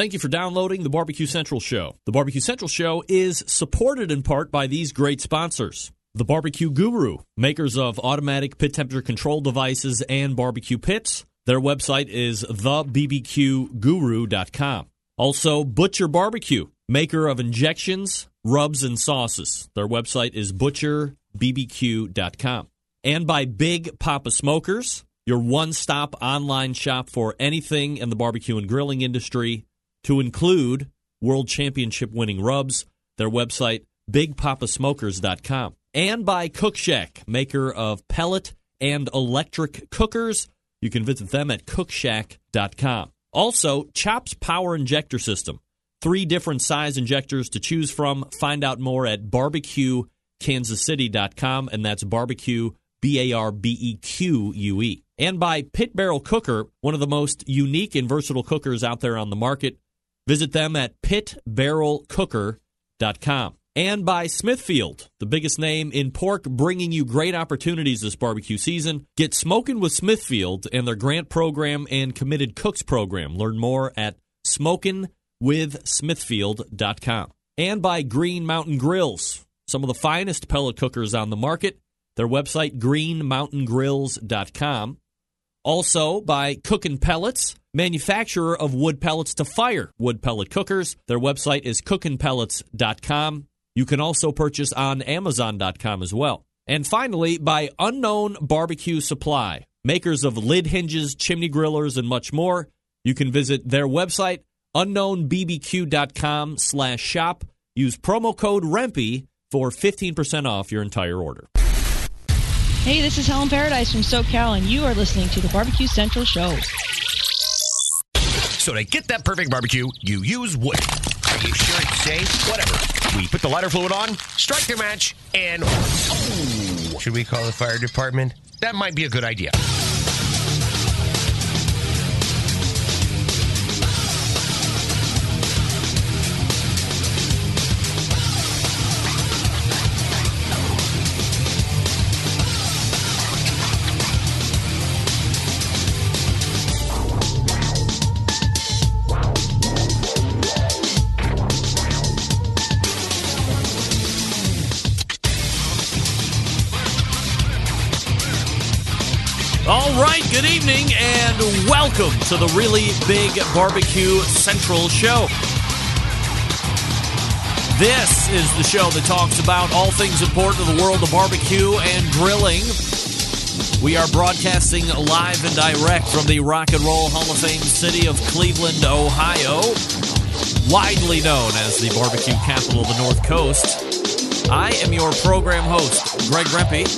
Thank you for downloading the Barbecue Central Show. The Barbecue Central Show is supported in part by these great sponsors. The Barbecue Guru, makers of automatic pit temperature control devices and barbecue pits. Their website is thebbqguru.com. Also, Butcher Barbecue, maker of injections, rubs, and sauces. Their website is butcherbbq.com. And by Big Poppa Smokers, your one stop online shop for anything in the barbecue and grilling industry, to include World Championship winning rubs. Their website, bigpoppasmokers.com. And by Cook Shack, maker of pellet and electric cookers. You can visit them at cookshack.com. Also, Chops Power Injector System. Three different size injectors to choose from. Find out more at barbecuekansascity.com, and that's barbecue, B A R B E Q U E. And by Pit Barrel Cooker, one of the most unique and versatile cookers out there on the market. Visit them at pitbarrelcooker.com. And by Smithfield, the biggest name in pork, bringing you great opportunities this barbecue season. Get smoking with Smithfield and their grant program and committed cooks program. Learn more at smokingwithsmithfield.com. And by Green Mountain Grills, some of the finest pellet cookers on the market. Their website, greenmountaingrills.com. Also by Cookin' Pellets, manufacturer of wood pellets to fire wood pellet cookers. Their website is cookinpellets.com. You can also purchase on amazon.com as well. And finally, by Unknown Barbecue Supply, makers of lid hinges, chimney grillers, and much more. You can visit their website, unknownbbq.com slash shop. Use promo code REMPE for 15% off your entire order. Hey, this is Helen Paradise from SoCal, and you are listening to the Barbecue Central Show. So to get that perfect barbecue, you use wood. Are you sure it's safe? Whatever. We put the lighter fluid on, strike the match, and oh, should we call the fire department? That might be a good idea. Welcome to the Really Big Barbecue Central Show. This is the show that talks about all things important to the world of barbecue and grilling. We are broadcasting live and direct from the Rock and Roll Hall of Fame city of Cleveland, Ohio, widely known as the barbecue capital of the North Coast. I am your program host, Greg Rempe.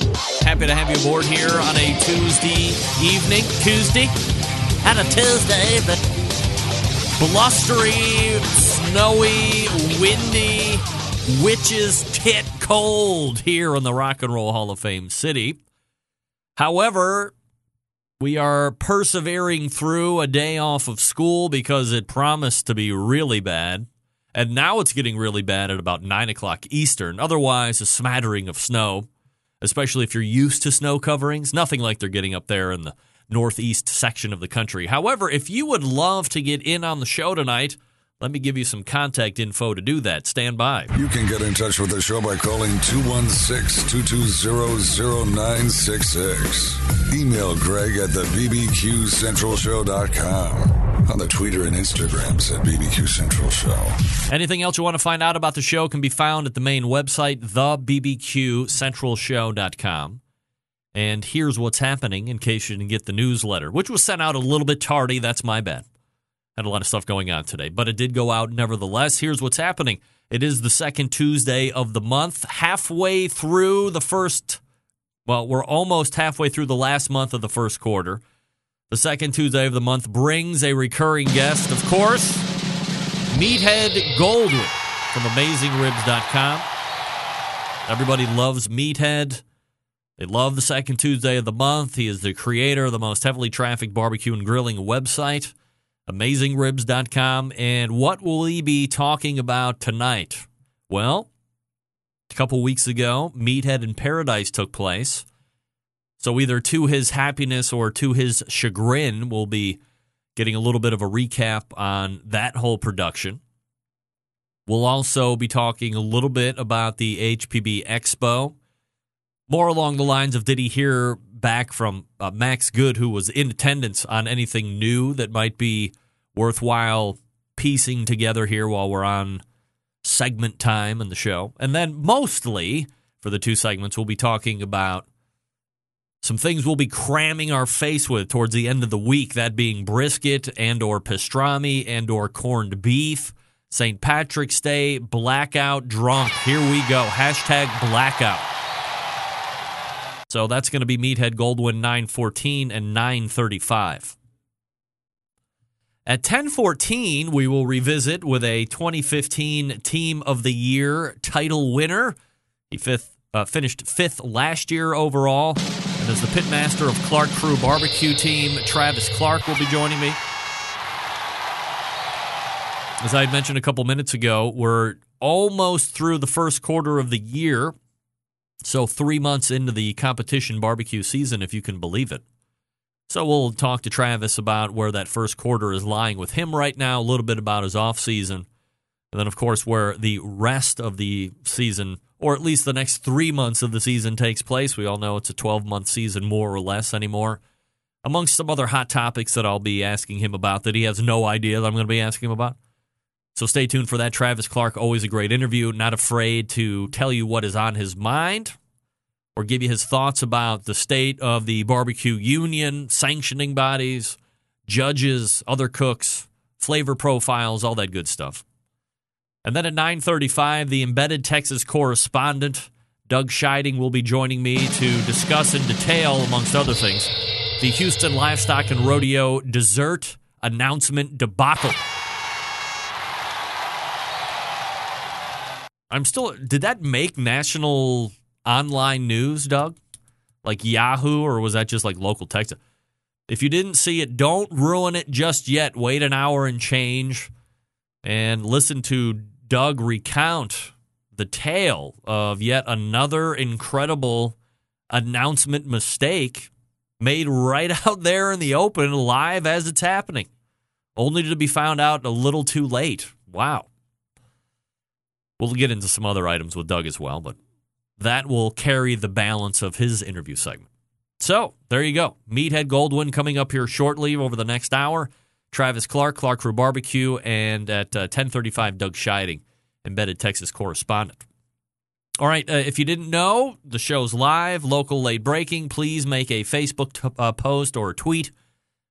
Happy to have you aboard here on a Tuesday evening. Tuesday? On a Tuesday evening. Blustery, snowy, windy, witches tit cold here in the Rock and Roll Hall of Fame city. However, we are persevering through a day off of school because it promised to be really bad. And now it's getting really bad at about 9 o'clock Eastern. Otherwise, a smattering of snow, especially if you're used to snow coverings. Nothing like they're getting up there in the northeast section of the country. However, if you would love to get in on the show tonight, let me give you some contact info to do that. Stand by. You can get in touch with the show by calling 216 220 0966. Email Greg at the BBQCentralShow.com. On the Twitter and Instagrams at BBQ Central Show. Anything else you want to find out about the show can be found at the main website, thebbqcentralshow.com. And here's what's happening in case you didn't get the newsletter, which was sent out a little bit tardy. That's my bad. Had a lot of stuff going on today, but it did go out nevertheless. Here's what's happening. It is the second Tuesday of the month, halfway through the first, well, we're almost halfway through the last month of the first quarter. The second Tuesday of the month brings a recurring guest, of course, Meathead Goldwyn from AmazingRibs.com. Everybody loves Meathead. They love the second Tuesday of the month. He is the creator of the most heavily trafficked barbecue and grilling website, AmazingRibs.com. And what will he be talking about tonight? Well, a couple weeks ago, Meathead in Paradise took place. So either to his happiness or to his chagrin, we'll be getting a little bit of a recap on that whole production. We'll also be talking a little bit about the HPB Expo, more along the lines of did he hear back from uh, Max Good, who was in attendance on anything new that might be worthwhile piecing together here while we're on segment time in the show. And then mostly for the two segments, we'll be talking about some things we'll be cramming our face with towards the end of the week, that being brisket and or pastrami and or corned beef. St. Patrick's Day, blackout drunk. Here we go. Hashtag blackout. So that's going to be Meathead Goldwyn 914 and 935. At 1014, we will revisit with a 2015 Team of the Year title winner. He fifth, uh, finished fifth last year overall. And as the pitmaster of Clark Crew Barbecue Team, Travis Clark will be joining me. As I mentioned a couple minutes ago, we're almost through the first quarter of the year. So, three months into the competition barbecue season, if you can believe it. So, we'll talk to Travis about where that first quarter is lying with him right now, a little bit about his off season, and then, of course, where the rest of the season, or at least the next three months of the season, takes place. We all know it's a 12 month season, more or less, anymore. Amongst some other hot topics that I'll be asking him about that he has no idea that I'm going to be asking him about. So stay tuned for that. Travis Clark, always a great interview. Not afraid to tell you what is on his mind or give you his thoughts about the state of the barbecue union, sanctioning bodies, judges, other cooks, flavor profiles, all that good stuff. And then at 9:35, the embedded Texas correspondent Doug Scheiding will be joining me to discuss in detail, amongst other things, the Houston Livestock and Rodeo dessert announcement debacle. I'm still. Did that make national online news, Doug? Like Yahoo, or was that just like local Texas? If you didn't see it, don't ruin it just yet. Wait an hour and change and listen to Doug recount the tale of yet another incredible announcement mistake made right out there in the open, live as it's happening, only to be found out a little too late. Wow. We'll get into some other items with Doug as well, but that will carry the balance of his interview segment. So there you go. Meathead Goldwyn coming up here shortly over the next hour. Travis Clark, Clark Crew Barbecue, and at uh, 1035, Doug Scheiding, embedded Texas correspondent. All right, uh, if you didn't know, the show's live, local late breaking. Please make a Facebook t- uh, post or a tweet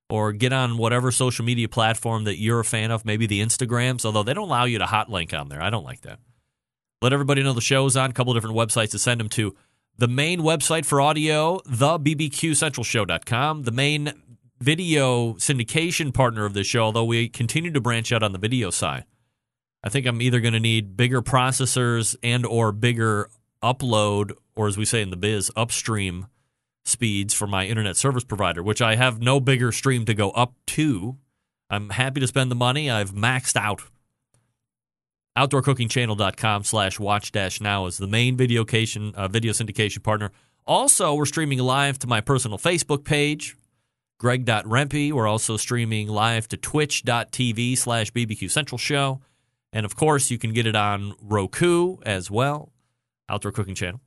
or get on whatever social media platform that you're a fan of, maybe the Instagrams, although they don't allow you to hot link on there. I don't like that. Let everybody know the show's on. A couple different websites to send them to. The main website for audio, thebbqcentralshow.com. The main video syndication partner of the show, although we continue to branch out on the video side. I think I'm either going to need bigger processors and or bigger upload, or as we say in the biz, upstream speeds for my internet service provider, which I have no bigger stream to go up to. I'm happy to spend the money. I've maxed out outdoorcookingchannel.com slash watch dash now is the main video, uh, video syndication partner. Also, we're streaming live to my personal Facebook page, greg.rempe. We're also streaming live to twitch.tv slash bbq central show. And of course, you can get it on Roku as well, Outdoor Cooking Channel.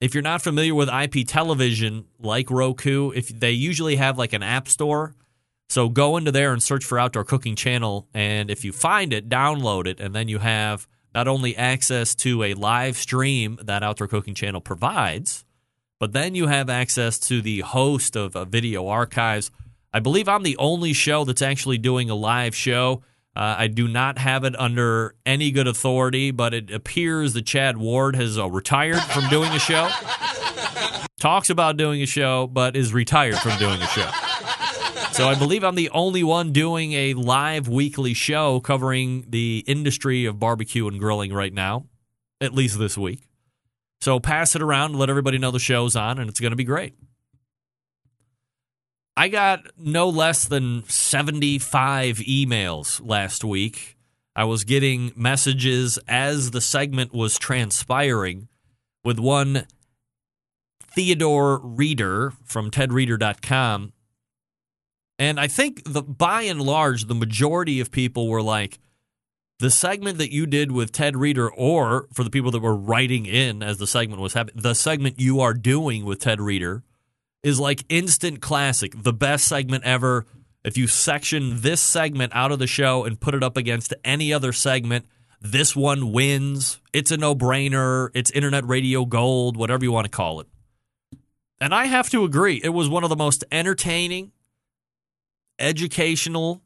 If you're not familiar with IP television like Roku, if they usually have like an app store – so go into there and search for Outdoor Cooking Channel. And if you find it, download it. And then you have not only access to a live stream that Outdoor Cooking Channel provides, but then you have access to the host of uh, video archives. I believe I'm the only show that's actually doing a live show. Uh, I do not have it under any good authority, but it appears that Chad Ward has uh, retired from doing a show. Talks about doing a show, but is retired from doing a show. So I believe I'm the only one doing a live weekly show covering the industry of barbecue and grilling right now, at least this week. So pass it around, let everybody know the show's on, and it's going to be great. I got no less than 75 emails last week. I was getting messages as the segment was transpiring with one Theodore Reader from tedreader.com And I think the by and large, the majority of people were like, the segment that you did with Ted Reader, or for the people that were writing in as the segment was happening, the segment you are doing with Ted Reader is like instant classic, the best segment ever. If you section this segment out of the show and put it up against any other segment, this one wins. It's a no brainer. It's internet radio gold, whatever you want to call it. And I have to agree, it was one of the most entertaining, educational,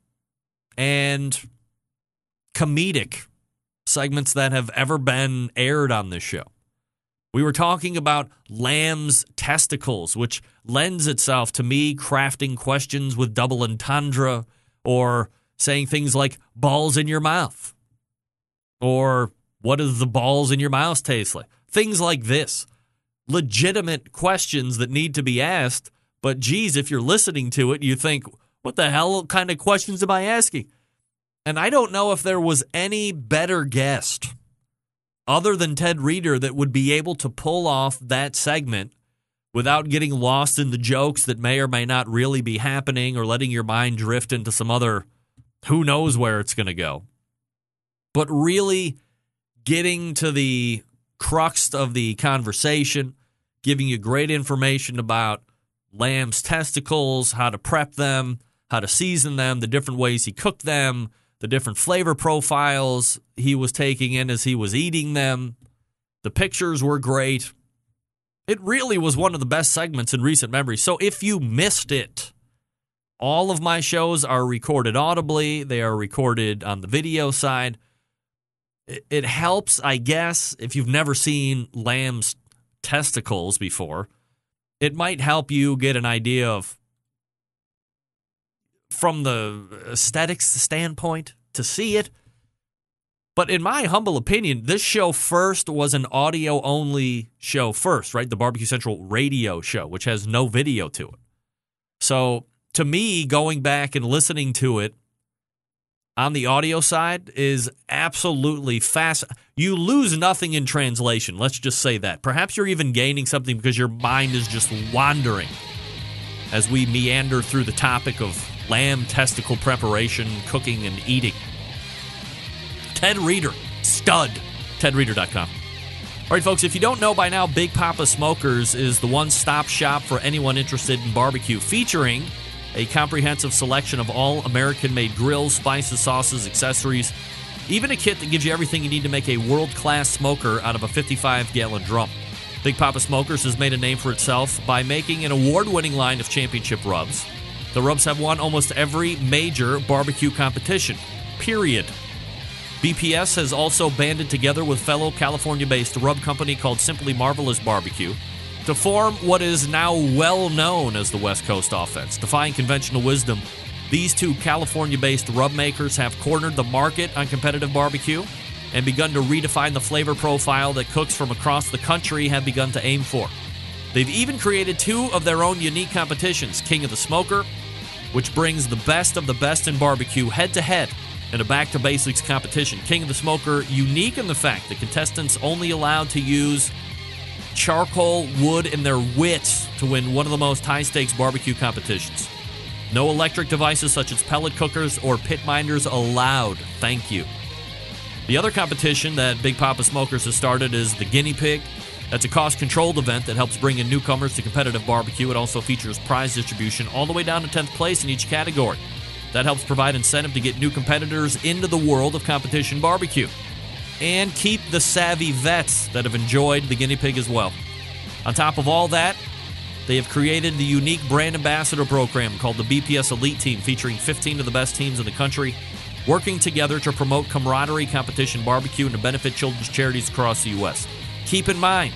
and comedic segments that have ever been aired on this show. We were talking about lamb's testicles, which lends itself to me crafting questions with double entendre or saying things like balls in your mouth or what does the balls in your mouth taste like? Things like this. Legitimate questions that need to be asked, but geez, if you're listening to it, you think, what the hell kind of questions am I asking? And I don't know if there was any better guest other than Ted Reader that would be able to pull off that segment without getting lost in the jokes that may or may not really be happening or letting your mind drift into some other who knows where it's going to go. But really getting to the crux of the conversation, giving you great information about lamb's testicles, how to prep them, how to season them, the different ways he cooked them, the different flavor profiles he was taking in as he was eating them. The pictures were great. It really was one of the best segments in recent memory. So if you missed it, all of my shows are recorded audibly, they are recorded on the video side. It helps, I guess, if you've never seen lamb's testicles before, it might help you get an idea of from the aesthetics standpoint to see it. But in my humble opinion, this show first was an audio only show first, right? The Barbecue Central radio show, which has no video to it. So to me, going back and listening to it on the audio side is absolutely fast. You lose nothing in translation. Let's just say that. Perhaps you're even gaining something because your mind is just wandering as we meander through the topic of lamb testicle preparation, cooking, and eating. Ted Reader, stud. TedReader.com. All right, folks, if you don't know by now, Big Poppa Smokers is the one stop shop for anyone interested in barbecue, featuring a comprehensive selection of all American made grills, spices, sauces, accessories, even a kit that gives you everything you need to make a world class smoker out of a 55 gallon drum. Big Poppa Smokers has made a name for itself by making an award winning line of championship rubs. The rubs have won almost every major barbecue competition, period. BPS has also banded together with fellow California based rub company called Simply Marvelous Barbecue to form what is now well known as the West Coast offense. Defying conventional wisdom, these two California based rub makers have cornered the market on competitive barbecue and begun to redefine the flavor profile that cooks from across the country have begun to aim for. They've even created two of their own unique competitions King of the Smoker, which brings the best of the best in barbecue head to head in a back to basics competition. King of the Smoker, unique in the fact that contestants only allowed to use charcoal, wood, and their wits to win one of the most high stakes barbecue competitions. No electric devices such as pellet cookers or pit minders allowed. Thank you. The other competition that Big Poppa Smokers has started is the Guinea Pig. That's a cost controlled event that helps bring in newcomers to competitive barbecue. It also features prize distribution all the way down to 10th place in each category. That helps provide incentive to get new competitors into the world of competition barbecue and keep the savvy vets that have enjoyed the guinea pig as well. On top of all that, they have created the unique brand ambassador program called the BPS Elite Team, featuring 15 of the best teams in the country, working together to promote camaraderie, competition, barbecue, and to benefit children's charities across the U.S. Keep in mind,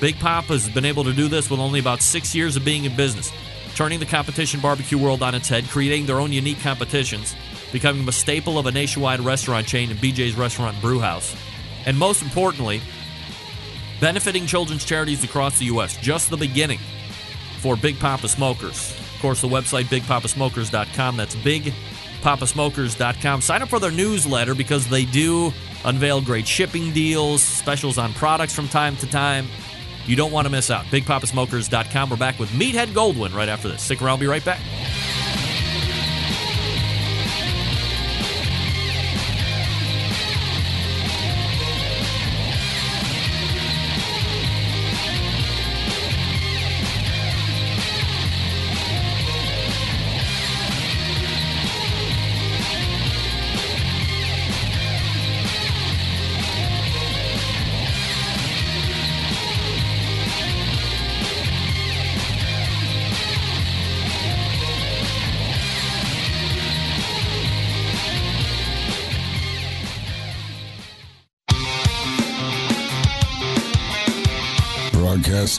Big Poppa has been able to do this with only about six years of being in business, turning the competition barbecue world on its head, creating their own unique competitions, becoming a staple of a nationwide restaurant chain in BJ's Restaurant and Brewhouse, and most importantly, benefiting children's charities across the U.S. Just the beginning for Big Poppa Smokers. Of course, the website bigpoppasmokers.com. That's bigpoppasmokers.com. Sign up for their newsletter because they do unveil great shipping deals, specials on products from time to time. You don't want to miss out. BigPoppaSmokers.com. We're back with Meathead Goldwyn right after this. Stick around, I'll be right back.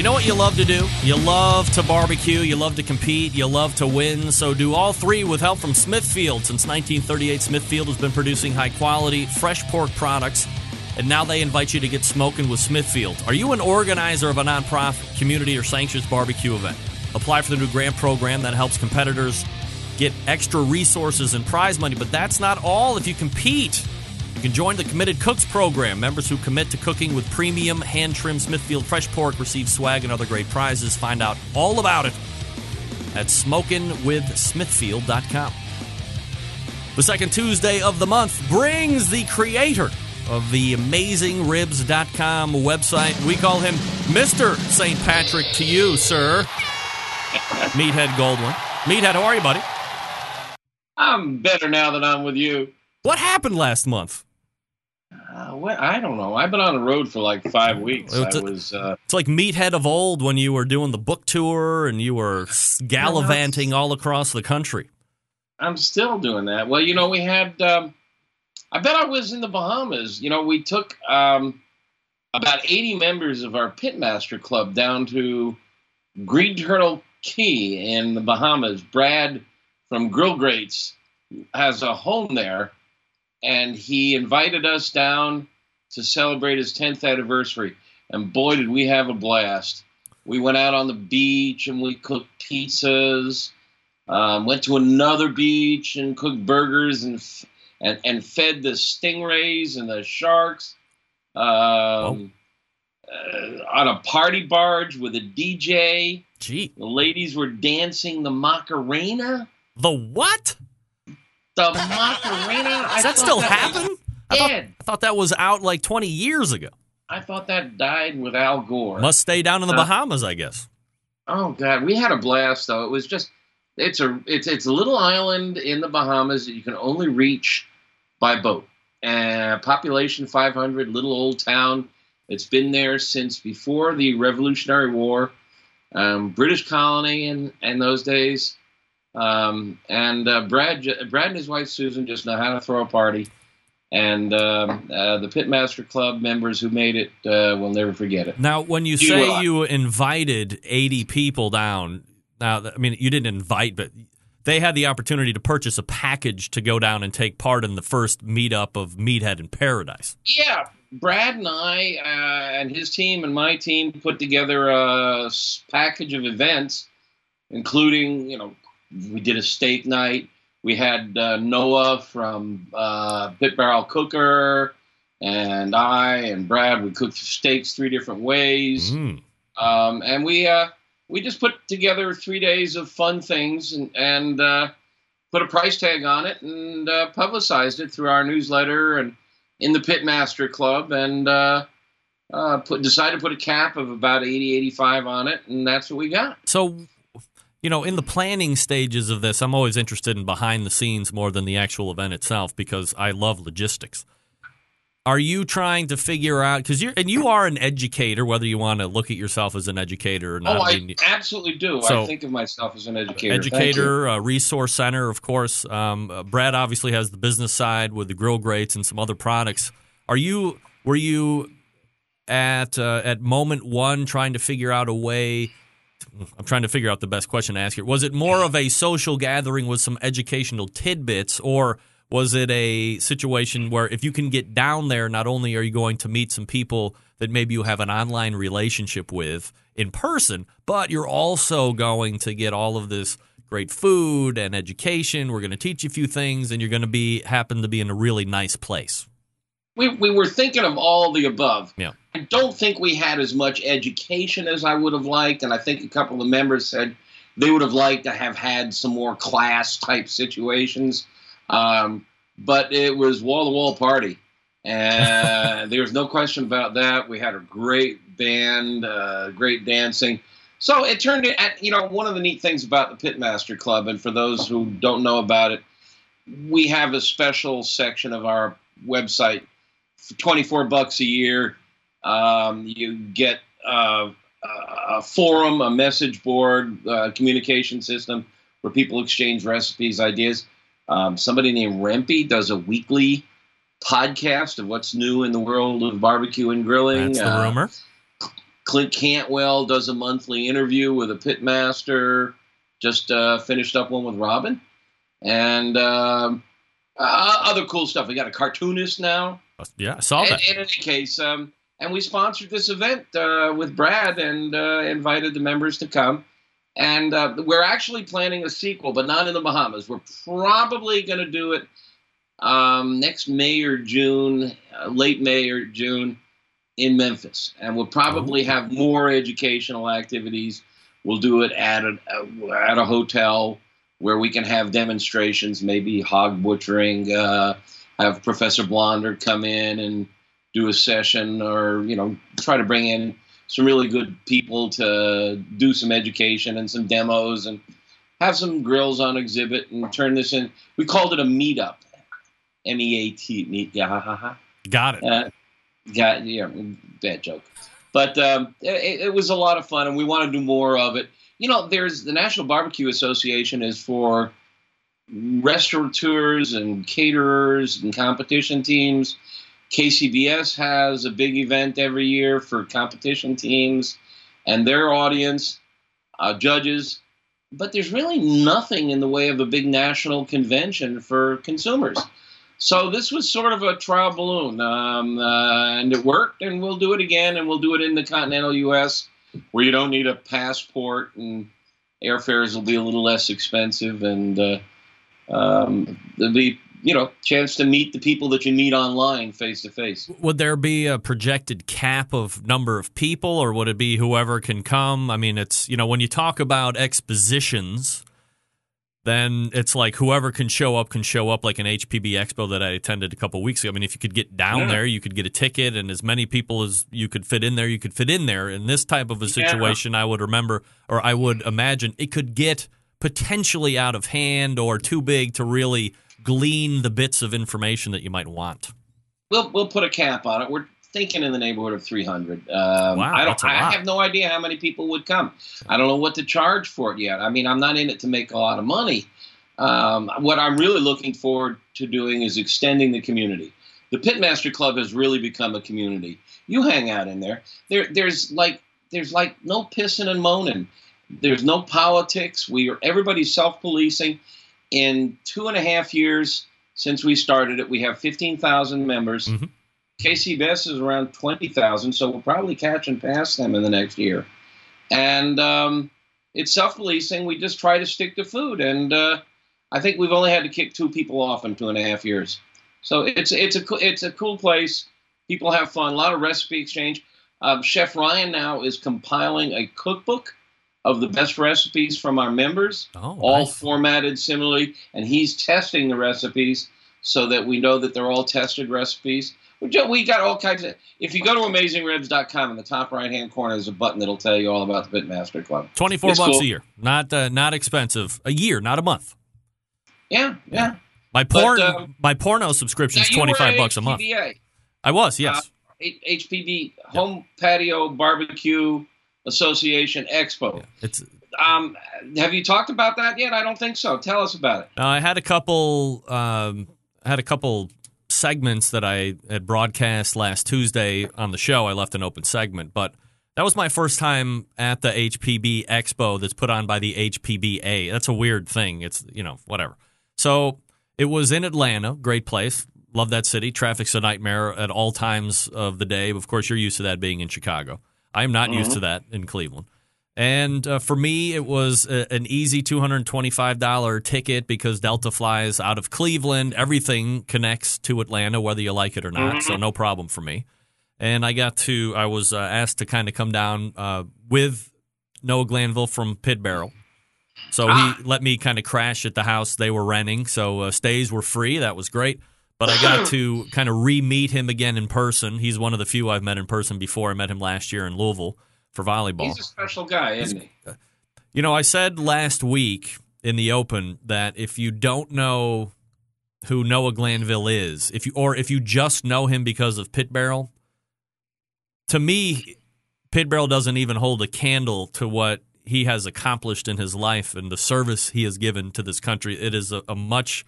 You know what you love to do? You love to barbecue, you love to compete, you love to win. So do all three with help from Smithfield. Since 1938, Smithfield has been producing high quality, fresh pork products, and now they invite you to get smoking with Smithfield. Are you an organizer of a nonprofit, community, or sanctions barbecue event? Apply for the new grant program that helps competitors get extra resources and prize money, but that's not all if you compete. You can join the Committed Cooks program. Members who commit to cooking with premium hand trimmed Smithfield fresh pork receive swag and other great prizes. Find out all about it at smokingwithsmithfield.com. The second Tuesday of the month brings the creator of the AmazingRibs.com website. We call him Mr. St. Patrick to you, sir. Meathead Goldwyn. Meathead, how are you, buddy? I'm better now that I'm with you. What happened last month? Uh, what, I don't know. I've been on the road for like five weeks. It's I was. Uh, It's like Meathead of old when you were doing the book tour and you were gallivanting all across the country. I'm still doing that. Well, you know, we had. Um, I bet I was in the Bahamas. You know, we took um, about 80 members of our Pitmaster Club down to Green Turtle Cay in the Bahamas. Brad from Grill Grates has a home there, and he invited us down to celebrate his 10th anniversary. And boy, did we have a blast! We went out on the beach and we cooked pizzas. Um, went to another beach and cooked burgers and f- and, and fed the stingrays and the sharks. Um, uh, on a party barge with a DJ. Gee, The ladies were dancing the Macarena. the what? The Macarena. Does that still that happen? I thought, I thought that was out like 20 years ago. I thought that died with Al Gore. Must stay down in the Uh, Bahamas, I guess. Oh God, we had a blast though. It was just it's a it's it's a little island in the Bahamas that you can only reach by boat. Uh, population 500, little old town. It's been there since before the Revolutionary War. Um, British colony in in those days. Um, and uh, Brad Brad and his wife Susan just know how to throw a party. And um, uh, the Pitmaster Club members who made it uh, will never forget it. Now, when you You say are. you invited 80 people down, now, I mean, you didn't invite, but they had the opportunity to purchase a package to go down and take part in the first meetup of Meathead in Paradise. Yeah, Brad and I uh, and his team and my team put together a package of events, including you know we did a steak night. We had uh, Noah from uh, Pit Barrel Cooker, and I and Brad. We cooked steaks three different ways, Mm. um, and we uh, we just put together three days of fun things and and uh, put a price tag on it and uh, publicized it through our newsletter and in the Pitmaster Club and uh, uh, put decided to put a cap of about 80, 85 on it, and that's what we got. So, you know, in the planning stages of this, I'm always interested in behind the scenes more than the actual event itself because I love logistics. Are you trying to figure out because you're and you are an educator, whether you want to look at yourself as an educator or not? oh, I mean, absolutely do. So- I think of myself as an educator. Educator, uh, resource center, of course. Um, uh, Brad obviously has the business side with the grill grates and some other products. Are you were you at uh, at moment one trying to figure out a way? I'm trying to figure out the best question to ask here. Was it more of a social gathering with some educational tidbits, or was it a situation where if you can get down there, not only are you going to meet some people that maybe you have an online relationship with in person, but you're also going to get all of this great food and education. We're going to teach you a few things, and you're going to be happen to be in a really nice place. We, we were thinking of all the above. Yeah. I don't think we had as much education as I would have liked, and I think a couple of the members said they would have liked to have had some more class type situations. Um, but it was wall to wall party, and there was no question about that. We had a great band, uh, great dancing. So it turned it at you know one of the neat things about the Pitmaster Club, and for those who don't know about it, we have a special section of our website 24 bucks a year. Um, you get uh, a forum, a message board, uh, communication system where people exchange recipes, ideas. Um, somebody named Rempe does a weekly podcast of what's new in the world of barbecue and grilling. That's the Uh, rumor. Clint Cantwell does a monthly interview with a pitmaster. Just uh, finished up one with Robin, and um, uh, other cool stuff. We got a cartoonist now. Yeah, I saw that. in any case, um, and we sponsored this event uh, with Brad and uh, invited the members to come. And uh, we're actually planning a sequel, but not in the Bahamas. We're probably going to do it um, next May or June, uh, late May or June in Memphis. And we'll probably have more educational activities. We'll do it at a, at a hotel where we can have demonstrations, maybe hog butchering, uh, have Professor Blonder come in and do a session, or you know, try to bring in some really good people to do some education and some demos, and have some grills on exhibit, and turn this in. We called it a meetup, M E A T, meet, yeah, ha ha ha. Got it. Uh, got yeah, bad joke, but um, it, it was a lot of fun, and we want to do more of it. You know, there's the National Barbecue Association is for restaurateurs and caterers and competition teams. KCBS has a big event every year for competition teams and their audience, uh, judges. But there's really nothing in the way of a big national convention for consumers. So this was sort of a trial balloon, um, uh, and it worked. And we'll do it again, and we'll do it in the continental U.S., where you don't need a passport, and airfares will be a little less expensive, and uh, um, there'll be you know chance to meet the people that you meet online face to face. Would there be a projected cap of number of people, or would it be whoever can come? I mean, it's you know when you talk about expositions, then it's like whoever can show up can show up. Like an HPB Expo that I attended a couple weeks ago. I mean, if you could get down Yeah. there, you could get a ticket, and as many people as you could fit in there, you could fit in there. In this type of a Yeah. situation, I would remember, or I would imagine, it could get potentially out of hand or too big to really glean the bits of information that you might want. We'll we'll put a cap on it. We're thinking in the neighborhood of 300. Um, Wow, I don't. I have no idea how many people would come. I don't know what to charge for it yet. I mean, I'm not in it to make a lot of money. Um, what I'm really looking forward to doing is extending the community. The Pitmaster Club has really become a community. You hang out in there. There, there's like there's like no pissing and moaning. There's no politics. We are everybody's self-policing. In two and a half years since we started it, we have 15,000 members. Mhm. KCBS is around 20,000, so we'll probably catch and pass them in the next year. And um, it's self-policing. We just try to stick to food, and uh, I think we've only had to kick two people off in two and a half years. So it's it's a it's a cool place. People have fun. A lot of recipe exchange. Um, Chef Ryan now is compiling a cookbook of the best recipes from our members, Oh, all nice. formatted similarly, and he's testing the recipes so that we know that they're all tested recipes. We got all kinds of. If you go to AmazingRibs.com in the top right hand corner, there's a button that'll tell you all about the Pitmaster Club. 24 It's bucks cool. a year. Not uh, not expensive. A year, not a month. Yeah, yeah. My But, porn um, my porno subscription is were 25 bucks a month. I was, yes. Uh, HPB Home Patio Barbecue Association Expo. it's Um, have you talked about that yet? I don't think so. Tell us about it. uh, I had a couple um, had a couple segments that I had broadcast last Tuesday on the show. I left an open segment, but that was my first time at the HPB Expo that's put on by the HPBA. That's a weird thing. It's, you know, whatever. So it was in Atlanta, great place. Love that city. Traffic's a nightmare at all times of the day. Of course, you're used to that being in Chicago. I am not used to that in Cleveland. And uh, for me, it was a, an easy $225 ticket because Delta flies out of Cleveland. Everything connects to Atlanta, whether you like it or not. So, no problem for me. And I got to, I was uh, asked to kind of come down uh, with Noah Glanville from Pit Barrel. So he let me kind of crash at the house they were renting. So uh, stays were free. That was great. But I got to kind of re meet him again in person. He's one of the few I've met in person before. I met him last year in Louisville for volleyball. He's a special guy, isn't he? Uh, you know, I said last week in the open that if you don't know who Noah Glanville is, if you or if you just know him because of Pit Barrel, to me, Pit Barrel doesn't even hold a candle to what he has accomplished in his life and the service he has given to this country. It is a, a much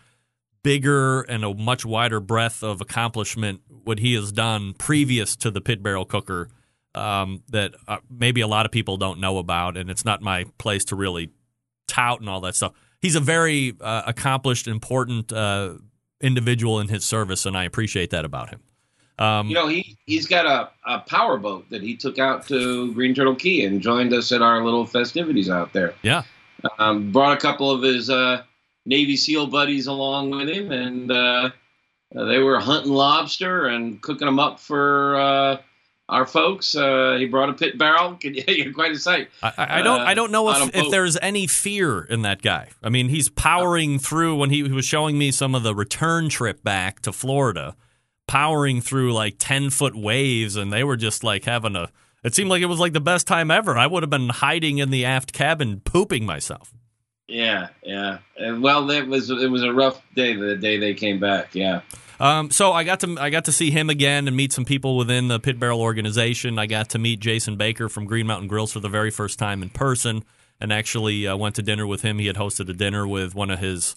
bigger and a much wider breadth of accomplishment what he has done previous to the Pit Barrel Cooker um, that uh, maybe a lot of people don't know about, and it's not my place to really tout and all that stuff. He's a very uh, accomplished, important uh, individual in his service, and I appreciate that about him. Um, You know, he he's got a, a power boat that he took out to Green Turtle Cay and joined us at our little festivities out there. yeah, Um, brought a couple of his uh, Navy SEAL buddies along with him, and uh, uh, they were hunting lobster and cooking them up for uh, our folks. Uh, he brought a pit barrel. You're quite a sight. I, I don't. Uh, I don't know if, if there's any fear in that guy. I mean, he's powering through when he, he was showing me some of the return trip back to Florida, powering through like ten foot waves, and they were just like having a. It seemed like it was like the best time ever. I would have been hiding in the aft cabin, pooping myself. Yeah, yeah. Well, it was it was a rough day the day they came back. Yeah. Um, so I got to I got to see him again and meet some people within the Pit Barrel organization. I got to meet Jason Baker from Green Mountain Grills for the very first time in person, and actually uh, went to dinner with him. He had hosted a dinner with one of his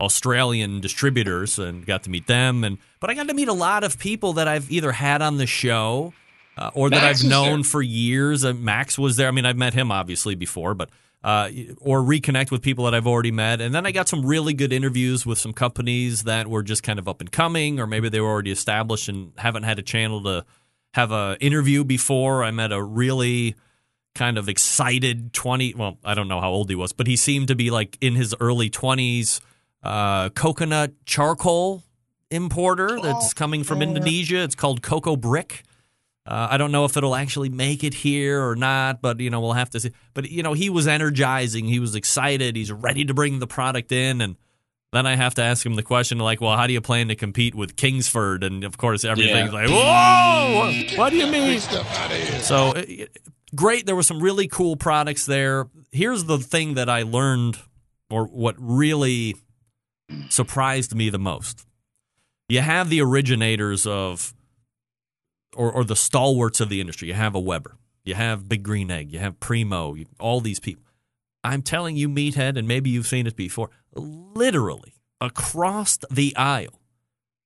Australian distributors and got to meet them. And but I got to meet a lot of people that I've either had on the show uh, or that I've known there. for years. Uh, Max was there. I mean, I've met him obviously before, but uh, or reconnect with people that I've already met. And then I got some really good interviews with some companies that were just kind of up and coming, or maybe they were already established and haven't had a channel to have an interview before. I met a really kind of excited 20 well i don't know how old he was but he seemed to be like in his early 20s uh, coconut charcoal importer that's coming from indonesia it's called cocoa brick uh, I don't know if it'll actually make it here or not, but you know we'll have to see. But you know he was energizing, he was excited, he's ready to bring the product in, and then I have to ask him the question like, well, how do you plan to compete with Kingsford? And of course everything's Yeah. like, whoa, what do you mean? So uh, great, there were some really cool products there. Here's the thing that I learned, or what really surprised me the most. You have the originators of or, or the stalwarts of the industry. You have a Weber, you have Big Green Egg, you have Primo, you, all these people. I'm telling you, Meathead, and maybe you've seen it before, literally across the aisle,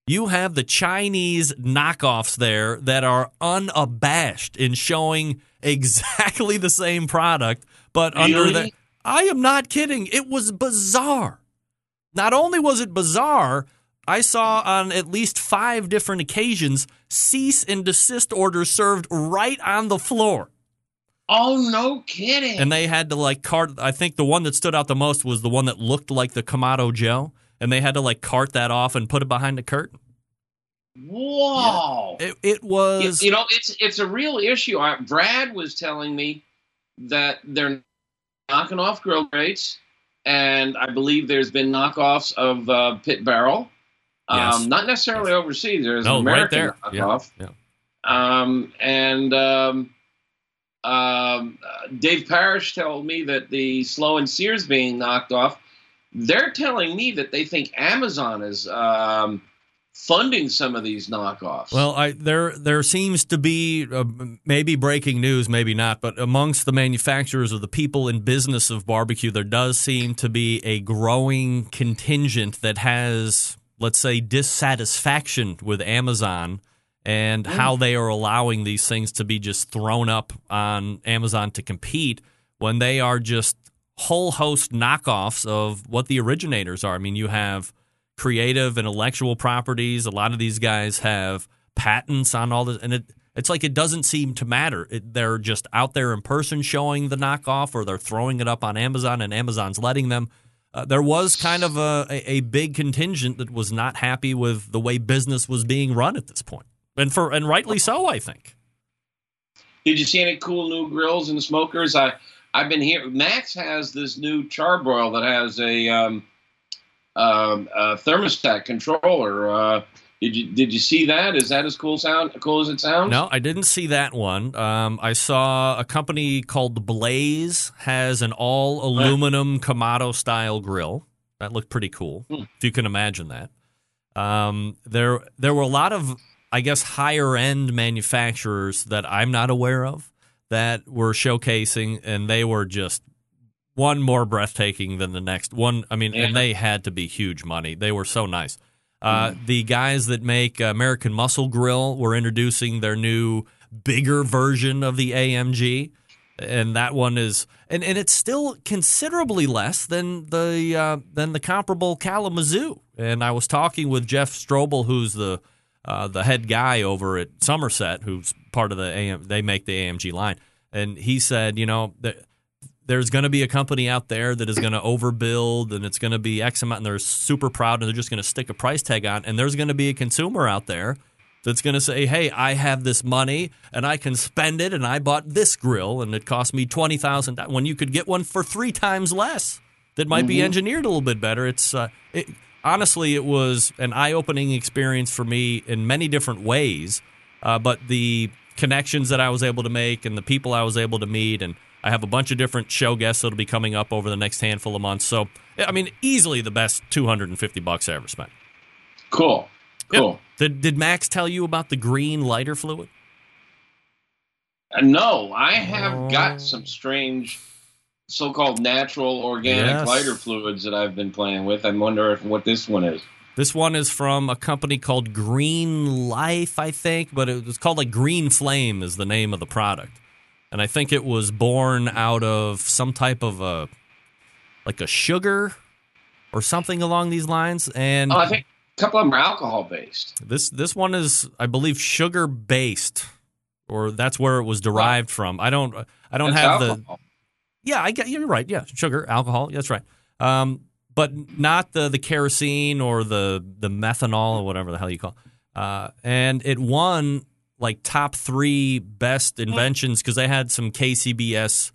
you have the Chinese knockoffs there that are unabashed in showing exactly the same product, but under the. I am not kidding. It was bizarre. Not only was it bizarre, I saw on at least five different occasions cease and desist orders served right on the floor. Oh no, kidding. And they had to like cart. I think the one that stood out the most was the one that looked like the Kamado Joe. And they had to like cart that off and put it behind the curtain. Whoa. It, it was. you know, it's it's a real issue. I, Brad was telling me that they're knocking off Grill Grates, and I believe there's been knockoffs of uh, Pit Barrel. Yes. Um, not necessarily overseas. There's no, an right American there. Knockoff. yeah. Um, and um, um, uh, Dave Parrish told me that the Slow 'N Sear's being knocked off. They're telling me that they think Amazon is um, funding some of these knockoffs. Well, I, there there seems to be uh, maybe breaking news, maybe not, but amongst the manufacturers or the people in business of barbecue, there does seem to be a growing contingent that has, let's say, dissatisfaction with Amazon and mm. how they are allowing these things to be just thrown up on Amazon to compete when they are just whole host knockoffs of what the originators are. I mean, you have creative intellectual properties. A lot of these guys have patents on all this, and it it's like it doesn't seem to matter. It, they're just out there in person showing the knockoff, or they're throwing it up on Amazon, and Amazon's letting them. Uh, there was kind of a, a, big contingent that was not happy with the way business was being run at this point, and for and rightly so, I think. Did you see any cool new grills and smokers? I I've been here. Max has this new charbroil that has a, um, um, a thermostat controller. Uh, did you did you see that? Is that as cool sound cool as it sounds? No, I didn't see that one. Um, I saw a company called Blaze has an all aluminum Kamado style grill. That looked pretty cool, Hmm. if you can imagine that. Um, there there were a lot of I guess higher end manufacturers that I'm not aware of that were showcasing, and they were just one more breathtaking than the next one. I mean, Yeah. and they had to be huge money. They were so nice. Uh, The guys that make American Muscle Grill were introducing their new bigger version of the AMG, and that one is and, and it's still considerably less than the uh, than the comparable Kalamazoo. And I was talking with Jeff Strobel, who's the uh, the head guy over at Summerset, who's part of the AM. They make the AMG line, and he said, you know, that there's going to be a company out there that is going to overbuild, and it's going to be X amount, and they're super proud, and they're just going to stick a price tag on, and there's going to be a consumer out there that's going to say, "Hey, I have this money and I can spend it, and I bought this grill, and it cost me twenty thousand. When you could get one for three times less, that might be engineered a little bit better. It's uh, it, honestly, it was an eye-opening experience for me in many different ways. Uh, but the connections that I was able to make and the people I was able to meet, and I have a bunch of different show guests that'll be coming up over the next handful of months. So, I mean, easily the best two hundred and fifty bucks I ever spent. Cool. Yep. Cool. Did, did Max tell you about the green lighter fluid? Uh, no, I have Oh. got some strange so-called natural organic Yes. lighter fluids that I've been playing with. I wonder if, what this one is. This one is from a company called Green Life, I think, but it was called like Green Flame is the name of the product. And I think it was born out of some type of a like a sugar or something along these lines. And Oh, I think a couple of them are alcohol based. this this one is I believe sugar based or that's where it was derived from. I don't I don't have the. Yeah, I get you're right. Yeah, sugar, alcohol. That's right. Um, but not the the kerosene or the the methanol or whatever the hell you call. Uh, and it won like top three best inventions because they had some KCBS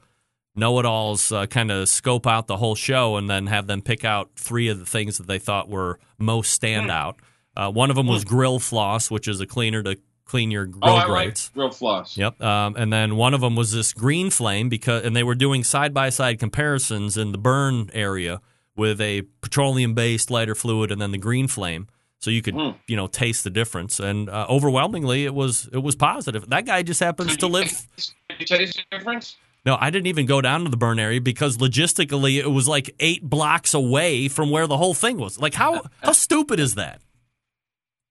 know-it-alls uh, kind of scope out the whole show and then have them pick out three of the things that they thought were most standout. Uh, one of them was grill floss, which is a cleaner to clean your grill Oh, grates. like grill floss. Yep. Um, and then one of them was this green flame because, and they were doing side by side comparisons in the burn area with a petroleum based lighter fluid and then the green flame, so you could Hmm. you know taste the difference. And uh, overwhelmingly, it was it was positive. That guy just happens to live. Did you taste the difference? No, I didn't even go down to the burn area because logistically it was like eight blocks away from where the whole thing was. Like how how stupid is that?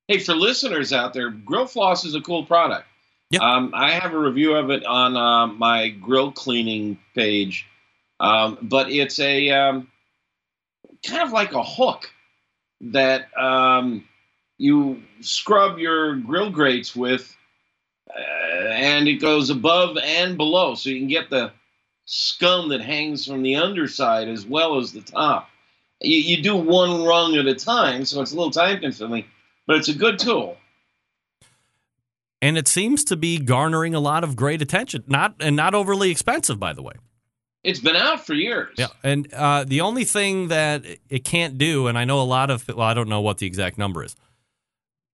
Hey, for listeners out there, grill floss is a cool product. Yep. Um, I have a review of it on uh, my grill cleaning page, um, but it's a um, kind of like a hook that um, you scrub your grill grates with, uh, and it goes above and below, so you can get the scum that hangs from the underside as well as the top. You, you do one rung at a time, so it's a little time consuming, but it's a good tool. And it seems to be garnering a lot of great attention. Not and not overly expensive, by the way. It's been out for years. Yeah, and uh, the only thing that it can't do, and I know a lot of, well, I don't know what the exact number is,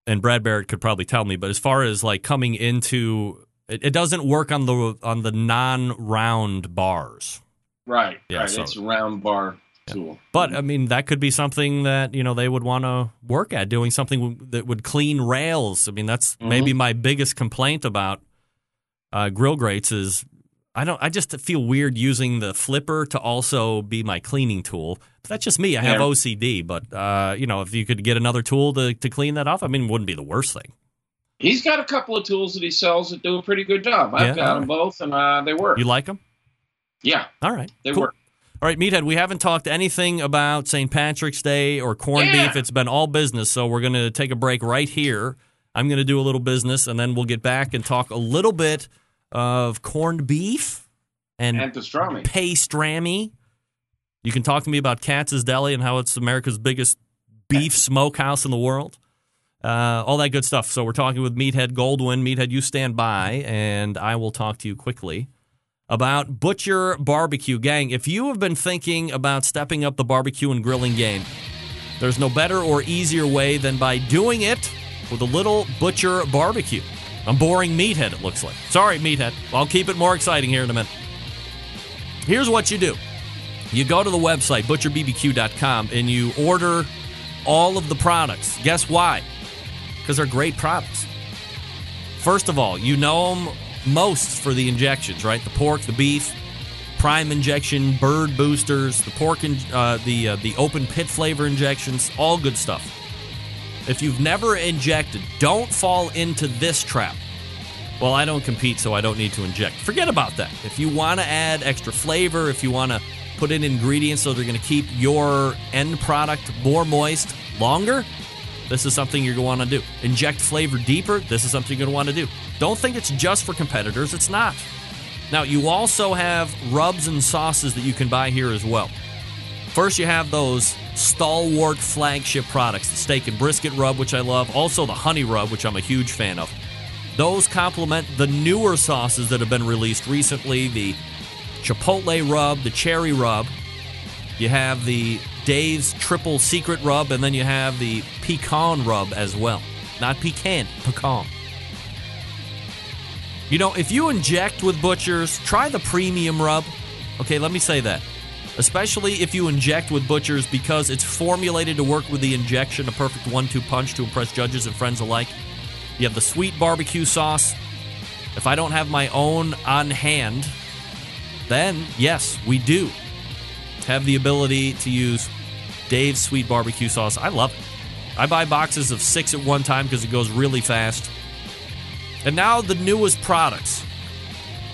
and Brad Barrett could probably tell me, but as far as like coming into, it, it doesn't work on the on the non-round bars. Right. Yeah, right. so- it's a round bar tool. But I mean, that could be something that you know they would want to work at, doing something that would clean rails. I mean, that's maybe my biggest complaint about uh, grill grates is I don't. I just feel weird using the flipper to also be my cleaning tool. But that's just me. I have Yeah. OCD. But uh, you know, if you could get another tool to to clean that off, I mean, it wouldn't be the worst thing. He's got a couple of tools that he sells that do a pretty good job. I've Yeah, got all them both, and uh, they work. You like them? yeah, All right, they cool. work. All right, Meathead, we haven't talked anything about St. Patrick's Day or corned Yeah. beef. It's been all business, so we're going to take a break right here. I'm going to do a little business, and then we'll get back and talk a little bit of corned beef and And pastrami. pastrami. You can talk to me about Katz's Deli and how it's America's biggest beef smokehouse in the world. Uh, all that good stuff. So we're talking with Meathead Goldwyn. Meathead, you stand by, and I will talk to you quickly about Butcher Barbecue. Gang, if you have been thinking about stepping up the barbecue and grilling game, there's no better or easier way than by doing it with a little Butcher Barbecue. I'm boring Meathead, it looks like. Sorry, Meathead. I'll keep it more exciting here in a minute. Here's what you do you go to the website, butcherbbq.com, and you order all of the products. Guess why? Because they're great products. First of all, you know them most for the injections, right? The pork, the beef, prime injection, bird boosters, the pork, and uh, the uh, the open pit flavor injections, all good stuff. If you've never injected, don't fall into this trap. Well, I don't compete, so I don't need to inject. Forget about that. If you want to add extra flavor, if you want to put in ingredients so they're going to keep your end product more moist longer, this is something you're going to want to do. Inject flavor deeper, this is something you're going to want to do. Don't think it's just for competitors, it's not. Now, you also have rubs and sauces that you can buy here as well. First, you have those stalwart flagship products the steak and brisket rub, which I love, also the honey rub, which I'm a huge fan of. Those complement the newer sauces that have been released recently the chipotle rub, the cherry rub. You have the Dave's triple secret rub, and then you have the pecan rub as well. Not pecan, pecan. You know, if you inject with Butchers, try the premium rub. Okay, let me say that. Especially if you inject with Butchers because it's formulated to work with the injection, a perfect one two punch to impress judges and friends alike. You have the sweet barbecue sauce. If I don't have my own on hand, then yes, we do have the ability to use Dave's sweet barbecue sauce. I love it. I buy boxes of six at one time because it goes really fast. And now the newest products.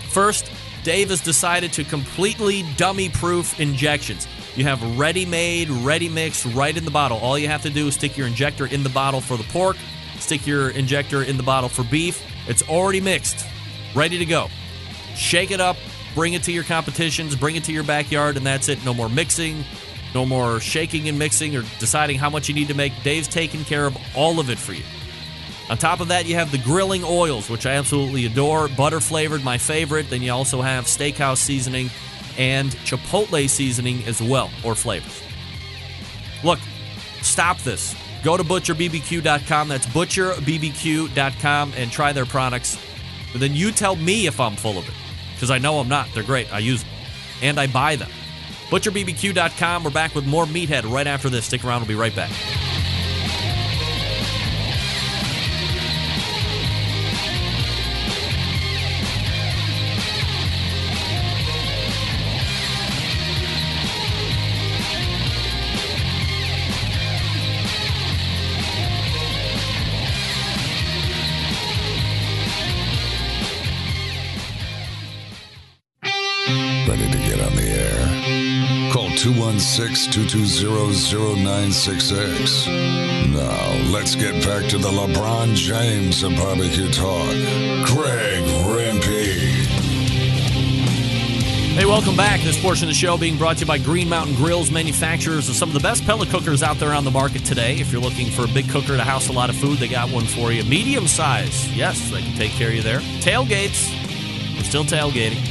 First, Dave has decided to completely dummy proof injections. You have ready made, ready mixed right in the bottle. All you have to do is stick your injector in the bottle for the pork, stick your injector in the bottle for beef. It's already mixed, ready to go. Shake it up, bring it to your competitions, bring it to your backyard, and that's it. No more mixing, no more shaking and mixing or deciding how much you need to make. Dave's taking care of all of it for you. On top of that, you have the grilling oils, which I absolutely adore. Butter flavored, my favorite. Then you also have steakhouse seasoning and chipotle seasoning as well, or flavors. Look, stop this. Go to butcherbbq.com. That's butcherbbq.com and try their products. But then you tell me if I'm full of it, because I know I'm not. They're great. I use them and I buy them. ButcherBBQ.com. We're back with more Meathead right after this. Stick around. We'll be right back. 216 220 0966. Now, let's get back to the LeBron James of barbecue talk. Greg Rempe. Hey, welcome back. This portion of the show being brought to you by Green Mountain Grills, manufacturers of some of the best pellet cookers out there on the market today. If you're looking for a big cooker to house a lot of food, they got one for you. Medium size, yes, they can take care of you there. Tailgates, we're still tailgating.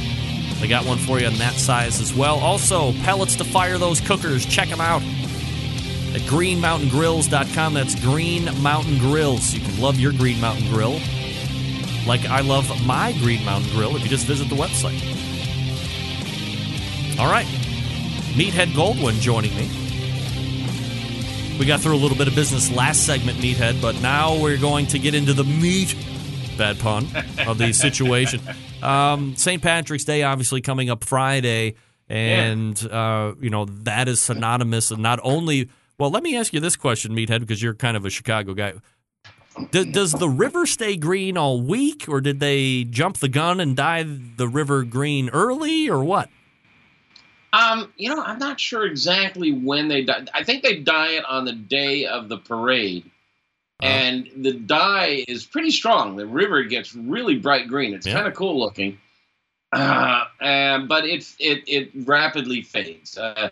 They got one for you in that size as well. Also, pellets to fire those cookers. Check them out at greenmountaingrills.com. That's Green Mountain Grills. You can love your Green Mountain Grill like I love my Green Mountain Grill if you just visit the website. All right. Meathead Goldwyn joining me. We got through a little bit of business last segment, Meathead, but now we're going to get into the meat, bad pun, of the situation. Um, St. Patrick's Day, obviously, coming up Friday. And, uh, you know, that is synonymous and not only. Well, let me ask you this question, Meathead, because you're kind of a Chicago guy. D- does the river stay green all week, or did they jump the gun and dye the river green early, or what? Um, you know, I'm not sure exactly when they dye. I think they dye it on the day of the parade, and the dye is pretty strong. The river gets really bright green. It's Yeah. kind of cool looking, uh, and, but it it it rapidly fades. Uh,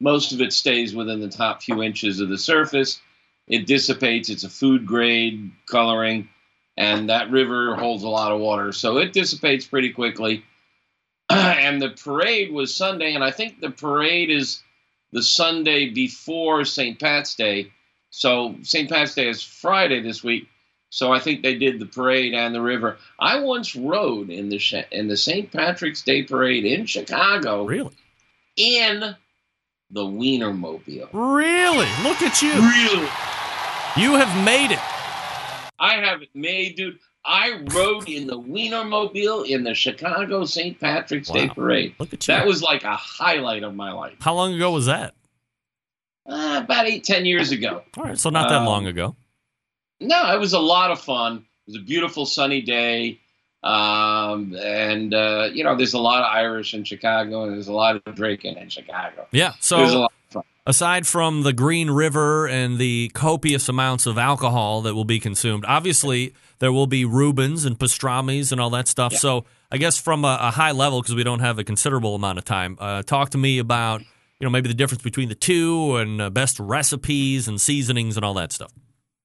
most of it stays within the top few inches of the surface. It dissipates. It's a food grade coloring, and that river holds a lot of water, so it dissipates pretty quickly. and the parade was Sunday, and I think the parade is the Sunday before St. Pat's Day. So St. Pat's Day is Friday this week. So I think they did the parade and the river. I once rode in the in the St. Patrick's Day parade in Chicago Really? in the Wienermobile. Really? Look at you. Really? You have made it. I have it made, dude. I rode in the Wienermobile in the Chicago St. Patrick's Day Parade. Look at you. That was like a highlight of my life. How long ago was that? Uh, about eight, ten years ago. All right, so not that Um, long ago. No, it was a lot of fun. It was a beautiful sunny day. Um, and, uh, you know, there's a lot of Irish in Chicago and there's a lot of drinking in Chicago. Yeah. So lot of fun. aside from the Green River and the copious amounts of alcohol that will be consumed, obviously there will be Reubens and pastrami's and all that stuff. Yeah. So I guess from a, a high level, because we don't have a considerable amount of time, uh, talk to me about you know maybe the difference between the two and uh, best recipes and seasonings and all that stuff.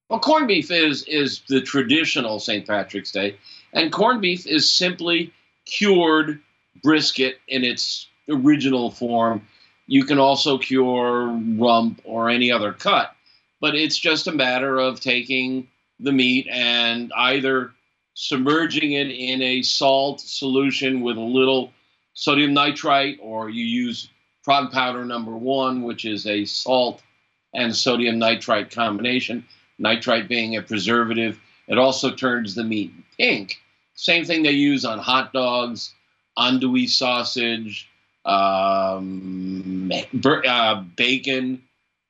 Well, corned beef is is the traditional St. Patrick's Day, and corned beef is simply cured brisket in its original form. You can also cure rump or any other cut, but it's just a matter of taking the meat and either submerging it in a salt solution with a little sodium nitrite, or you use Prague powder number one, which is a salt and sodium nitrite combination nitrite being a preservative. It also turns the meat pink. Same thing they use on hot dogs, andouille sausage, um, uh, bacon,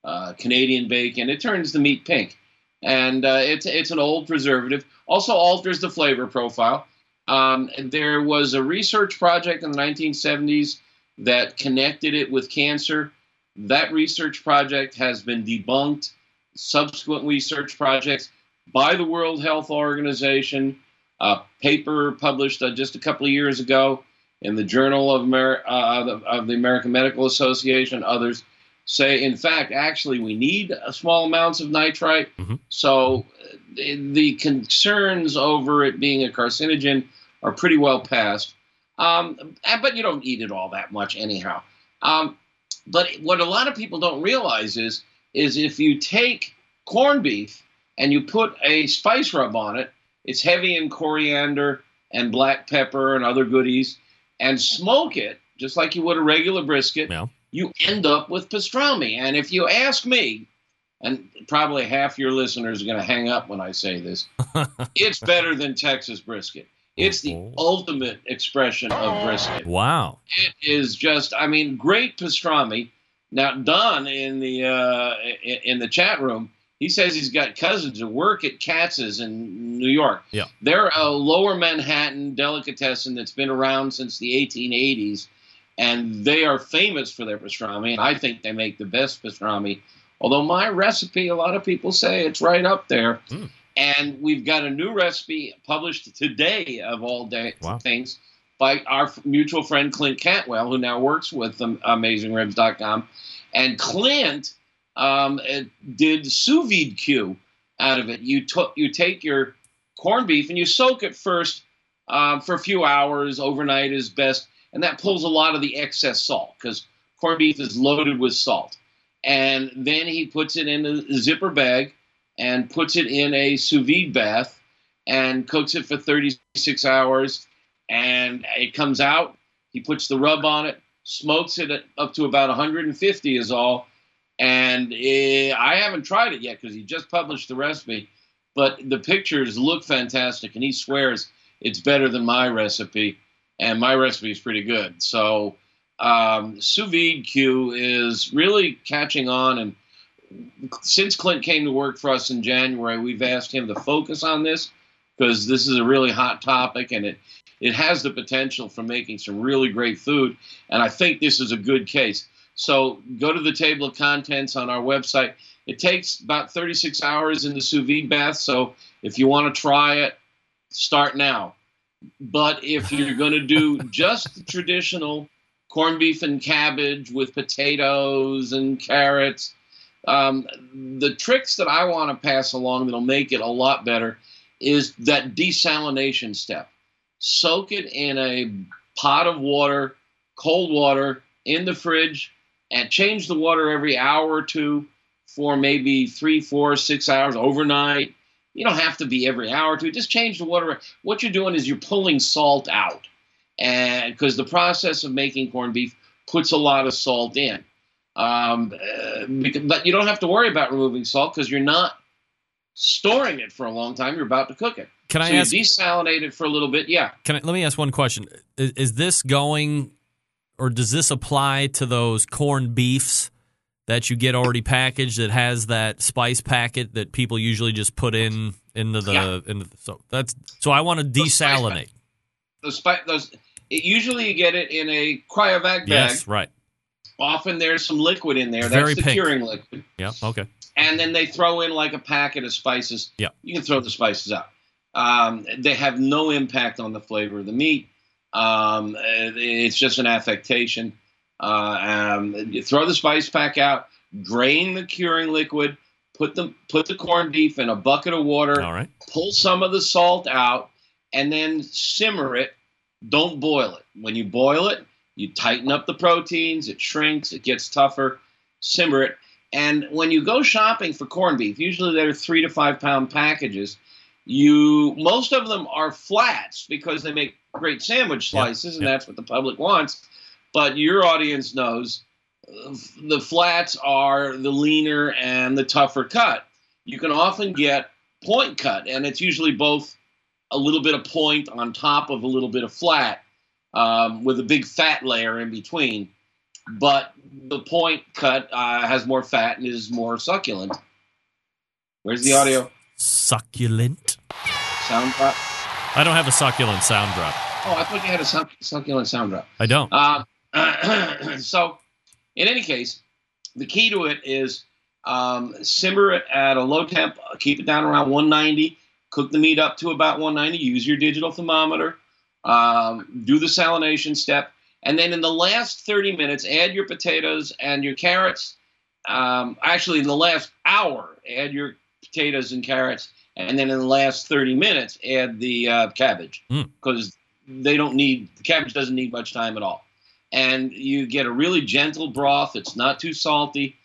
uh, Canadian bacon. It turns the meat pink, and uh, it's it's an old preservative. Also alters the flavor profile. Um, there was a research project in the 1970s that connected it with cancer. That research project has been debunked subsequent research projects by the World Health Organization, a paper published uh, just a couple of years ago in the Journal of, Amer- uh, of the- of the American Medical Association. Others say, in fact, actually, we need small amounts of nitrite. Mhm. So uh, the, the concerns over it being a carcinogen are pretty well past. Um, but you don't eat it all that much anyhow. Um, but what a lot of people don't realize is is if you take corned beef and you put a spice rub on it, it's heavy in coriander and black pepper and other goodies, and smoke it just like you would a regular brisket, Yeah. you end up with pastrami. And if you ask me, and probably half your listeners are going to hang up when I say this, it's better than Texas brisket. It's the Oh. ultimate expression of brisket Wow. it is just i mean great pastrami now don in the uh in, in the chat room he says he's got cousins who work at katz's in new york Yeah. they're a lower manhattan delicatessen that's been around since the 1880s and they are famous for their pastrami and i think they make the best pastrami although my recipe a lot of people say it's right up there Mm. And we've got a new recipe published today of all day Wow. things by our mutual friend Clint Cantwell, who now works with AmazingRibs.com. And Clint um, uh, did sous vide Q out of it. You took you take your corned beef and you soak it first um, for a few hours. Overnight is best, and that pulls a lot of the excess salt because corned beef is loaded with salt. And then he puts it in a zipper bag and puts it in a sous vide bath and cooks it for 36 hours and it comes out. He puts the rub on it, smokes it up to about 150 is all. And eh, I haven't tried it yet because he just published the recipe, but the pictures look fantastic, and he swears it's better than my recipe, and my recipe is pretty good. So um, sous vide Q is really catching on, and since Clint came to work for us in January, we've asked him to focus on this because this is a really hot topic, and it it has the potential for making some really great food. And I think this is a good case. So go to the table of contents on our website. It takes about 36 hours in the sous vide bath. So if you want to try it, start now. But if you're going to do just the traditional corned beef and cabbage with potatoes and carrots, um, the tricks that I want to pass along that'll make it a lot better is that desalination step soak it in a pot of water, cold water, in the fridge, and change the water every hour or two for maybe three, four, six hours overnight. You don't have to be every hour or two. Just change the water. What you're doing is you're pulling salt out, and because the process of making corned beef puts a lot of salt in. Um, uh, but you don't have to worry about removing salt because you're not storing it for a long time. You're about to cook it. Can I so ask? desalinate it for a little bit. Yeah. Can I, let me ask one question? Is, is this going, or does this apply to those corned beefs that you get already packaged that has that spice packet that people usually just put in into the Yeah. into the, so that's so I want to Those spice desalinate. Those, those it, usually you get it in a cryovac bag. Yes, right. Often there's some liquid in there. It's That's the pink. curing liquid. Yeah. Okay. and then they throw in like a packet of spices. Yeah. You can throw the spices out. Um, they have no impact on the flavor of the meat. Um, it's just an affectation. Uh, um, you throw the spice pack out, drain the curing liquid, put the put the corned beef in a bucket of water, All right. pull some of the salt out, and then simmer it. Don't boil it. When you boil it, you tighten up the proteins. It shrinks. It gets tougher. Simmer it. And when you go shopping for corned beef, usually they're three to five pound packages. You most of them are flats because they make great sandwich slices, and yeah. that's what the public wants. But your audience knows uh, the flats are the leaner and the tougher cut. You can often get point cut, and it's usually both a little bit of point on top of a little bit of flat um, with a big fat layer in between. But the point cut uh, has more fat and is more succulent. Where's the audio? Succulent. Sound drop? I don't have a succulent sound drop. Oh, I thought you had a suc- succulent sound drop. I don't. Uh, so, in any case, the key to it is um, simmer it at a low temp, keep it down around 190, cook the meat up to about 190, use your digital thermometer, um, do the salination step, and then in the last 30 minutes, add your potatoes and your carrots. Um, actually, in the last hour, add your potatoes and carrots, and then in the last 30 minutes, add the uh, cabbage. Mm. because they don't need the cabbage doesn't need much time at all. And you get a really gentle broth. It's not too salty.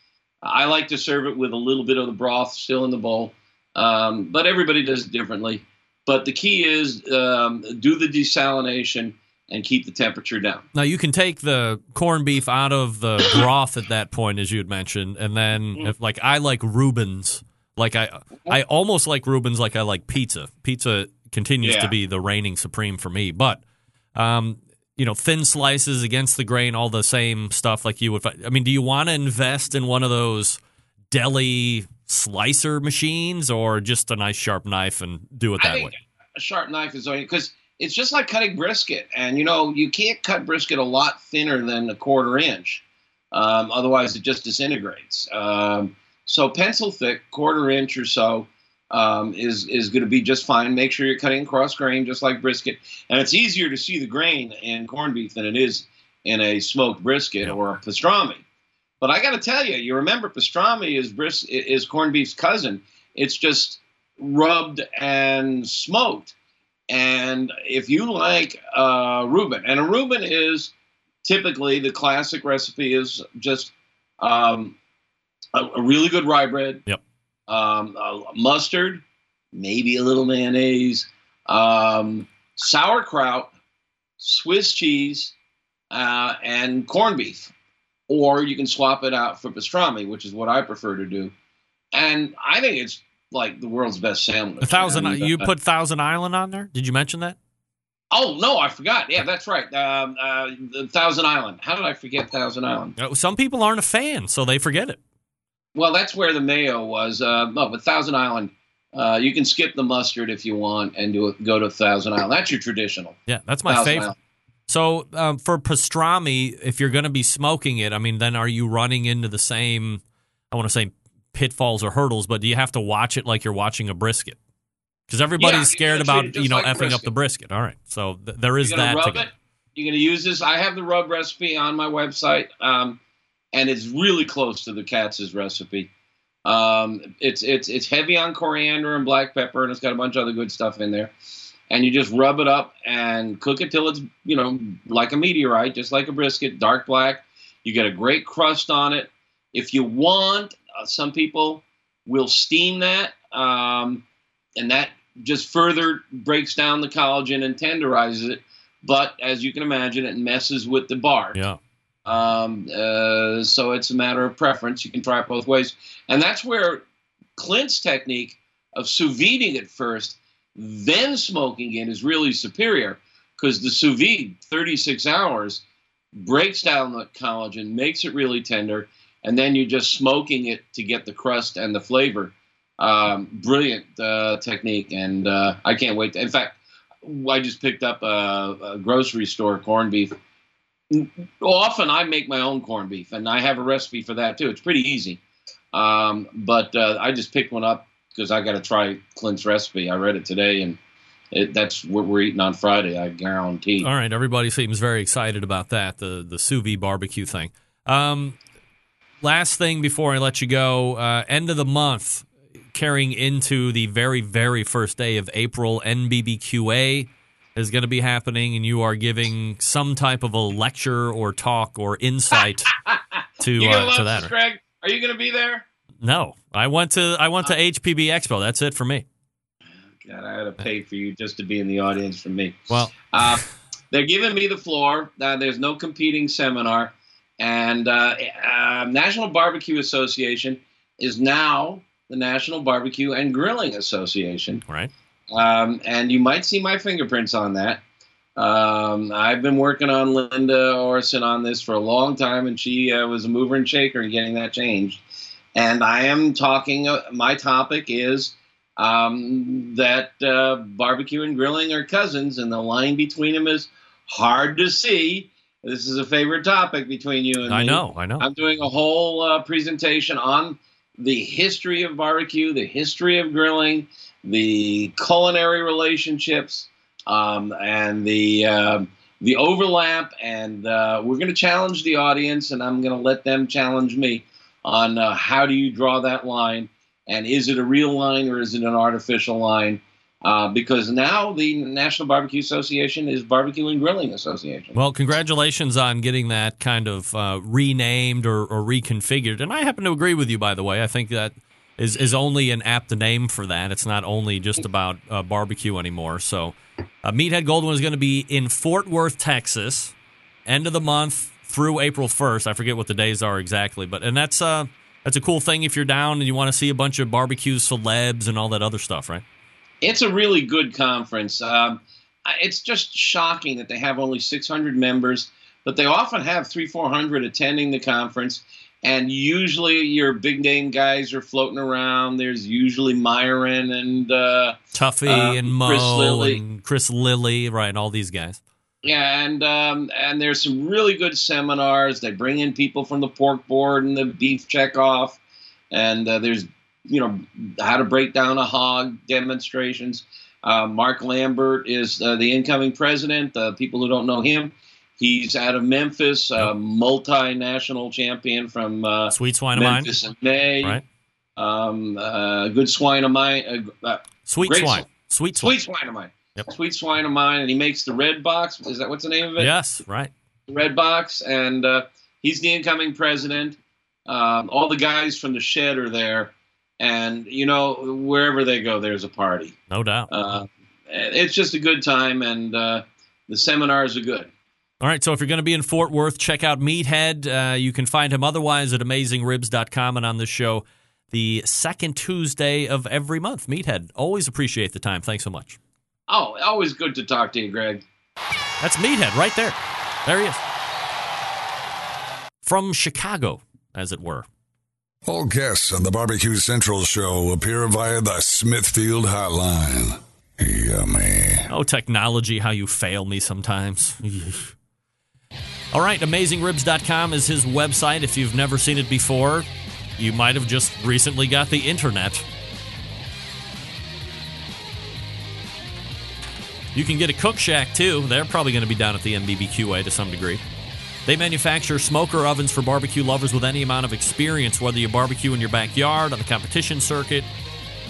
I like to serve it with a little bit of the broth still in the bowl. Um, but everybody does it differently but the key is um, do the desalination and keep the temperature down Now you can take the corned beef out of the broth at that point, as you had mentioned, and then Mm. if like I like Reubens, like I I almost like Reubens, like I like pizza. Pizza continues to be the reigning supreme for me, but um, you know, thin slices against the grain, all the same stuff like you would. fi- I mean, do you want to invest in one of those deli slicer machines, or just a nice sharp knife and do it I that think way? a sharp knife is only because it's just like cutting brisket, and you know you can't cut brisket a lot thinner than a quarter inch, um, otherwise it just disintegrates. Um, so pencil thick, quarter inch or so, um, is is going to be just fine. Make sure you're cutting cross grain, just like brisket, and it's easier to see the grain in corned beef than it is in a smoked brisket Yeah. or a pastrami. But I got to tell you, you remember pastrami is bris is corned beef's cousin. It's just rubbed and smoked. And if you like uh, Reuben, and a Reuben is typically the classic recipe is just um, a, a really good rye bread, Yep. um, mustard, maybe a little mayonnaise, um, sauerkraut, Swiss cheese, uh, and corned beef. Or you can swap it out for pastrami, which is what I prefer to do. And I think it's like the world's best sandwich. A thousand. I mean, you uh, put Thousand Island on there? Did you mention that? Oh no, I forgot. Yeah, that's right. Um, uh, Thousand Island. How did I forget Thousand Island? Uh, Some people aren't a fan, so they forget it. Well, that's where the mayo was. Uh, no, but Thousand Island. Uh, you can skip the mustard if you want and do it, go to Thousand Island. That's your traditional. Yeah, that's my Thousand favorite. Island. So um, for pastrami, if you're going to be smoking it, I mean, then are you running into the same? I want to say pitfalls or hurdles, but do you have to watch it like you're watching a brisket? Because everybody's Yeah, scared about you know like effing up the brisket. All right, so th- there is that. rub it. You're gonna use this. I have the rub recipe on my website, um, and it's really close to the Katz's recipe. Um, it's it's it's heavy on coriander and black pepper, and it's got a bunch of other good stuff in there. And you just rub it up and cook it till it's you know like a meteorite, just like a brisket, dark black. You get a great crust on it. If you want, uh, some people will steam that, um, and that just further breaks down the collagen and tenderizes it. But as you can imagine, it messes with the bark. Yeah, Um, uh, so it's a matter of preference. You can try it both ways, and that's where Clint's technique of sous videing it first, then smoking it is really superior because the sous vide 36 hours breaks down the collagen, makes it really tender, and then you're just smoking it to get the crust and the flavor. Um, brilliant uh, technique, and uh, I can't wait. To, in fact, I just picked up a, a grocery store corned beef. Often I make my own corned beef, and I have a recipe for that too. It's pretty easy. Um, but uh, I just picked one up because I got to try Clint's recipe. I read it today, and it, that's what we're eating on Friday. I guarantee. All right, everybody seems very excited about that the the sous vide barbecue thing. Um, last thing before I let you go, uh, end of the month, carrying into the very very first day of April, NBBQA is going to be happening, and you are giving some type of a lecture or talk or insight to uh, to that. Greg? Are you going to be there? No, I went to I went to HPB Expo. That's it for me. God, I had to pay for you just to be in the audience for me. Well, Uh, they're giving me the floor. Uh, there's no competing seminar. And uh, uh, National Barbecue Association is now the National Barbecue and Grilling Association. right. Um, and you might see my fingerprints on that. Um, I've been working on Linda Orson on this for a long time, and she uh, was a mover and shaker in getting that changed. And I am talking, uh, my topic is um, that uh, barbecue and grilling are cousins, and the line between them is hard to see. This is a favorite topic between you and I me. know, I know. I'm doing a whole uh, presentation on the history of barbecue, the history of grilling, the culinary relationships, um, and the um the overlap. And uh, we're going to challenge the audience, and I'm going to let them challenge me on uh, how do you draw that line, and is it a real line or is it an artificial line? Uh, because now the National Barbecue Association is Barbecue and Grilling Association. Well, congratulations on getting that kind of uh, renamed or, or reconfigured. And I happen to agree with you, by the way. I think that is, is only an apt name for that. It's not only just about uh, barbecue anymore. So, uh, Meathead Goldwyn is going to be in Fort Worth, Texas, end of the month through April 1st. I forget what the days are exactly, but and that's uh that's a cool thing if you're down and you want to see a bunch of barbecue celebs and all that other stuff, right? it's a really good conference. Um, it's just shocking that they have only 600 members, but they often have three, 400 attending the conference. And usually your big name guys are floating around. There's usually Myron and uh, Tuffy Uh, and Mo Chris Lilly. and Chris Lilly, right? And All these guys. Yeah, and um, and there's some really good seminars. They bring in people from the pork board and the beef checkoff, and uh, there's you know how to break down a hog demonstrations. Uh, Mark Lambert is uh, the incoming president. Uh, people who don't know him, he's out of Memphis, a multinational champion from uh, Sweet swine of mine, Memphis May. right? Um, uh, good swine of mine. Uh, uh, Sweet Great swine. sweet swine. sweet swine of mine. Yep. Sweet swine of mine, and he makes the red box. Is that what's the name of it? Yes, right. Red Box, and uh, he's the incoming president. Um, all the guys from the shed are there, and you know wherever they go, there's a party. No doubt. Uh, it's just a good time, and uh, the seminars are good. All right, so if you're going to be in Fort Worth, check out Meathead. Uh, you can find him otherwise at AmazingRibs.com and on this show the second Tuesday of every month. Meathead. Always appreciate the time. Thanks so much. Oh, always good to talk to you, Greg. That's Meathead right there. There he is. From Chicago, as it were. All guests on the Barbecue Central show appear via the Smithfield Hotline. Yummy. Oh, technology, how you fail me sometimes. All right, AmazingRibs.com is his website. If you've never seen it before, you might have just recently got the internet. You can get a Cook Shack too. They're probably going to be down at the NBBQA to some degree. They manufacture smoker ovens for barbecue lovers with any amount of experience, whether you barbecue in your backyard, on the competition circuit,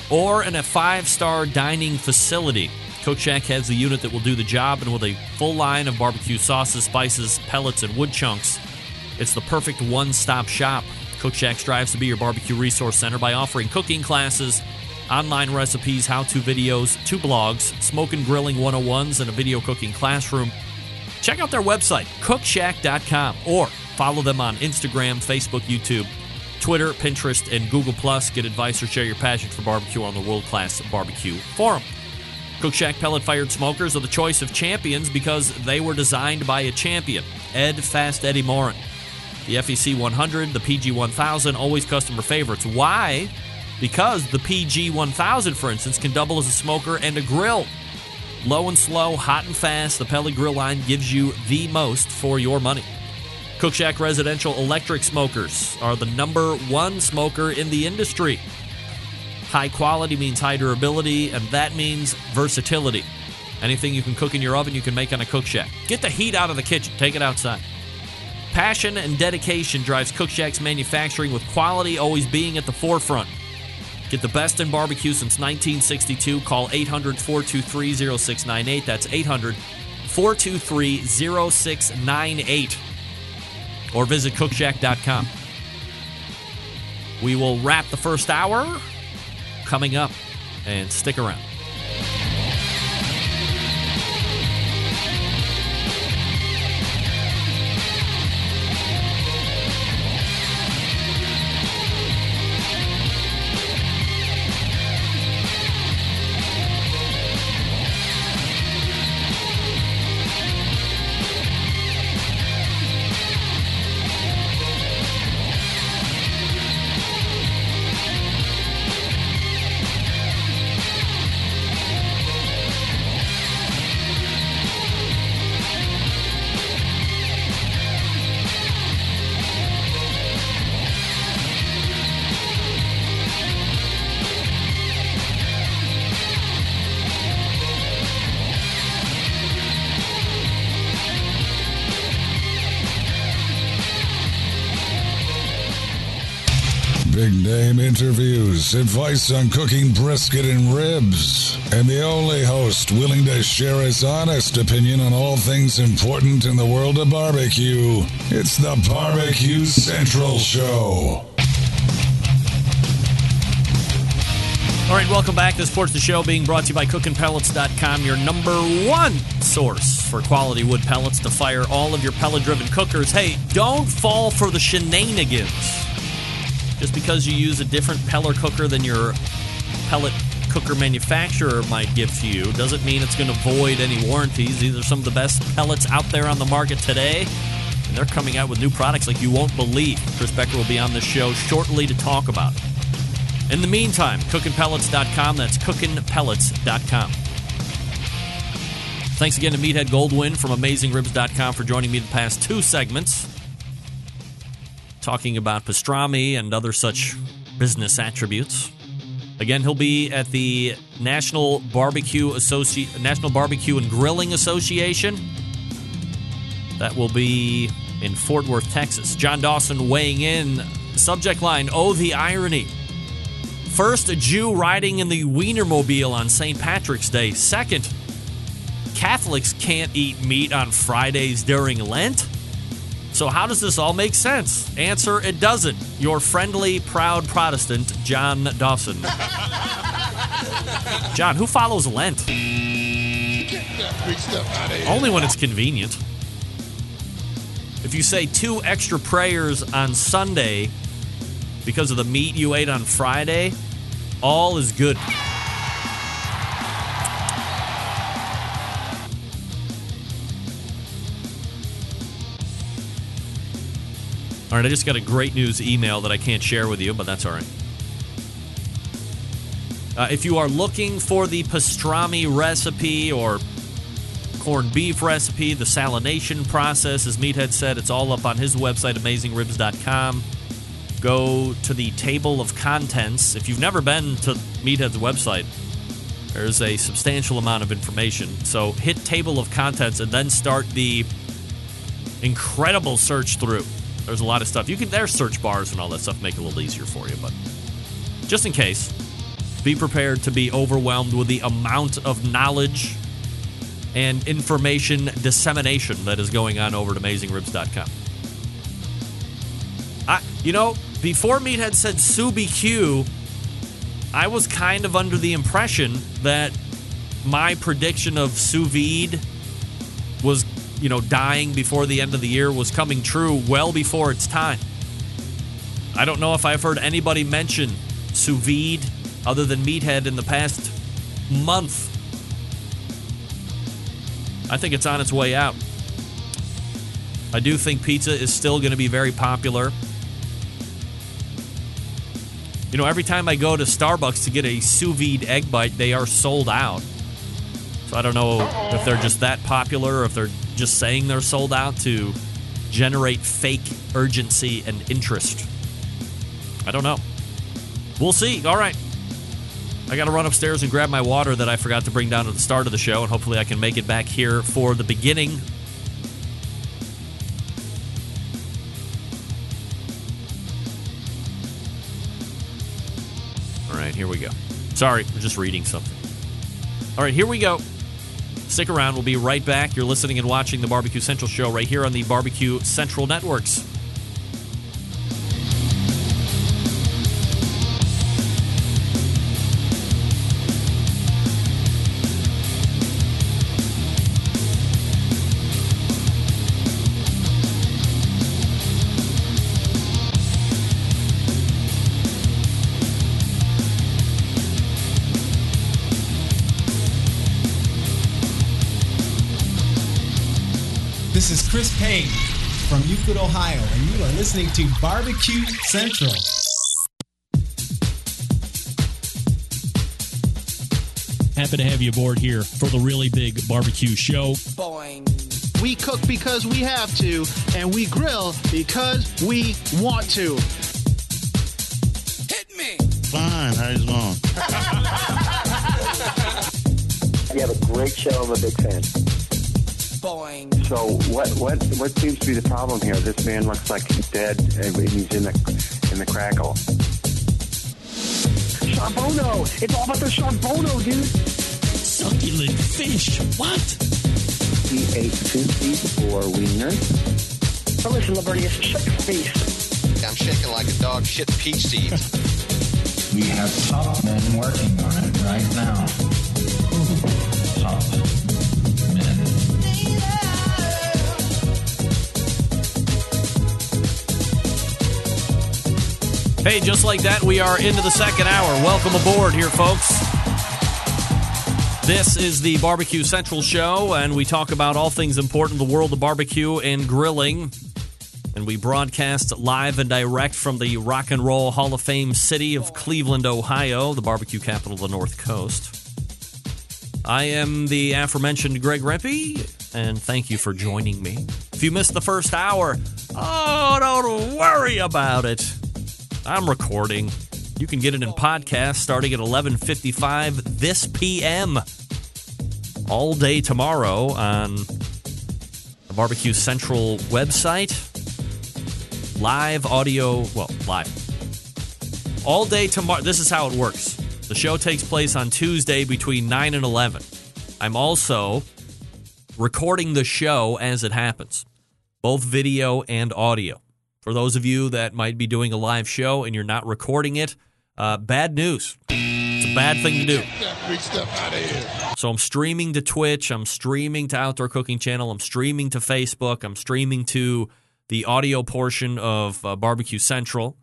or in a five star dining facility. Cook Shack has the unit that will do the job, and with a full line of barbecue sauces, spices, pellets, and wood chunks, it's the perfect one stop shop. Cook Shack strives to be your barbecue resource center by offering cooking classes, online recipes, how to videos, two blogs, smoke and grilling 101s, and a video cooking classroom. Check out their website, cookshack.com, or Follow them on Instagram, Facebook, YouTube, Twitter, Pinterest, and Google. Get advice or share your passion for barbecue on the world class barbecue forum. Cook Shack pellet fired smokers are the choice of champions because they were designed by a champion, Ed Fast Eddie Maurin. The FEC 100, the PG 1000, always customer favorites. Why? Because the PG 1000, for instance, can double as a smoker and a grill. Low and slow, hot and fast, the pellet grill line gives you the most for your money. Cook Shack Residential Electric Smokers are the number one smoker in the industry. High quality means high durability, and that means versatility. Anything you can cook in your oven, you can make on a Cook Shack. Get the heat out of the kitchen, take it outside. Passion and dedication drives Cook Shack's manufacturing, with quality always being at the forefront. Get the best in barbecue since 1962. Call 800 423 0698. That's 800 423 0698. Or visit cookshack.com. We will wrap the first hour coming up, and stick around. Interviews, advice on cooking brisket and ribs, and the only host willing to share his honest opinion on all things important in the world of barbecue. It's the Barbecue Central Show. All right, welcome back. This portion of the show being brought to you by CookingPellets.com, your number one source for quality wood pellets to fire all of your pellet driven cookers. Hey, don't fall for the shenanigans. Just because you use a different pellet cooker than your pellet cooker manufacturer might give to you doesn't mean it's going to void any warranties. These are some of the best pellets out there on the market today. And they're coming out with new products like you won't believe. Chris Becker will be on the show shortly to talk about it. In the meantime, cookingpellets.com. That's cookingpellets.com. Thanks again to Meathead Goldwyn from AmazingRibs.com for joining me the past two segments, talking about pastrami and other such business attributes. Again, he'll be at the National Barbecue Associ- National Barbecue and Grilling Association. That will be in Fort Worth, Texas. John Dawson weighing in. Subject line: Oh, the irony. First, a Jew riding in the Wienermobile on St. Patrick's Day. Second, Catholics can't eat meat on Fridays during Lent. So, how does this all make sense? Answer It doesn't. Your friendly, proud Protestant, John Dawson. John, who follows Lent? Only when it's convenient. If you say two extra prayers on Sunday because of the meat you ate on Friday, all is good. All right, I just got a great news email that I can't share with you, but that's all right. Uh, if you are looking for the pastrami recipe or corned beef recipe, the salination process, as Meathead said, it's all up on his website, amazingribs.com. Go to the table of contents. If you've never been to Meathead's website, there's a substantial amount of information. So hit table of contents and then start the incredible search through. There's a lot of stuff. You can there's search bars and all that stuff make it a little easier for you, but just in case, be prepared to be overwhelmed with the amount of knowledge and information dissemination that is going on over at AmazingRibs.com. I, you know, before Meathead said Sue BQ, I was kind of under the impression that my prediction of sous vide was you know, dying before the end of the year was coming true well before its time. I don't know if I've heard anybody mention sous vide other than Meathead in the past month. I think it's on its way out. I do think pizza is still going to be very popular. You know, every time I go to Starbucks to get a sous vide egg bite, they are sold out. So I don't know if they're just that popular or if they're just saying they're sold out to generate fake urgency and interest. I don't know. We'll see. All right. I got to run upstairs and grab my water that I forgot to bring down at the start of the show, and hopefully I can make it back here for the beginning. All right, here we go. Sorry, we're just reading something. All right, here we go. Stick around. We'll be right back. You're listening and watching the Barbecue Central show right here on the Barbecue Central Networks. Chris Payne from Euclid, Ohio, and you are listening to Barbecue Central. Happy to have you aboard here for the really big barbecue show. Boing. We cook because we have to, and we grill because we want to. Hit me. Fine, how's it going? You have a great show. I'm a big fan. So what what what seems to be the problem here? This man looks like he's dead and he's in the in the crackle. Charbono! It's all about the Charbono, dude. Succulent fish. What? He ate two feet or wiener. Oh, listen, Libertius, shut your face. I'm shaking like a dog shit peach seed. We have top men working on it right now. Top Hey, just like that, we are into the second hour. Welcome aboard here, folks. This is the Barbecue Central Show, and we talk about all things important in the world of barbecue and grilling. And we broadcast live and direct from the Rock and Roll Hall of Fame city of Cleveland, Ohio, the barbecue capital of the North Coast. I am the aforementioned Greg Rempe, and thank you for joining me. If you missed the first hour, oh, don't worry about it. I'm recording. You can get it in podcast starting at 11:55 this PM. All day tomorrow on the Barbecue Central website. Live audio, well, live. All day tomorrow. This is how it works. The show takes place on Tuesday between 9 and 11. I'm also recording the show as it happens, both video and audio. For those of you that might be doing a live show and you're not recording it, uh, bad news. It's a bad thing to do. So I'm streaming to Twitch, I'm streaming to Outdoor Cooking Channel, I'm streaming to Facebook, I'm streaming to the audio portion of uh, Barbecue Central.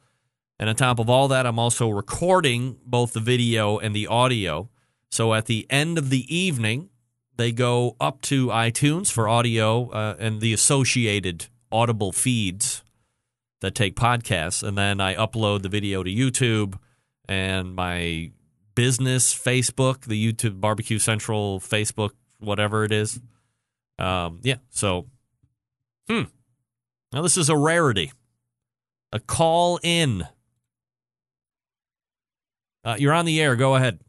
And on top of all that, I'm also recording both the video and the audio. So at the end of the evening, they go up to iTunes for audio uh, and the associated audible feeds that take podcasts. And then I upload the video to YouTube and my business Facebook, the YouTube Barbecue Central Facebook, whatever it is. Um, yeah. So, hmm. Now this is a rarity. A call in. Uh, you're on the air. Go ahead.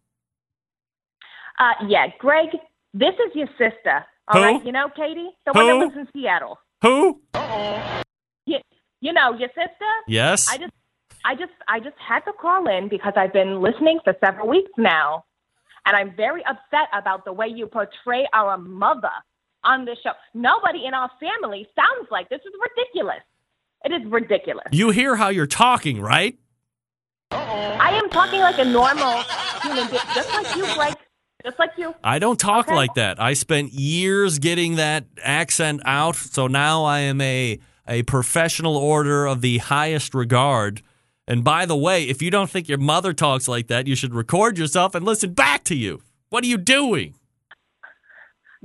Uh, yeah, Greg, this is your sister. All Who? right, you know Katie, the one that Who? lives in Seattle. Who? You, you know your sister. Yes. I just, I just, I just had to call in because I've been listening for several weeks now, and I'm very upset about the way you portray our mother on this show. Nobody in our family sounds like this. Is ridiculous. It is ridiculous. You hear how you're talking, right? I am talking like a normal human being, just like you, just like you. I don't talk Okay. like that. I spent years getting that accent out, so now I am a a professional order of the highest regard. And by the way, if you don't think your mother talks like that, you should record yourself and listen back to you. What are you doing?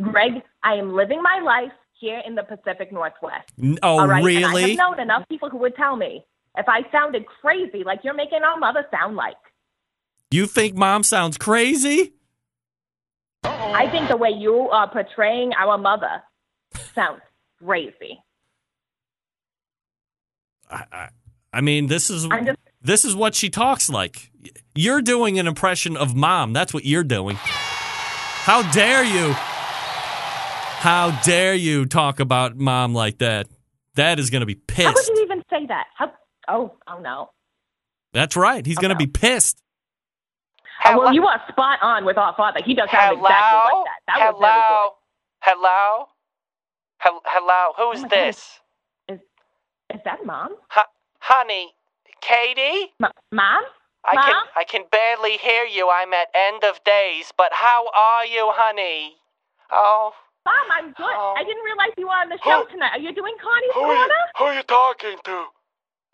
Greg, I am living my life here in the Pacific Northwest. Oh, All right? And I have known enough people who would tell me if I sounded crazy, like you're making our mother sound like. You think mom sounds crazy? I think the way you are portraying our mother sounds crazy. I I mean, this is just- this is what she talks like. You're doing an impression of mom. That's what you're doing. How dare you? How dare you talk about mom like that? Dad is going to be pissed. How would you even say that? How? Oh, oh no. That's right. He's oh, going to be pissed. Oh, well, you are spot on with our father. He does sound exactly like that. That was really good. Hello? Hel- hello? Who's Oh my God. This? Is that mom? Hu- honey, Katie? M- mom? I can I can barely hear you. I'm at end of days, but how are you, honey? Oh, Mom, I'm good. Oh. I didn't realize you were on the show tonight. Are you doing Connie's Corner? who are you talking to?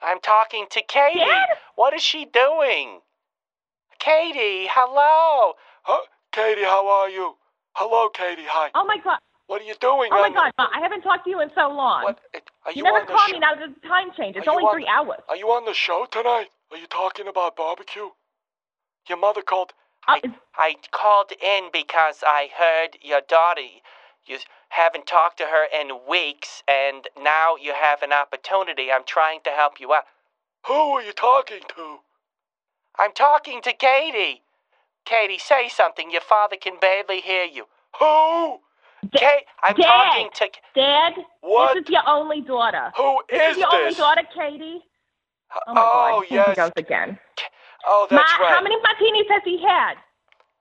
I'm talking to Katie. Dad? What is she doing? Katie, hello. Huh? Katie, how are you? Hello, Katie. Hi. Oh my god. What are you doing? Oh my god, I haven't talked to you in so long. What? Are you, you never on the call me now. There's a time change. It's Are only on- three hours. Are you on the show tonight? Are you talking about barbecue? Your mother called. Uh, I, I called in because I heard your daughter. You haven't talked to her in weeks, and now you have an opportunity. I'm trying to help you out. Who are you talking to? I'm talking to Katie. Katie, say something. Your father can barely hear you. Who? Kate, I'm Dad. talking to. Dad, What? this is your only daughter. Who is, this is your only this? daughter, Katie? Oh my Oh, god, here he yes. goes again. Oh, that's Ma, right. How many martinis has he had?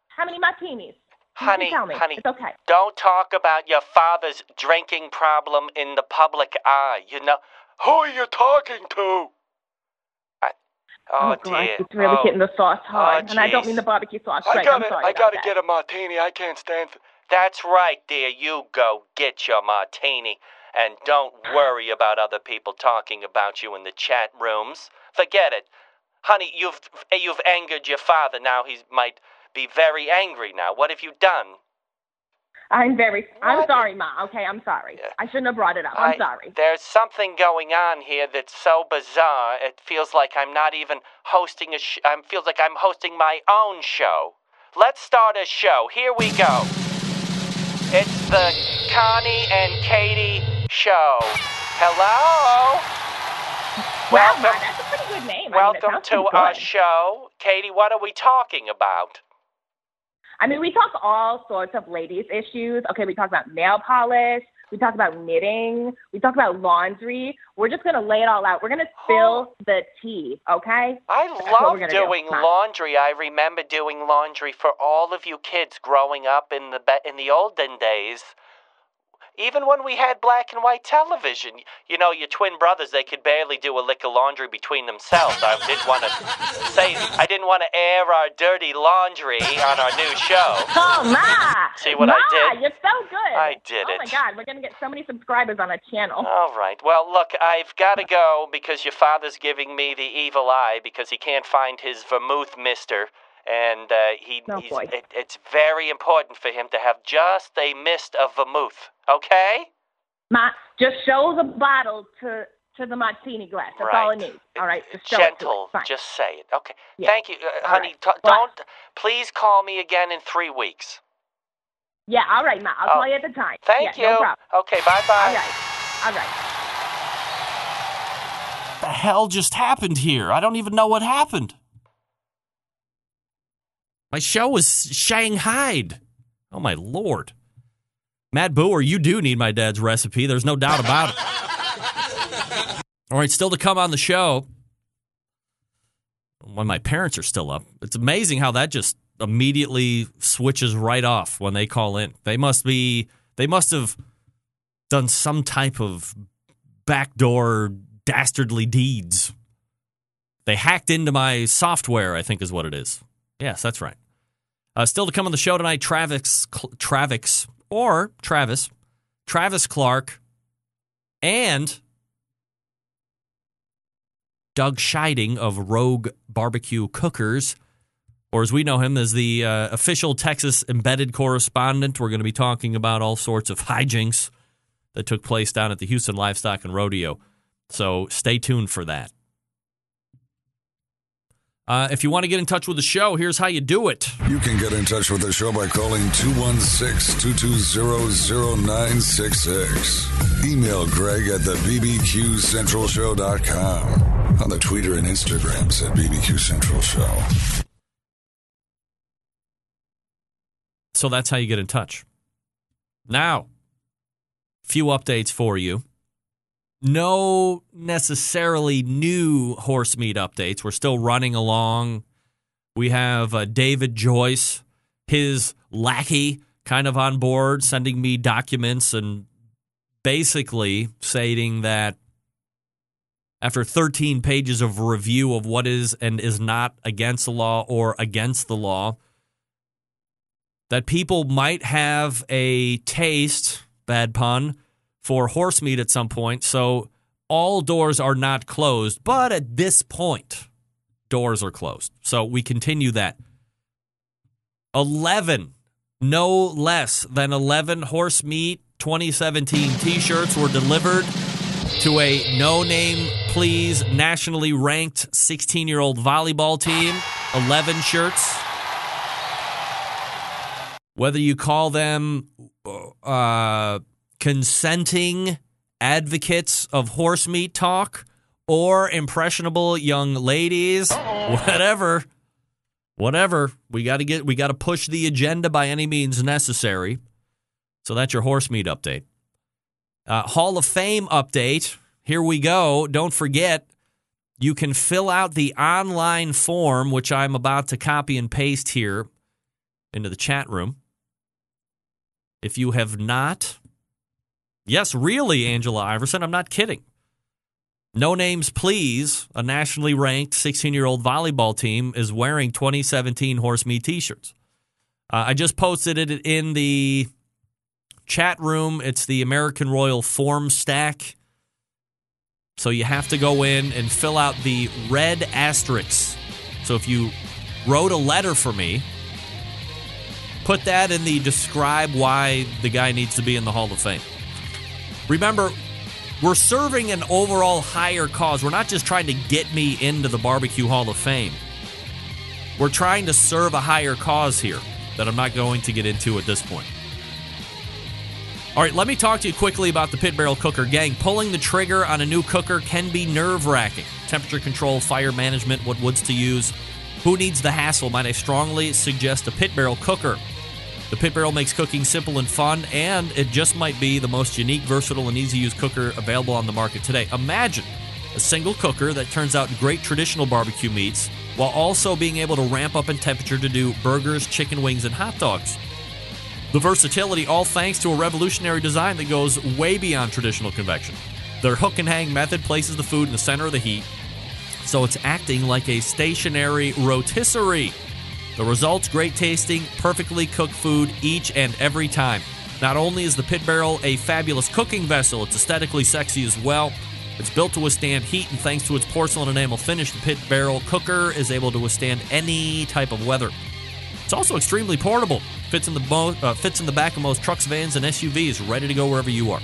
How many martinis? Honey, honey, It's okay. don't talk about your father's drinking problem in the public eye. You know who are you talking to? I, oh, oh God, dear, it's really oh, hitting the sauce oh, hard. oh, and I don't mean the barbecue sauce. I Greg, gotta, I'm sorry I gotta that. get a martini. I can't stand. For... That's right, dear. You go get your martini, and don't worry about other people talking about you in the chat rooms. Forget it, honey. You've you've angered your father. Now he might be very angry. Now, what have you done? I'm very. I'm sorry, Ma. Okay, I'm sorry. I shouldn't have brought it up. I'm I- sorry. There's something going on here that's so bizarre. It feels like I'm not even hosting a. Sh- I feels like I'm hosting my own show. Let's start a show. Here we go. It's the Connie and Katie show. Hello. Wow, Welcome. that's a pretty good name. I mean, Welcome to our good. show, Katie. What are we talking about? I mean, we talk all sorts of ladies' issues. Okay, we talk about nail polish. We talk about knitting. We talk about laundry. We're just gonna lay it all out. We're gonna spill the tea. Okay? I love we're do. doing laundry. I remember doing laundry for all of you kids growing up in the be- in the olden days. Even when we had black and white television, you know, your twin brothers, they could barely do a lick of laundry between themselves. I didn't want to say, I didn't want to air our dirty laundry on our new show. Oh, Ma! See what Ma, I did? You're so good. I did oh it. Oh, my God, we're gonna get so many subscribers on our channel. All right. Well, look, I've got to go because your father's giving me the evil eye because he can't find his vermouth mister. And uh, he, oh, he's, it, it's very important for him to have just a mist of vermouth. Okay? Ma, just show the bottle to to the martini glass. That's all it needs. All right, just show it to Gentle. it. Fine. Just say it. Okay. Yeah. Thank you, uh, honey. right. t- What? don't. Please call me again in three weeks. Yeah, all right, Ma. I'll Oh, call you at the time. Thank yeah, you. No. Okay. Bye bye. All right. All right. the hell just happened here? I don't even know what happened. My show was shanghaied. Oh my lord. Matt Booer, you do need my dad's recipe. There's no doubt about it. All right, still to come on the show. When my parents are still up. It's amazing how that just immediately switches right off when they call in. They must be they must have done some type of backdoor dastardly deeds. They hacked into my software, I think is what it is. Yes, that's right. Uh, still to come on the show tonight, Travis, Travis, or Travis, Travis Clark, and Doug Scheiding of Rogue Barbecue Cookers, or as we know him as the uh, official Texas embedded correspondent. We're going to be talking about all sorts of hijinks that took place down at the Houston Livestock and Rodeo. So stay tuned for that. Uh, if you want to get in touch with the show, here's how you do it. You can get in touch with the show by calling 216 220 0966. Email Greg at the BBQCentralShow.com. On the Twitter and Instagrams at BBQ Central Show. So that's how you get in touch. Now, few updates for you no necessarily new horse meat updates. We're still running along. We have uh, David Joyce, his lackey, kind of on board, sending me documents and basically stating that after 13 pages of review of what is and is not against the law or against the law, that people might have a taste, bad pun, for horse meat at some point. So all doors are not closed, but at this point, doors are closed. So we continue that. 11, no less than 11 horse meat 2017 t shirts were delivered to a no name, please, nationally ranked 16 year old volleyball team. 11 shirts. Whether you call them uh, consenting advocates of horse meat talk or impressionable young ladies, whatever. Whatever. We got to get we got to push the agenda by any means necessary. So that's your horse meat update. Uh, Hall of Fame update. Here we go. Don't forget, you can fill out the online form, which I'm about to copy and paste here into the chat room. If you have not Yes, really, Angela Iverson. I'm not kidding. No names, please. A nationally ranked 16 year old volleyball team is wearing 2017 Horse Me t shirts. Uh, I just posted it in the chat room. It's the American Royal Formstack. So you have to go in and fill out the red asterisks. So if you wrote a letter for me, put that in the describe why the guy needs to be in the Hall of Fame. Remember, we're serving an overall higher cause. We're not just trying to get me into the Barbecue Hall of Fame. We're trying to serve a higher cause here that I'm not going to get into at this point. All right, let me talk to you quickly about the Pit Barrel Cooker Gang. Pulling the trigger on a new cooker can be nerve wracking. Temperature control, fire management, what woods to use. Who needs the hassle? Might I strongly suggest a Pit Barrel Cooker? The Pit Barrel makes cooking simple and fun, and it just might be the most unique, versatile, and easy to use cooker available on the market today. Imagine a single cooker that turns out great traditional barbecue meats while also being able to ramp up in temperature to do burgers, chicken wings, and hot dogs. The versatility, all thanks to a revolutionary design that goes way beyond traditional convection. Their hook and hang method places the food in the center of the heat, so it's acting like a stationary rotisserie. The results great tasting, perfectly cooked food each and every time. Not only is the Pit Barrel a fabulous cooking vessel, it's aesthetically sexy as well. It's built to withstand heat, and thanks to its porcelain enamel finish, the Pit Barrel cooker is able to withstand any type of weather. It's also extremely portable. Fits in the mo- uh, fits in the back of most trucks, vans, and SUVs, ready to go wherever you are.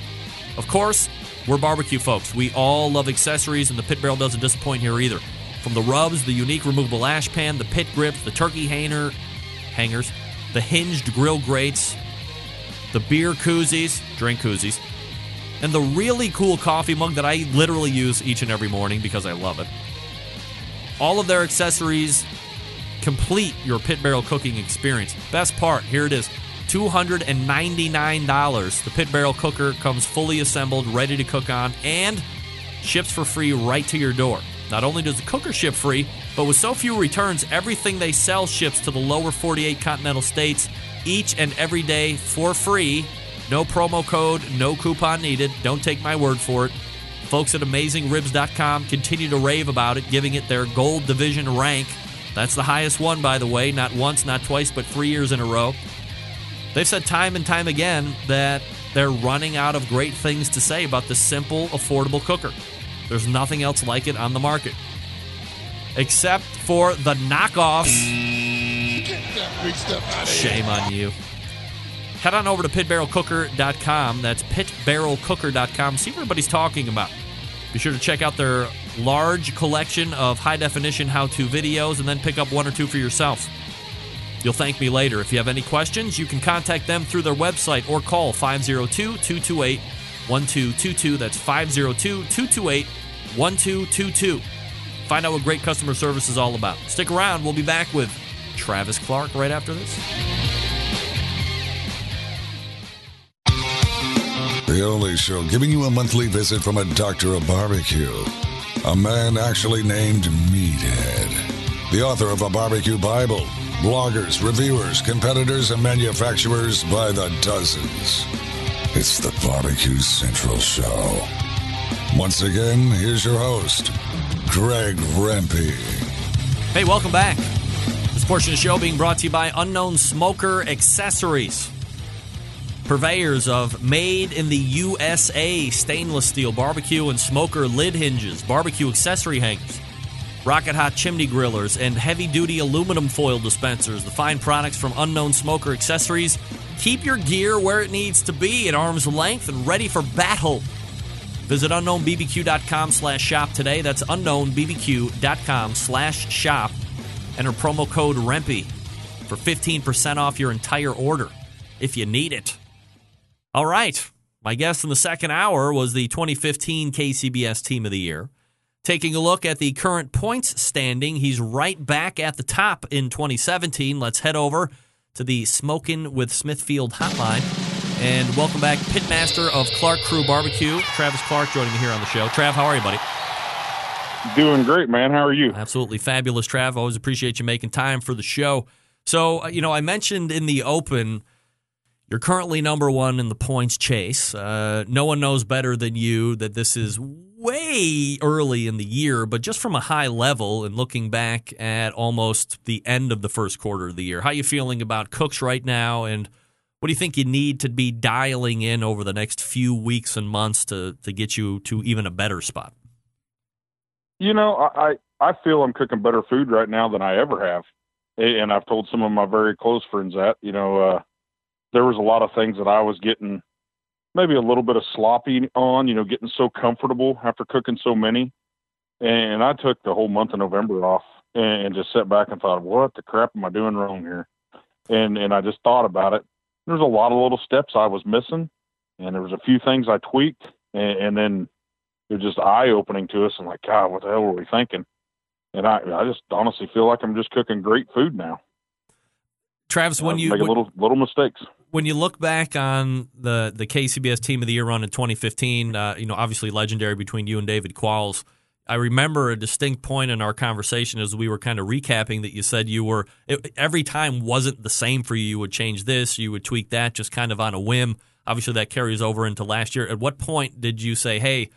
Of course, we're barbecue folks. We all love accessories, and the Pit Barrel doesn't disappoint here either. From the rubs, the unique removable ash pan, the pit grips, the turkey hanger, hangers, the hinged grill grates, the beer koozies, drink koozies, and the really cool coffee mug that I literally use each and every morning because I love it. All of their accessories complete your pit barrel cooking experience. Best part, here it is. $299. The pit barrel cooker comes fully assembled, ready to cook on, and ships for free right to your door. Not only does the cooker ship free, but with so few returns, everything they sell ships to the lower 48 continental states each and every day for free. No promo code, no coupon needed. Don't take my word for it. Folks at AmazingRibs.com continue to rave about it, giving it their gold division rank That's the highest one, by the way, not once, not twice, but three years in a row. They've said time and time again that they're running out of great things to say about the simple, affordable cooker. There's nothing else like it on the market. Except for the knockoffs. Shame on you. Head on over to pitbarrelcooker.com. That's pitbarrelcooker.com. See what everybody's talking about. Be sure to check out their large collection of high definition how to videos and then pick up one or two for yourself. You'll thank me later. If you have any questions, you can contact them through their website or call 502 228 1222. That's 502 228 1222. Find out what great customer service is all about. Stick around. We'll be back with Travis Clark right after this. The only show giving you a monthly visit from a doctor of barbecue. A man actually named Meathead. The author of a barbecue Bible. Bloggers, reviewers, competitors, and manufacturers by the dozens. It's the Barbecue Central Show. Once again, here's your host, Greg Rempe. Hey, welcome back. This portion of the show being brought to you by Unknown Smoker Accessories. Purveyors of made in the USA stainless steel barbecue and smoker lid hinges, barbecue accessory hangers, rocket hot chimney grillers, and heavy duty aluminum foil dispensers. The fine products from Unknown Smoker Accessories keep your gear where it needs to be at arm's length and ready for battle. Visit unknownbbq.com slash shop today. That's unknownbbq.com slash shop. Enter promo code REMPE for 15% off your entire order if you need it. All right. My guest in the second hour was the 2015 KCBS Team of the Year. Taking a look at the current points standing, he's right back at the top in 2017. Let's head over to the Smoking with Smithfield hotline and welcome back Pitmaster of Clark Crew Barbecue, Travis Clark, joining me here on the show. Trav, how are you, buddy? Doing great, man. How are you? Absolutely fabulous, Trav. Always appreciate you making time for the show. So, uh, you know, I mentioned in the open you're currently number one in the points chase. Uh, no one knows better than you that this is way early in the year, but just from a high level and looking back at almost the end of the first quarter of the year, how you feeling about Cooks right now, and what do you think you need to be dialing in over the next few weeks and months to to get you to even a better spot? You know, I I feel I'm cooking better food right now than I ever have, and I've told some of my very close friends that. You know. uh there was a lot of things that I was getting maybe a little bit of sloppy on, you know, getting so comfortable after cooking so many. And I took the whole month of November off and just sat back and thought, what the crap am I doing wrong here? And and I just thought about it. There's a lot of little steps I was missing, and there was a few things I tweaked, and, and then it was just eye opening to us. And like, God, what the hell were we thinking? And I I just honestly feel like I'm just cooking great food now. Travis, when uh, you make when, little little mistakes when you look back on the the KCBS Team of the Year run in 2015, uh, you know, obviously legendary between you and David Qualls. I remember a distinct point in our conversation as we were kind of recapping that you said you were every time wasn't the same for you. You would change this, you would tweak that, just kind of on a whim. Obviously, that carries over into last year. At what point did you say, "Hey"?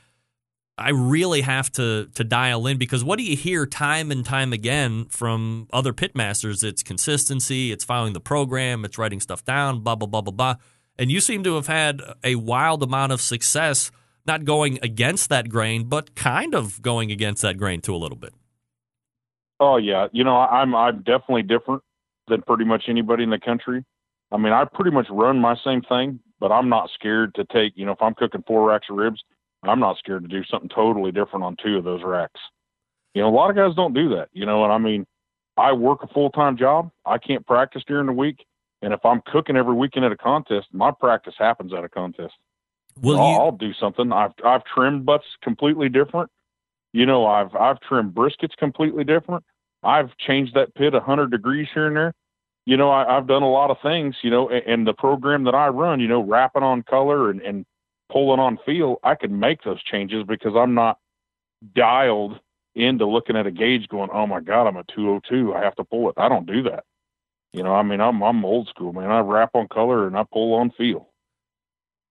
I really have to to dial in because what do you hear time and time again from other pitmasters? It's consistency, it's following the program, it's writing stuff down, blah blah blah blah blah. And you seem to have had a wild amount of success, not going against that grain, but kind of going against that grain too a little bit. Oh yeah, you know I'm I'm definitely different than pretty much anybody in the country. I mean I pretty much run my same thing, but I'm not scared to take you know if I'm cooking four racks of ribs. I'm not scared to do something totally different on two of those racks. You know, a lot of guys don't do that, you know, and I mean, I work a full time job. I can't practice during the week. And if I'm cooking every weekend at a contest, my practice happens at a contest. Will I'll, you? I'll do something. I've I've trimmed butts completely different. You know, I've I've trimmed briskets completely different. I've changed that pit a hundred degrees here and there. You know, I, I've done a lot of things. You know, and, and the program that I run, you know, wrapping on color and, and pulling on feel, I can make those changes because I'm not dialed into looking at a gauge going, oh my God, I'm a 202. I have to pull it. I don't do that. You know, I mean, I'm I'm old school, man. I wrap on color and I pull on feel.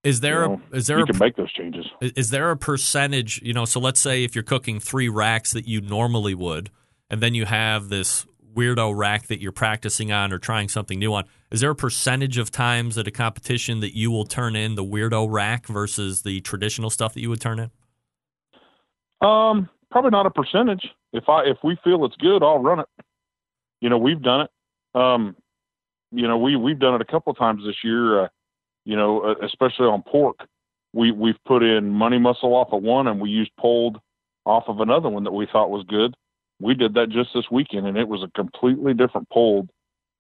Is there You know, a, is there you a, can make those changes. Is there a percentage, you know, so let's say if you're cooking three racks that you normally would, and then you have this weirdo rack that you're practicing on or trying something new on, is there a percentage of times at a competition that you will turn in the weirdo rack versus the traditional stuff that you would turn in? Um, probably not a percentage. If I if we feel it's good, I'll run it. You know, we've done it. Um, you know, we we've done it a couple of times this year. Uh, you know, uh, especially on pork, we we've put in money muscle off of one, and we used pulled off of another one that we thought was good. We did that just this weekend, and it was a completely different pulled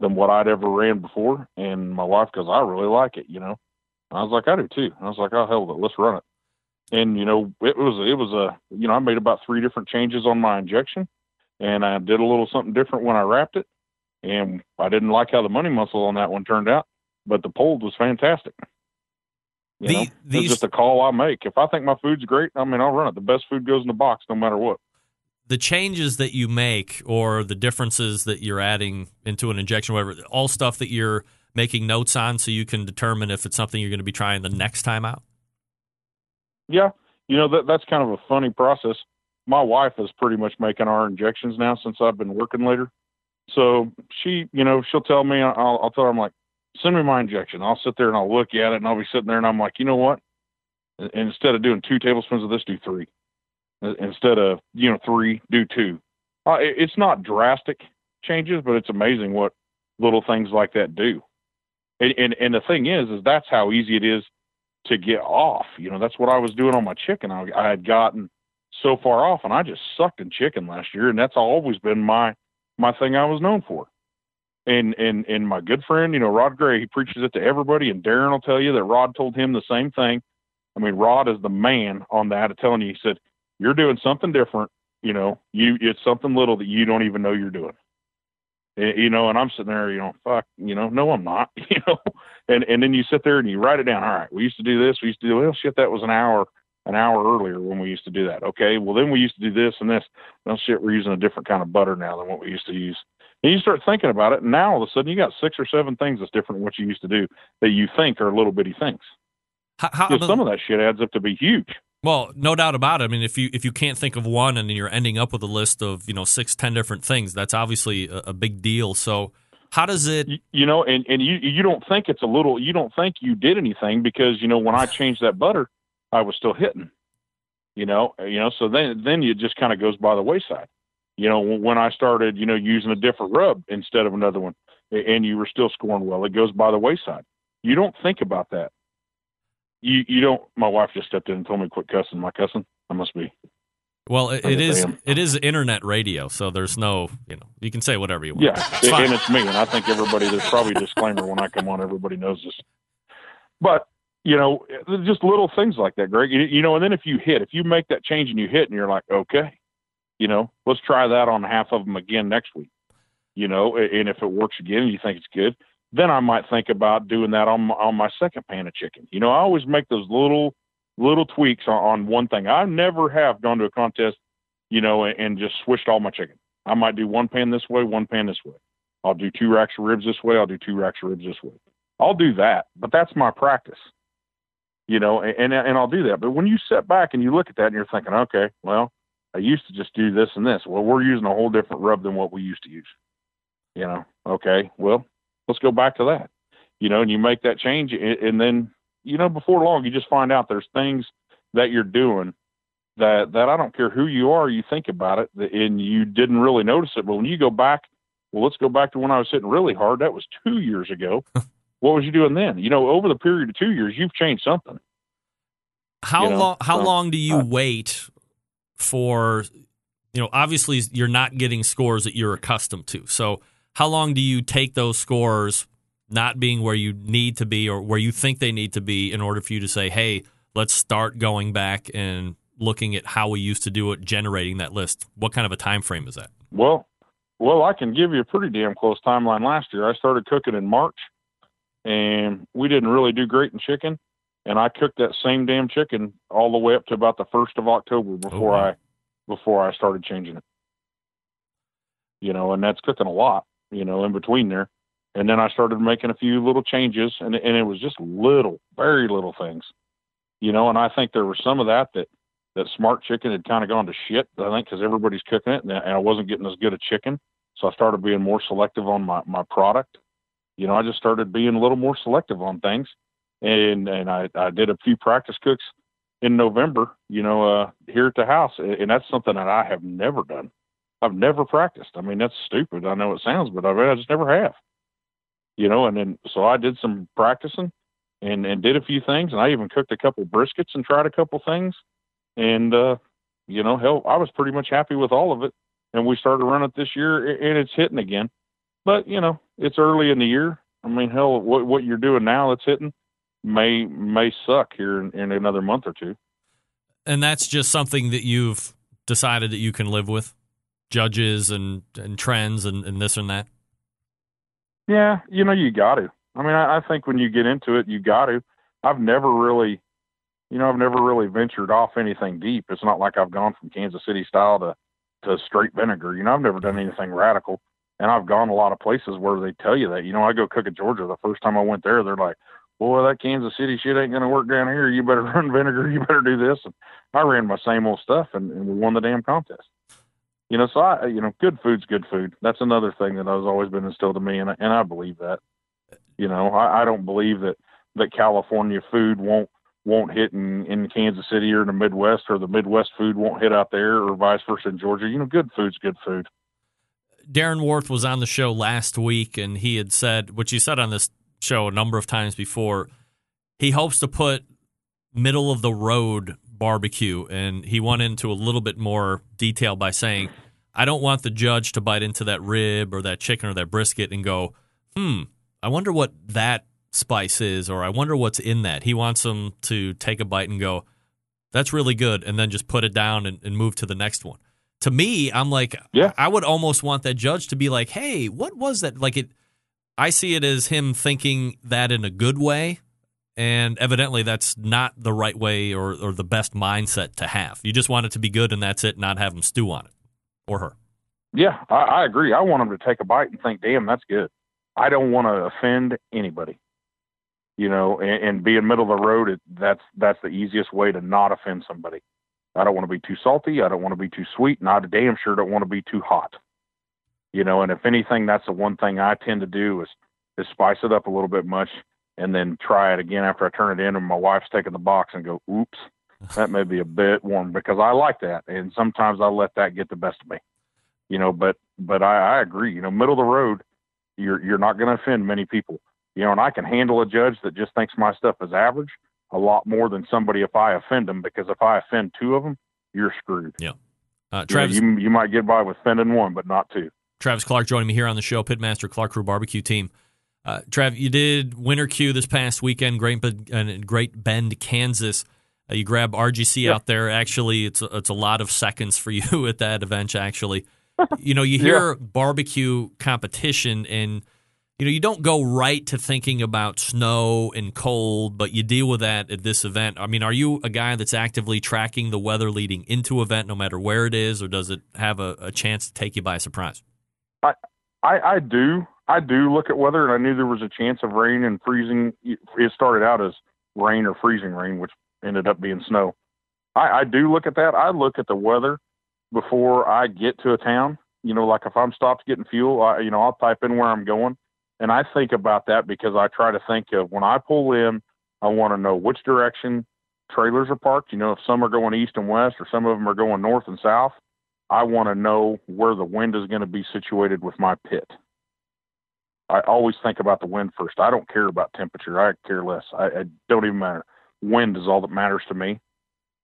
than what I'd ever ran before. And my wife goes, "I really like it," you know. And I was like, "I do too." And I was like, "Oh hell, with it, let's run it." And you know, it was it was a you know I made about three different changes on my injection, and I did a little something different when I wrapped it. And I didn't like how the money muscle on that one turned out, but the pulled was fantastic. You The- know, it's these- just a call I make. If I think my food's great, I mean, I'll run it. The best food goes in the box, no matter what. the changes that you make or the differences that you're adding into an injection, whatever, all stuff that you're making notes on so you can determine if it's something you're going to be trying the next time out? Yeah, you know that that's kind of a funny process. My wife is pretty much making our injections now since I've been working later. So she, you know, she'll tell me. I'll, I'll tell her I'm like, send me my injection. I'll sit there and I'll look at it and I'll be sitting there and I'm like, you know what? Instead of doing two tablespoons of this, do three. Instead of you know three, do two. Uh, it's not drastic changes, but it's amazing what little things like that do. And, and and the thing is, is that's how easy it is to get off. You know, that's what I was doing on my chicken. I, I had gotten so far off, and I just sucked in chicken last year, and that's always been my my thing I was known for. And and and my good friend, you know, Rod Gray, he preaches it to everybody, and Darren will tell you that Rod told him the same thing. I mean, Rod is the man on that, telling you. He said, "You're doing something different. You know, you it's something little that you don't even know you're doing." Eh, You know, and I'm sitting there, you know, fuck, you know, no, I'm not, you know, and and then you sit there and you write it down. All right, we used to do this. We used to do well, shit. That was an hour, an hour earlier when we used to do that. Okay, well then we used to do this and this. Well, shit, we're using a different kind of butter now than what we used to use. And you start thinking about it, and now all of a sudden you got six or seven things that's different than what you used to do that you think are little bitty things. How, how, some of that shit adds up to be huge. Well, no doubt about it. I mean, if you if you can't think of one and you're ending up with a list of you know six, ten different things, that's obviously a, a big deal. So, how does it? you know, and and you you don't think it's a little, you don't think you did anything because you know when I changed that butter, I was still hitting. You know, you know, so then then it just kind of goes by the wayside. You know, when I started, you know, using a different rub instead of another one, and you were still scoring well, it goes by the wayside. You don't think about that. You you don't. My wife just stepped in and told me to quit cussing. My cussing. I must be. Well, it, it is it is internet radio, so there's no you know you can say whatever you want. Yeah, It's and it's me, and I think everybody. There's probably a disclaimer when I come on. Everybody knows this, but you know, just little things like that, Greg. You, you know, and then if you hit, if you make that change and you hit, and you're like, okay, you know, let's try that on half of them again next week. You know, and if it works again, and you think it's good, then I might think about doing that on my, on my second pan of chicken. You know, I always make those little little tweaks on, on one thing. I never have gone to a contest, you know, and, and just switched all my chicken. I might do one pan this way, one pan this way. I'll do two racks of ribs this way. I'll do two racks of ribs this way. I'll do that, but that's my practice, you know, and, and and I'll do that. But when you sit back and you look at that and you're thinking, okay, well, I used to just do this and this. Well, we're using a whole different rub than what we used to use. You know, okay, well, let's go back to that. You know, and you make that change, and, and then you know, before long, you just find out there's things that you're doing that that I don't care who you are, you think about it, and you didn't really notice it. But when you go back, well, let's go back to when I was hitting really hard. That was two years ago. what was you doing then? You know, over the period of two years, you've changed something. How you know, long? How so- long do you wait for? You know, obviously you're not getting scores that you're accustomed to. So, how long do you take those scores not being where you need to be or where you think they need to be in order for you to say, "Hey, let's start going back and looking at how we used to do it, generating that list." What kind of a time frame is that? Well, well, I can give you a pretty damn close timeline. Last year, I started cooking in March, and we didn't really do great in chicken. And I cooked that same damn chicken all the way up to about the first of October oh, before I before I started changing it. You know, and that's cooking a lot. You know, in between there, and then I started making a few little changes, and and it was just little, very little things. You know, and I think there was some of that that that smart chicken had kind of gone to shit. I think because everybody's cooking it, and I wasn't getting as good a chicken. So I started being more selective on my, my product. You know, I just started being a little more selective on things. And, and I, I did a few practice cooks in November, you know, uh, here at the house. And that's something that I have never done. I've never practiced. I mean, that's stupid. I know it sounds, but I, I just never have. You know, and then so I did some practicing and and did a few things, and I even cooked a couple briskets and tried a couple things, and uh, you know, hell, I was pretty much happy with all of it. And we started running it this year, and it's hitting again. But you know, it's early in the year. I mean, hell, what what you're doing now that's hitting may may suck here in, in another month or two. And that's just something that you've decided that you can live with, judges and and trends and, and this and that. Yeah, you know, you got to. I mean, I, I think when you get into it, you got to. I've never really, you know, I've never really ventured off anything deep. It's not like I've gone from Kansas City style to to straight vinegar. You know, I've never done mm-hmm. anything radical. And I've gone a lot of places where they tell you that. You know, I go cook in Georgia. The first time I went there, they're like, "Boy, that Kansas City shit ain't gonna work down here. You better run vinegar. You better do this." And I ran my same old stuff, and, and we won the damn contest. You know, so I, you know, good food's good food. That's another thing that has always been instilled in me, and and I believe that. You know, I, I don't believe that that California food won't won't hit in, in Kansas City or in the Midwest, or the Midwest food won't hit out there, or vice versa in Georgia. You know, good food's good food. Darren Warth was on the show last week, and he had said, which he said on this show a number of times before, he hopes to put middle of the road barbecue, and he went into a little bit more detail by saying, I don't want the judge to bite into that rib or that chicken or that brisket and go, hmm, I wonder what that spice is, or I wonder what's in that. He wants them to take a bite and go, that's really good, and then just put it down and, and move to the next one. To me, I'm like, yeah. I would almost want that judge to be like, hey, what was that? Like it, I see it as him thinking that in a good way, and evidently that's not the right way or, or the best mindset to have. You just want it to be good, and that's it, not have him stew on it or her. Yeah, I, I agree. I want them to take a bite and think, damn, that's good. I don't want to offend anybody you know, and, and being middle of the road, it, that's that's the easiest way to not offend somebody. I don't want to be too salty. I don't want to be too sweet, and I damn sure don't want to be too hot. You know, and if anything, that's the one thing I tend to do is is spice it up a little bit much, and then try it again after I turn it in, and my wife's taking the box and go, "Oops, that may be a bit warm," because I like that, and sometimes I let that get the best of me. You know, but but I, I agree. You know, middle of the road, you're you're not going to offend many people you know, and I can handle a judge that just thinks my stuff is average a lot more than somebody if I offend them because if I offend two of them, you're screwed. Yeah. Uh, Travis, you, know, you, you might get by with offending one, but not two. Travis Clark joining me here on the show, Pitmaster Clark Crew Barbecue Team. Uh, Trav, you did Winter Q this past weekend, Great, uh, Great Bend, Kansas. Uh, you grab RGC yeah. out there. Actually, it's a, it's a lot of seconds for you at that event. Actually, you know, you hear yeah. barbecue competition, and you know, you don't go right to thinking about snow and cold, but you deal with that at this event. I mean, are you a guy that's actively tracking the weather leading into event, no matter where it is, or does it have a, a chance to take you by surprise? I, I, I do. I do look at weather, and I knew there was a chance of rain and freezing. It started out as rain or freezing rain, which ended up being snow. I, I do look at that. I look at the weather before I get to a town. You know, like if I'm stopped getting fuel, I, you know, I'll type in where I'm going and I think about that because I try to think of when I pull in, I want to know which direction trailers are parked. You know, if some are going east and west or some of them are going north and south, I want to know where the wind is going to be situated with my pit. I always think about the wind first. I don't care about temperature. I care less. I, I don't even matter. Wind is all that matters to me.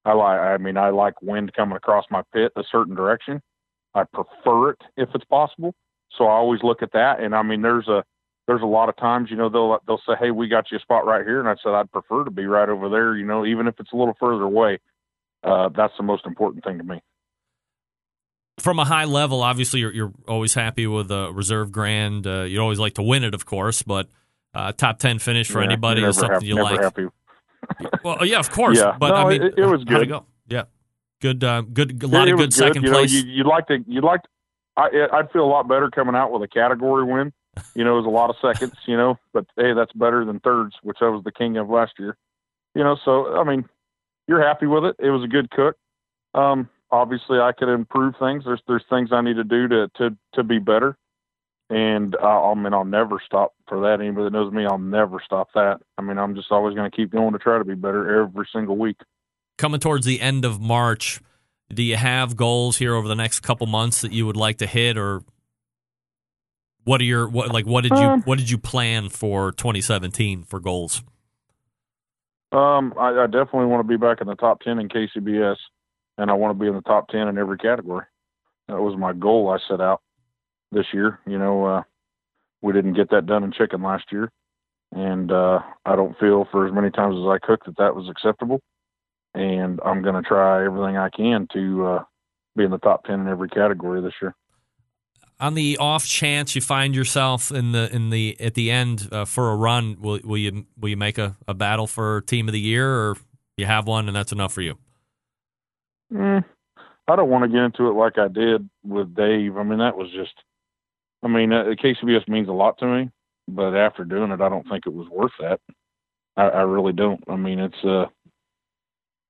I like. I mean, I like wind coming across my pit a certain direction. I prefer it if it's possible. So I always look at that. And I mean, there's a there's a lot of times, you know, they'll they'll say, "Hey, we got you a spot right here," and I said, "I'd prefer to be right over there." You know, even if it's a little further away, uh, that's the most important thing to me. From a high level, obviously, you're you're always happy with a reserve grand. Uh, you always like to win it, of course, but uh, top ten finish for yeah, anybody is something happy, you like. Happy. well, yeah, of course. Yeah. but no, I mean, it, it was good. Go? Yeah, good, uh, good, a lot it, of good second good. place. You know, you, would like to, you'd like. To, I, I'd feel a lot better coming out with a category win you know, it was a lot of seconds, you know, but hey, that's better than thirds, which I was the king of last year. You know, so I mean, you're happy with it. It was a good cook. Um, obviously I could improve things. There's there's things I need to do to to to be better, and uh, I mean I'll never stop for that. Anybody that knows me, I'll never stop that. I mean I'm just always going to keep going to try to be better every single week. Coming towards the end of March, do you have goals here over the next couple months that you would like to hit, or what are your what like what did you Um, what did you plan for 2017 for goals? Um, I, I definitely want to be back in the top ten in KCBS, and I want to be in the top ten in every category. That was my goal I set out this year. You know, uh, we didn't get that done in chicken last year, and uh, I don't feel for as many times as I cooked that that was acceptable. And I'm going to try everything I can to uh, be in the top ten in every category this year. On the off chance you find yourself in the in the at the end uh, for a run, will will you will you make a, a battle for team of the year, or you have one and that's enough for you? Mm, I don't want to get into it like I did with Dave. I mean, that was just, I mean, uh, KCBS means a lot to me, but after doing it, I don't think it was worth that. I, I really don't. I mean, it's, uh,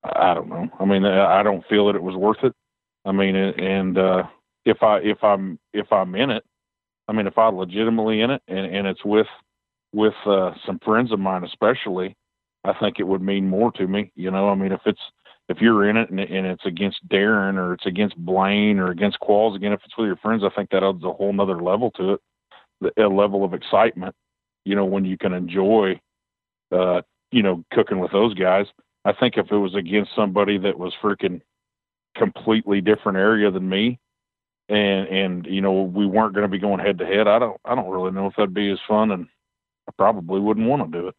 I I don't know. I mean, I I don't feel that it was worth it. I mean, and, uh, if I, if I'm, if I'm in it, I mean, if I'm legitimately in it and, and it's with, with, uh, some friends of mine, especially, I think it would mean more to me. You know, I mean, if it's, if you're in it and, and it's against Darren or it's against Blaine or against Qualls, again, if it's with your friends, I think that adds a whole nother level to it, the, a level of excitement, you know, when you can enjoy, uh, you know, cooking with those guys. I think if it was against somebody that was freaking completely different area than me, and and you know we weren't going to be going head to head, I don't I don't really know if that'd be as fun, and I probably wouldn't want to do it.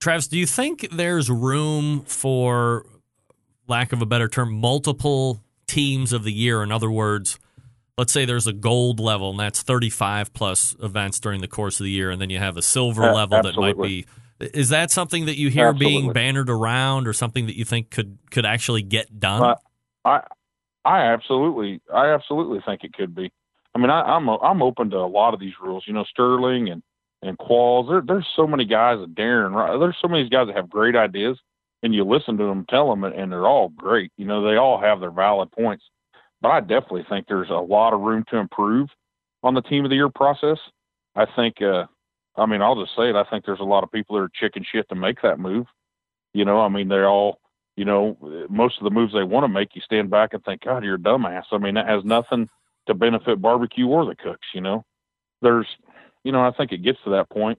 Travis, do you think there's room for, lack of a better term, multiple teams of the year? In other words, let's say there's a gold level, and that's 35 plus events during the course of the year, and then you have a silver A- level that might be. Is that something that you hear being bannered around, or something that you think could could actually get done? But I, I absolutely, I absolutely think it could be. I mean, I, I'm I'm open to a lot of these rules. You know, Sterling and and Qualls. There, there's so many guys. Darren, right? There's so many guys that have great ideas, and you listen to them tell them, and they're all great. You know, they all have their valid points. But I definitely think there's a lot of room to improve on the team of the year process. I think. uh I mean, I'll just say it. I think there's a lot of people that are chicken shit to make that move. You know, I mean, they're all you know, most of the moves they want to make, you stand back and think, God, you're a dumbass. I mean, that has nothing to benefit barbecue or the cooks, you know. There's, you know, I think it gets to that point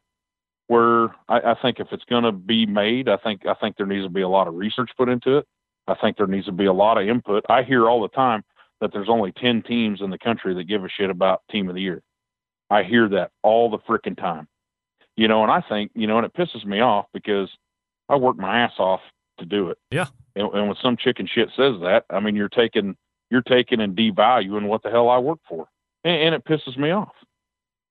where I, I think if it's going to be made, I think I think there needs to be a lot of research put into it. I think there needs to be a lot of input. I hear all the time that there's only ten teams in the country that give a shit about team of the year. I hear that all the freaking time, you know, and I think, you know, and it pisses me off because I work my ass off to do it. Yeah. And, and when some chicken shit says that, I mean, you're taking you're taking and devaluing what the hell I work for, and, and it pisses me off.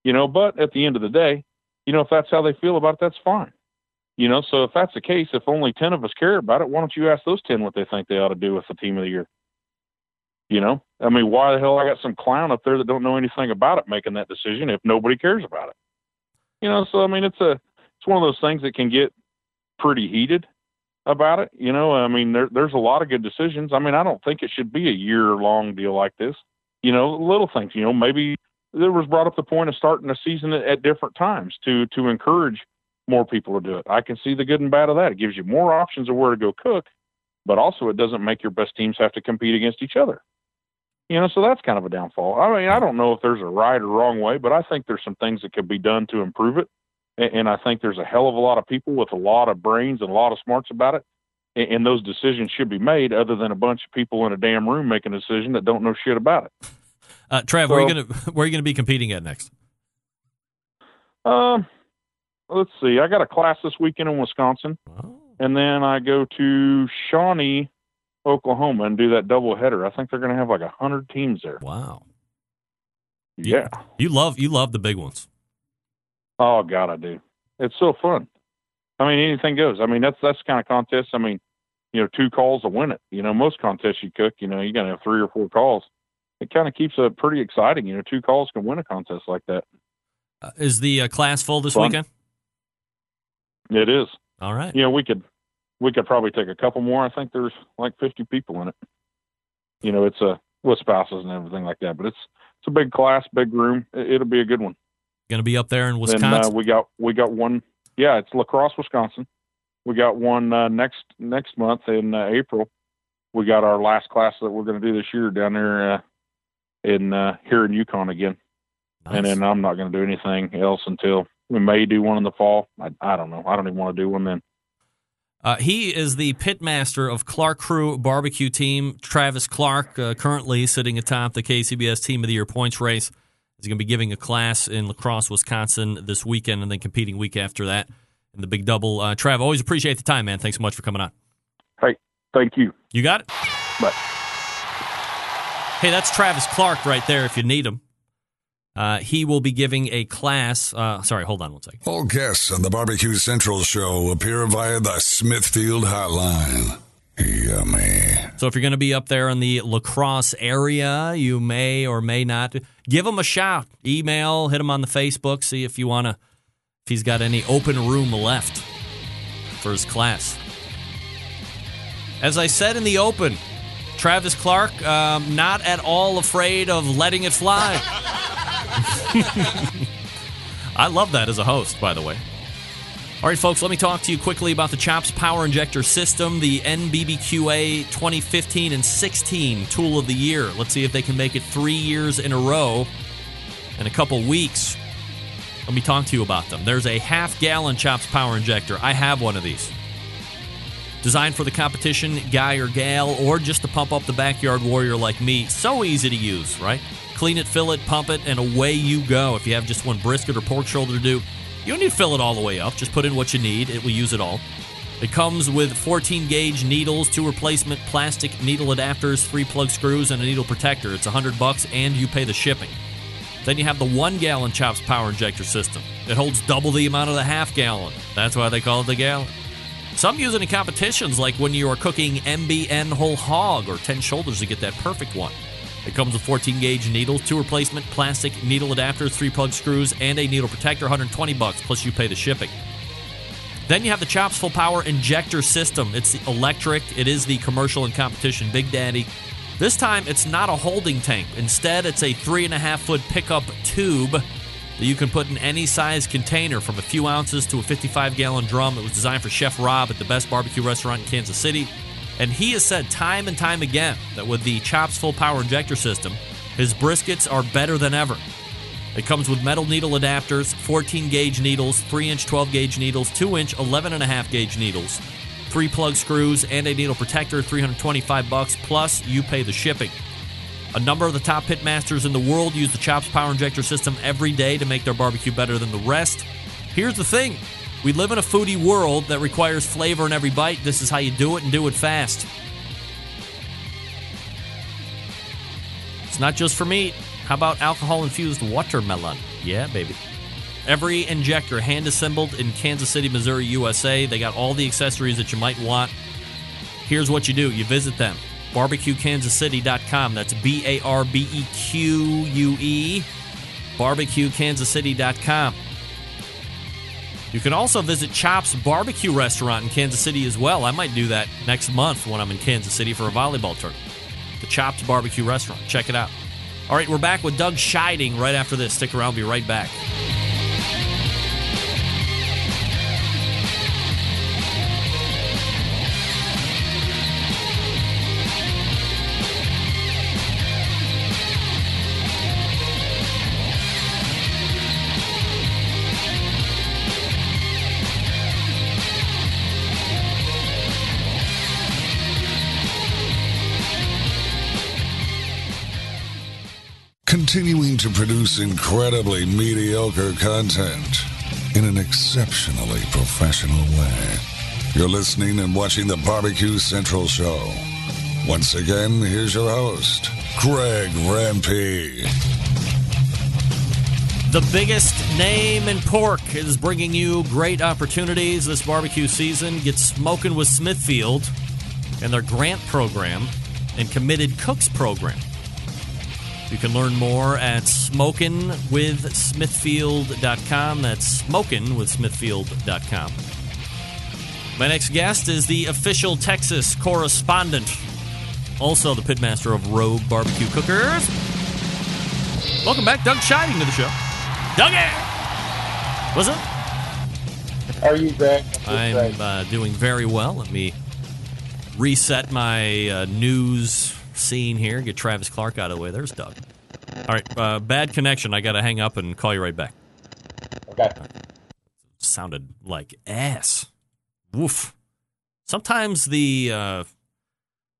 You know, but at the end of the day, you know, if that's how they feel about it, that's fine. You know, so if that's the case, if only ten of us care about it, why don't you ask those ten what they think they ought to do with the team of the year? You know, I mean, why the hell I got some clown up there that don't know anything about it making that decision if nobody cares about it? You know, so I mean, it's a it's one of those things that can get pretty heated about it. You know, I mean, there, there's a lot of good decisions. I mean, I don't think it should be a year long deal like this. You know, little things. You know, maybe there was brought up the point of starting a season at, different times to to encourage more people to do it. I can see the good and bad of that. It gives you more options of where to go cook, but also it doesn't make your best teams have to compete against each other. You know, so that's kind of a downfall. I mean, I don't know if there's a right or wrong way, but I think there's some things that could be done to improve it. And, I think there's a hell of a lot of people with a lot of brains and a lot of smarts about it. And those decisions should be made other than a bunch of people in a damn room making a decision that don't know shit about it. Uh, Trav, where are you gonna where are you gonna be competing at next? Um, let's see. I got a class this weekend in Wisconsin, and then I go to Shawnee, Oklahoma, and do that double header. I think they're going to have like a hundred teams there. Wow. Yeah. You love you love the big ones. Oh God, I do. It's so fun. I mean, anything goes. I mean, that's that's the kind of contest. I mean, you know, two calls to win it. You know, most contests you cook, you know, you got to have three or four calls. It kind of keeps it pretty exciting. You know, two calls can win a contest like that. Uh, is the uh, class full this Fun. weekend? It is. All right. You know, we could we could probably take a couple more. I think there's like 50 people in it. you know, it's a with spouses and everything like that. But it's it's a big class, big room. It, will be a good one. Going to be up there in Wisconsin. Then, uh, we got we got one. Yeah, it's La Crosse, Wisconsin. We got one uh, next next month in uh, April. We got our last class that we're going to do this year down there uh, in uh, here in Yukon again. Nice. And then I'm not going to do anything else until we may do one in the fall. I, I don't know. I don't even want to do one then. Uh, he is the pitmaster of Clark Crew Barbecue Team. Travis Clark, uh, currently sitting atop the KCBS Team of the Year points race, is going to be giving a class in La Crosse, Wisconsin this weekend, and then competing week after that in the Big Double. Uh, Trav, always appreciate the time, man. Thanks so much for coming on. Hey, thank you. You got it. Bye. Hey, that's Travis Clark right there. If you need him. Uh, he will be giving a class. Uh, sorry, hold on one second. All guests on the Barbecue Central show appear via the Smithfield Hotline. Yummy. So if you're going to be up there in the La Crosse area, you may or may not give him a shout. Email, hit him on the Facebook, see if you want to, if he's got any open room left for his class. As I said in the open, Travis Clark, um, not at all afraid of letting it fly. I love that as a host, by the way. All right, folks, let me talk to you quickly about the CHOPS Power Injector System, the NBBQA 2015 and 16 Tool of the Year. Let's see if they can make it three years in a row in a couple weeks. Let me talk to you about them. There's a half gallon CHOPS Power Injector. I have one of these. Designed for the competition guy or gal, or just to pump up the backyard warrior like me. So easy to use, right? Clean it, fill it, pump it, and away you go. If you have just one brisket or pork shoulder to do, you don't need to fill it all the way up. Just put in what you need. It will use it all. It comes with 14 gauge needles, two replacement plastic needle adapters, three plug screws, and a needle protector. It's 100 bucks, and you pay the shipping. Then you have the one gallon Chops Power Injector System. It holds double the amount of the half gallon. That's why they call it the gallon. Some use it in competitions, like when you are cooking MBN whole hog or 10 shoulders to get that perfect one. It comes with 14 gauge needles, two replacement plastic needle adapters, three plug screws, and a needle protector, 120 bucks plus you pay the shipping. Then you have the Chops Full Power Injector System. It's electric. It is the commercial and competition Big Daddy. This time, it's not a holding tank. Instead, it's a three and a half foot pickup tube that you can put in any size container from a few ounces to a 55 gallon drum. It was designed for Chef Rob at the best barbecue restaurant in Kansas City. And he has said time and time again that with the Chops Full Power Injector System, his briskets are better than ever. It comes with metal needle adapters, 14 gauge needles, 3 inch 12 gauge needles, 2 inch 11.5 gauge needles, 3 plug screws, and a needle protector, 325 bucks, plus you pay the shipping. A number of the top pitmasters in the world use the Chops Power Injector System every day to make their barbecue better than the rest. Here's the thing we live in a foodie world that requires flavor in every bite. This is how you do it and do it fast. It's not just for meat. How about alcohol infused watermelon? Yeah, baby. Every injector hand assembled in Kansas City, Missouri, USA. They got all the accessories that you might want. Here's what you do you visit them barbequekansascity.com. That's B A R B E Q U E. barbequekansascity.com. You can also visit Chops Barbecue Restaurant in Kansas City as well. I might do that next month when I'm in Kansas City for a volleyball tournament. The Chops Barbecue Restaurant. Check it out. All right, we're back with Doug Scheiding right after this. Stick around, we'll be right back. To produce incredibly mediocre content in an exceptionally professional way. You're listening and watching the Barbecue Central Show. Once again, here's your host, Greg Rempe. The biggest name in pork is bringing you great opportunities this barbecue season. Get smoking with Smithfield and their grant program and committed cooks program. You can learn more at smokinwithsmithfield.com. That's smokinwithsmithfield.com. My next guest is the official Texas correspondent also the pitmaster of Rogue Barbecue Cookers. Welcome back, Doug Scheiding to the show. Dougie! What's up? How are you, Greg? I'm uh, doing very well. Let me reset my uh, news scene here. Get Travis Clark out of the way. There's Doug. All right, uh, bad connection. I got to hang up and call you right back. Okay. Sounded like ass. Woof. Sometimes the uh,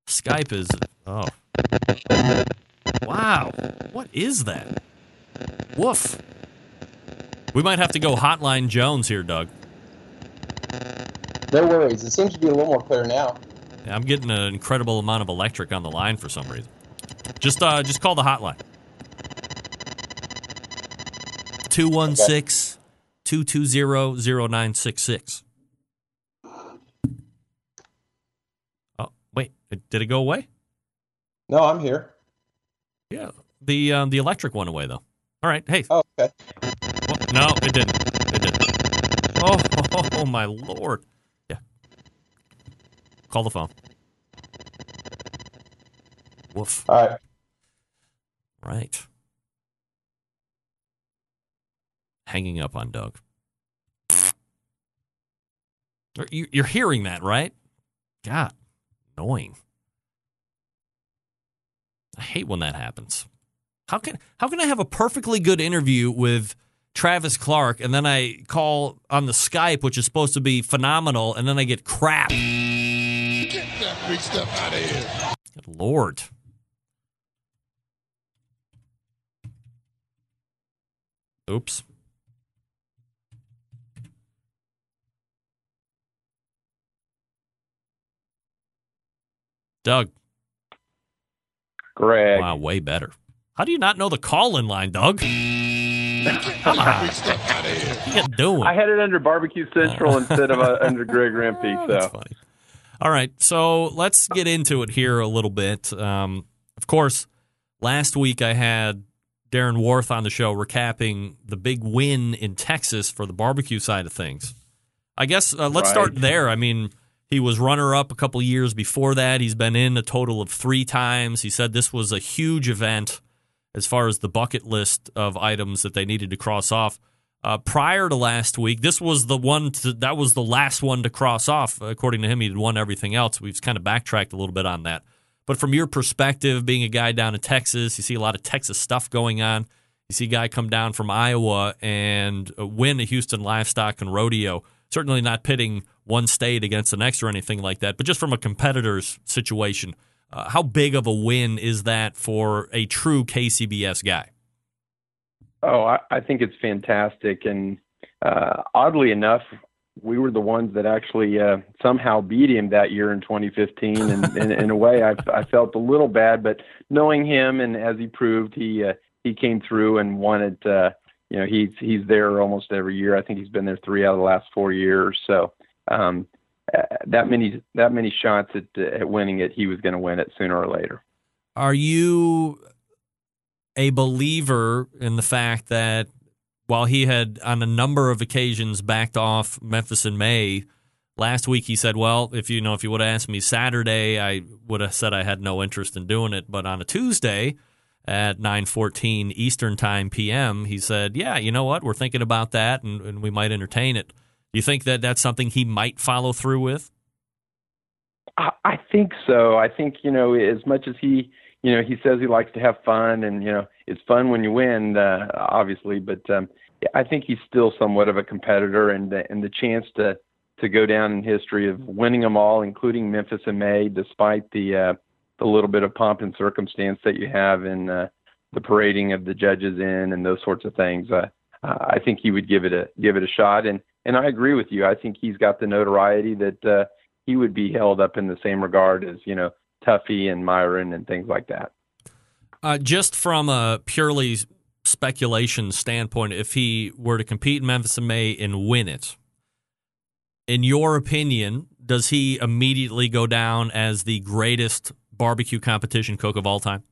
Skype is. Oh. Wow. What is that? Woof. We might have to go Hotline Jones here, Doug. No worries. It seems to be a little more clear now. I'm getting an incredible amount of electric on the line for some reason. Just uh, just call the hotline. 216 220 0966. Oh, wait. Did it go away? No, I'm here. Yeah. The um, the electric went away though. All right. Hey. Oh, okay. Well, no, it didn't. It didn't. Oh, oh, oh, my lord. Call the phone. Woof. All right. Right. Hanging up on Doug. You- You're hearing that, right? God, annoying. I hate when that happens. How can how can I have a perfectly good interview with Travis Clark and then I call on the Skype, which is supposed to be phenomenal, and then I get crap? Get that big stuff out of here. Good Lord. Oops. Doug. Greg. Wow, way better. How do you not know the call in line, Doug? Come on. Big stuff out of here. What are you doing? I had it under Barbecue Central instead of uh, under Greg Rempe. So That's funny. All right, so let's get into it here a little bit. Um, of course, last week I had Darren Warth on the show recapping the big win in Texas for the barbecue side of things. I guess uh, let's Right. start there. I mean, he was runner up a couple years before that. He's been in a total of three times. He said this was a huge event as far as the bucket list of items that they needed to cross off. Uh, prior to last week, this was the one to, that was the last one to cross off. According to him, he'd won everything else. We've kind of backtracked a little bit on that. But from your perspective, being a guy down in Texas, you see a lot of Texas stuff going on. You see a guy come down from Iowa and uh, win a Houston livestock and rodeo. Certainly not pitting one state against the next or anything like that, but just from a competitor's situation, uh, how big of a win is that for a true KCBS guy? Oh, I, I think it's fantastic. And uh, oddly enough, we were the ones that actually uh, somehow beat him that year in 2015. And, in a way, I, I felt a little bad, but knowing him and as he proved, he uh, he came through and won it. Uh, you know, he's he's there almost every year. I think he's been there three out of the last four years. So um, uh, that many that many shots at at winning it, he was going to win it sooner or later. Are you a believer in the fact that while he had on a number of occasions backed off Memphis in May, last week he said, "Well, if you know, if you would have asked me Saturday, I would have said I had no interest in doing it, but on a Tuesday." At 9:14 Eastern Time PM, he said, "Yeah, you know what? We're thinking about that, and, and we might entertain it." You think that that's something he might follow through with? I, I think so. I think you know as much as he you know he says he likes to have fun and you know it's fun when you win uh, obviously but um I think he's still somewhat of a competitor and the, and the chance to to go down in history of winning them all including Memphis in May despite the uh the little bit of pomp and circumstance that you have in uh, the parading of the judges in and those sorts of things uh, uh, I think he would give it a give it a shot. And and I agree with you. I think he's got the notoriety that uh he would be held up in the same regard as you know Tuffy and Myron and things like that. Uh, just from a purely speculation standpoint, if he were to compete in Memphis in May and win it, in your opinion, does he immediately go down as the greatest barbecue competition cook of all time?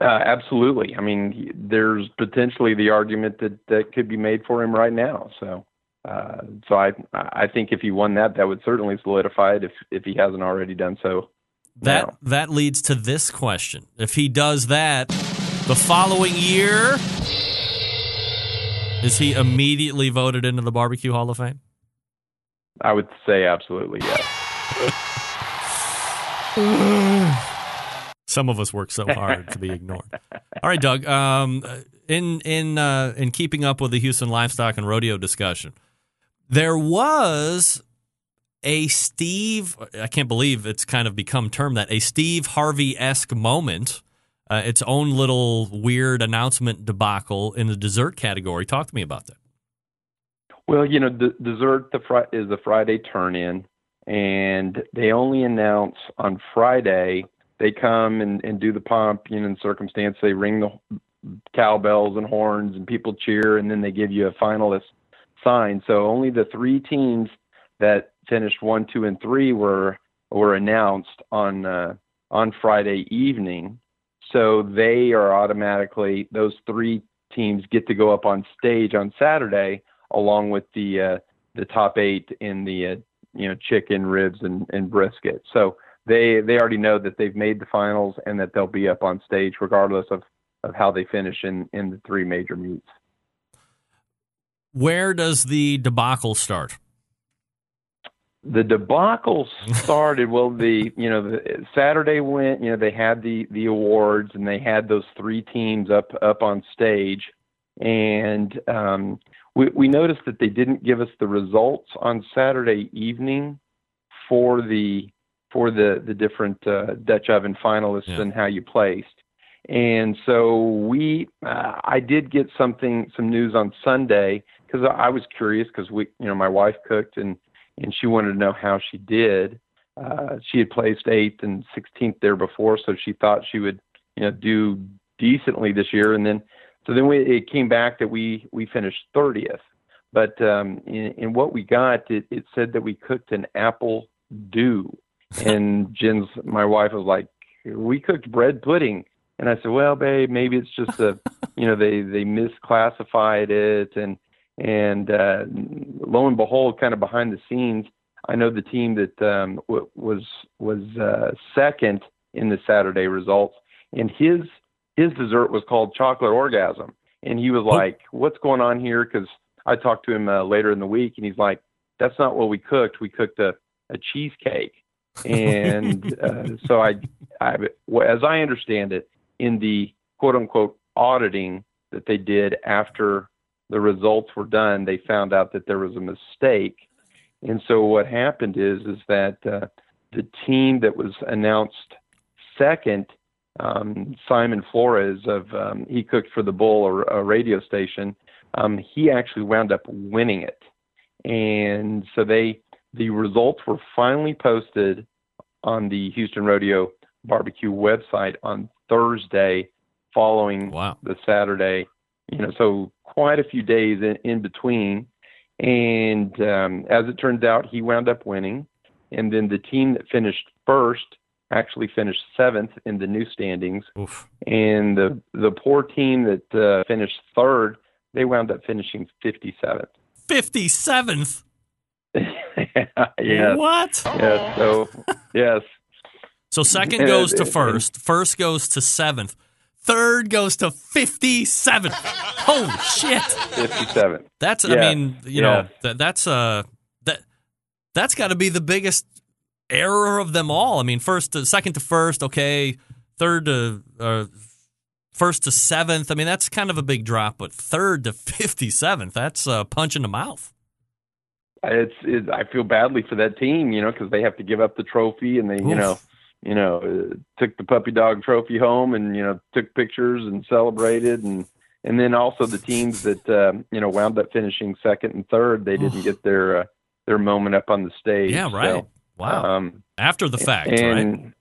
Uh, absolutely. I mean, there's potentially the argument that that could be made for him right now. So, uh, so I I think if he won that, that would certainly solidify it if if he hasn't already done so. That now. that leads to this question: If he does that the following year, is he immediately voted into the Barbecue Hall of Fame? I would say absolutely yes. Some of us work so hard to be ignored. All right, Doug. Um, in in uh, in keeping up with the Houston livestock and rodeo discussion, there was a Steve. I can't believe it's kind of become termed that a Steve Harvey esque moment. Uh, its own little weird announcement debacle in the dessert category. Talk to me about that. Well, you know, the dessert the fri- is the Friday turn in, and they only announce on Friday. They come and, and do the pomp, you know, in circumstance. They ring the cowbells and horns, and people cheer, and then they give you a finalist sign. So only the three teams that finished one, two, and three were were announced on uh, on Friday evening. So they are automatically those three teams get to go up on stage on Saturday along with the uh, the top eight in the uh, you know chicken ribs and, and brisket. So they they already know that they've made the finals and that they'll be up on stage regardless of of how they finish in in the three major meets. Where does the debacle start? The debacle started well. The you know the Saturday went. You know they had the the awards and they had those three teams up up on stage, and um, we we noticed that they didn't give us the results on Saturday evening for the for the the different uh, Dutch oven finalists Yeah. and how you placed. And so we, uh, I did get something, some news on Sunday because I was curious because we, you know, my wife cooked and and she wanted to know how she did. Uh, she had placed eighth and 16th there before, so she thought she would, you know, do decently this year. And then, so then we, it came back that we we finished 30th. But um, in, in what we got, it, it said that we cooked an apple do, and Jen's my wife was like, "We cooked bread pudding." And I said, "Well, babe, maybe it's just a, you know, they they misclassified it, and and uh, lo and behold, kind of behind the scenes, I know the team that um, w- was was uh, second in the Saturday results, and his his dessert was called chocolate orgasm, and he was like, "What's going on here?" Because I talked to him uh, later in the week, and he's like, "That's not what we cooked. We cooked a a cheesecake." and uh, so I, I, as I understand it, in the quote unquote auditing that they did after the results were done, they found out that there was a mistake. And so what happened is is that uh, the team that was announced second, um, Simon Flores of um, he cooked for the Bull, a, a radio station. Um, he actually wound up winning it, and so they the results were finally posted on the Houston Rodeo Barbecue website on Thursday, following the Saturday. You know, so quite a few days in, in between. And um, as it turns out, he wound up winning. And then the team that finished first actually finished seventh in the new standings. Oof. And the the poor team that uh, finished third, they wound up finishing 57th. 57th. yeah. What? Yes. So yes. So second goes to first, first goes to seventh, third goes to 57. Holy shit. 57. That's, Yeah, I mean, you yeah. know, that, that's, uh, that, that's got to be the biggest error of them all. I mean, first to second to first, okay, third to, uh, first to seventh. I mean, that's kind of a big drop, but third to 57th, that's a punch in the mouth. it's it, I feel badly for that team, you know, because they have to give up the trophy and they, you know, you know, uh, took the puppy dog trophy home and you know took pictures and celebrated and and then also the teams that um, you know wound up finishing second and third, they didn't get their uh, their moment up on the stage. Yeah, right. So, Wow. Um, After the fact, right?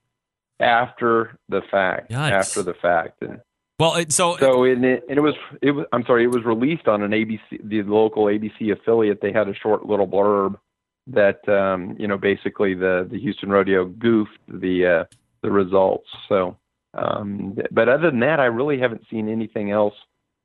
after the fact, Yikes. after the fact, and Well, it, so so and it, and it was it was I'm sorry, it was released on an ABC, the local ABC affiliate. They had a short little blurb that um, you know basically the the Houston Rodeo goofed the uh, the results. So, um, but other than that, I really haven't seen anything else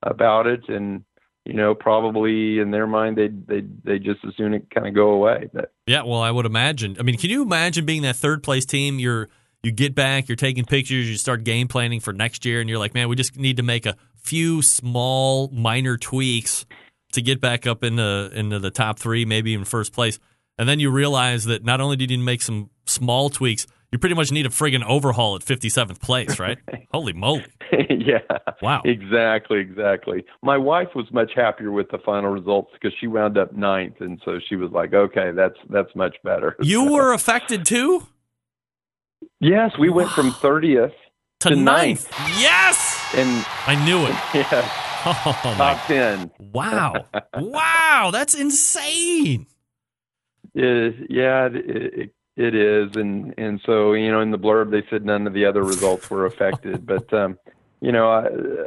about it, and you know probably in their mind they they they just as soon it kind of go away. But Yeah, well, I would imagine. I mean, can you imagine being that third place team? You're you get back, you're taking pictures, you start game planning for next year, and you're like, man, we just need to make a few small minor tweaks to get back up into into the top three, maybe even first place. And then you realize that not only did you make some small tweaks, you pretty much need a friggin' overhaul at 57th place, right? Holy moly. yeah. Wow. Exactly, exactly. My wife was much happier with the final results because she wound up ninth, and so she was like, "Okay, that's that's much better." You were affected too? Yes, we went from thirtieth to, to ninth. ninth. Yes. And I knew it. Yeah. Oh, my- Top ten. Wow. wow. That's insane. Is yeah, it, it, it is, and and so you know, in the blurb they said none of the other results were affected, but um, you know, I,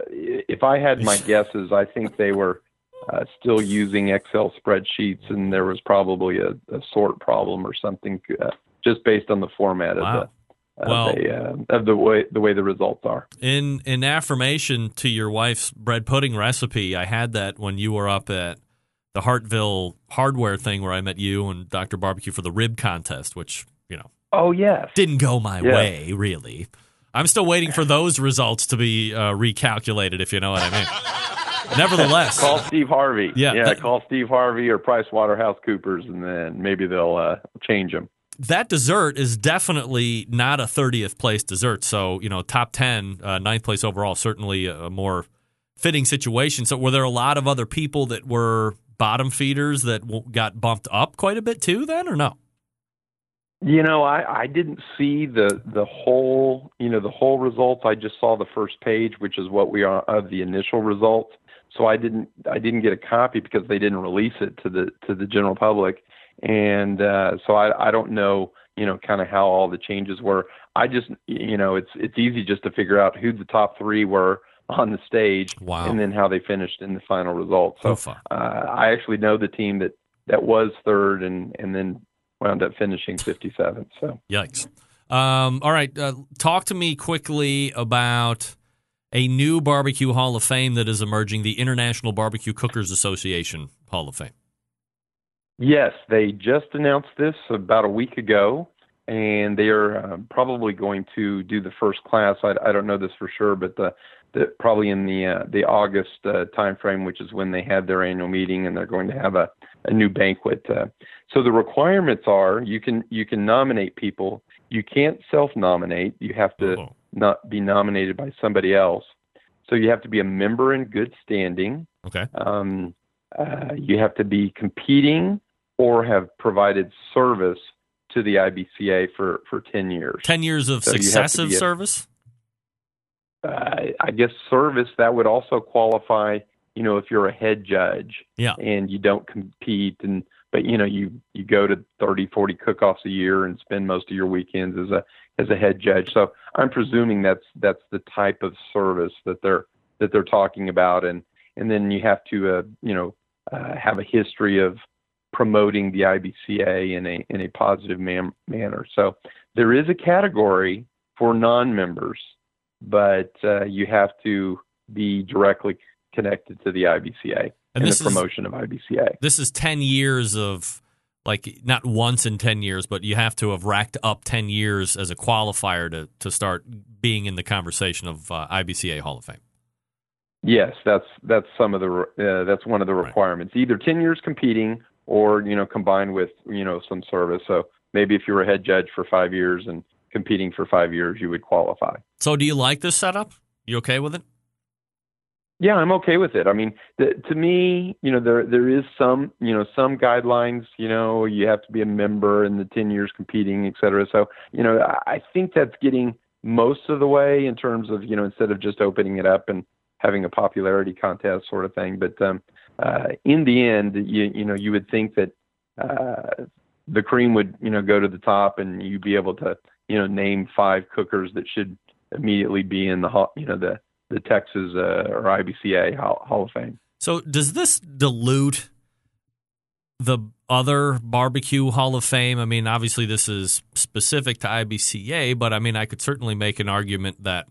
if I had my guesses, I think they were uh, still using Excel spreadsheets, and there was probably a, a sort problem or something, uh, just based on the format of the. Of, Well- the, uh, of the way the way the results are. In in affirmation to your wife's bread pudding recipe, I had that when you were up at the Hartville hardware thing where I met you and Dr. Barbecue for the rib contest, which, you know, Oh yes, didn't go my Yeah. way, really. I'm still waiting for those results to be uh, recalculated, if you know what I mean. Nevertheless, Call Steve Harvey. Yeah, yeah. that- call Steve Harvey or Price Waterhouse Coopers, and then maybe they'll uh, change them. that dessert is definitely not a 30th place dessert. So, you know, top 10, uh, ninth place overall, certainly a more fitting situation. So, were there a lot of other people that were bottom feeders that got bumped up quite a bit too, then, or no? You know, I, I didn't see the the whole you know the whole results. I just saw the first page, which is what we are of the initial results. So I didn't I didn't get a copy because they didn't release it to the to the general public, and uh, so I I don't know you know kind of how all the changes were. I just you know it's it's easy just to figure out who the top three were on the stage, Wow. and then how they finished in the final results. So uh, I actually know the team that that was third and and then wound up finishing 57th. So Yikes. Um, all right. Uh, talk to me quickly about a new barbecue Hall of Fame that is emerging, the International Barbecue Cookers Association Hall of Fame. yes, they just announced this about a week ago, and they are um, probably going to do the first class. I, I don't know this for sure, but the, the probably in the uh, the August uh, timeframe, which is when they have their annual meeting, and they're going to have a, a new banquet. Uh, so the requirements are you can you can nominate people. You can't self-nominate. You have to not be nominated by somebody else. So you have to be a member in good standing. Okay. Um, uh, you have to be competing or have provided service to the IBCA for, for 10 years. 10 years of So you have to successive service? Uh, I guess service, that would also qualify, you know, if you're a head judge Yeah. and you don't compete and, but you know, you, you go to 30, 40 cook-offs a year and spend most of your weekends as a, as a head judge. So I'm presuming that's, that's the type of service that they're, that they're talking about. And, and then you have to, uh, you know, uh, have a history of promoting the IBCA in a in a positive man- manner. So there is a category for non-members, but uh, you have to be directly connected to the IBCA And and, this the is- promotion of IBCA. This is 10 years of, like, not once in 10 years, but you have to have racked up 10 years as a qualifier to, to start being in the conversation of uh, IBCA Hall of Fame. Yes, that's that's some of the uh, that's one of the requirements. Either 10 years competing or you know combined with you know some service. So maybe if you were a head judge for 5 years and competing for 5 years, you would qualify. So, do you like this setup? You okay with it? Yeah, I'm okay with it. I mean, the, to me, you know, there there is some, you know, some guidelines. You know, you have to be a member and the 10 years competing, et cetera. So, you know, I, I think that's getting most of the way in terms of, you know, instead of just opening it up and having a popularity contest sort of thing. But um, uh, in the end, you you know, you would think that uh, the cream would, you know, go to the top and you'd be able to, you know, name five cookers that should immediately be in the, you know, the the Texas uh, or IBCA Hall, Hall of Fame. So, does this dilute the other barbecue Hall of Fame? I mean, obviously, this is specific to IBCA, but I mean, I could certainly make an argument that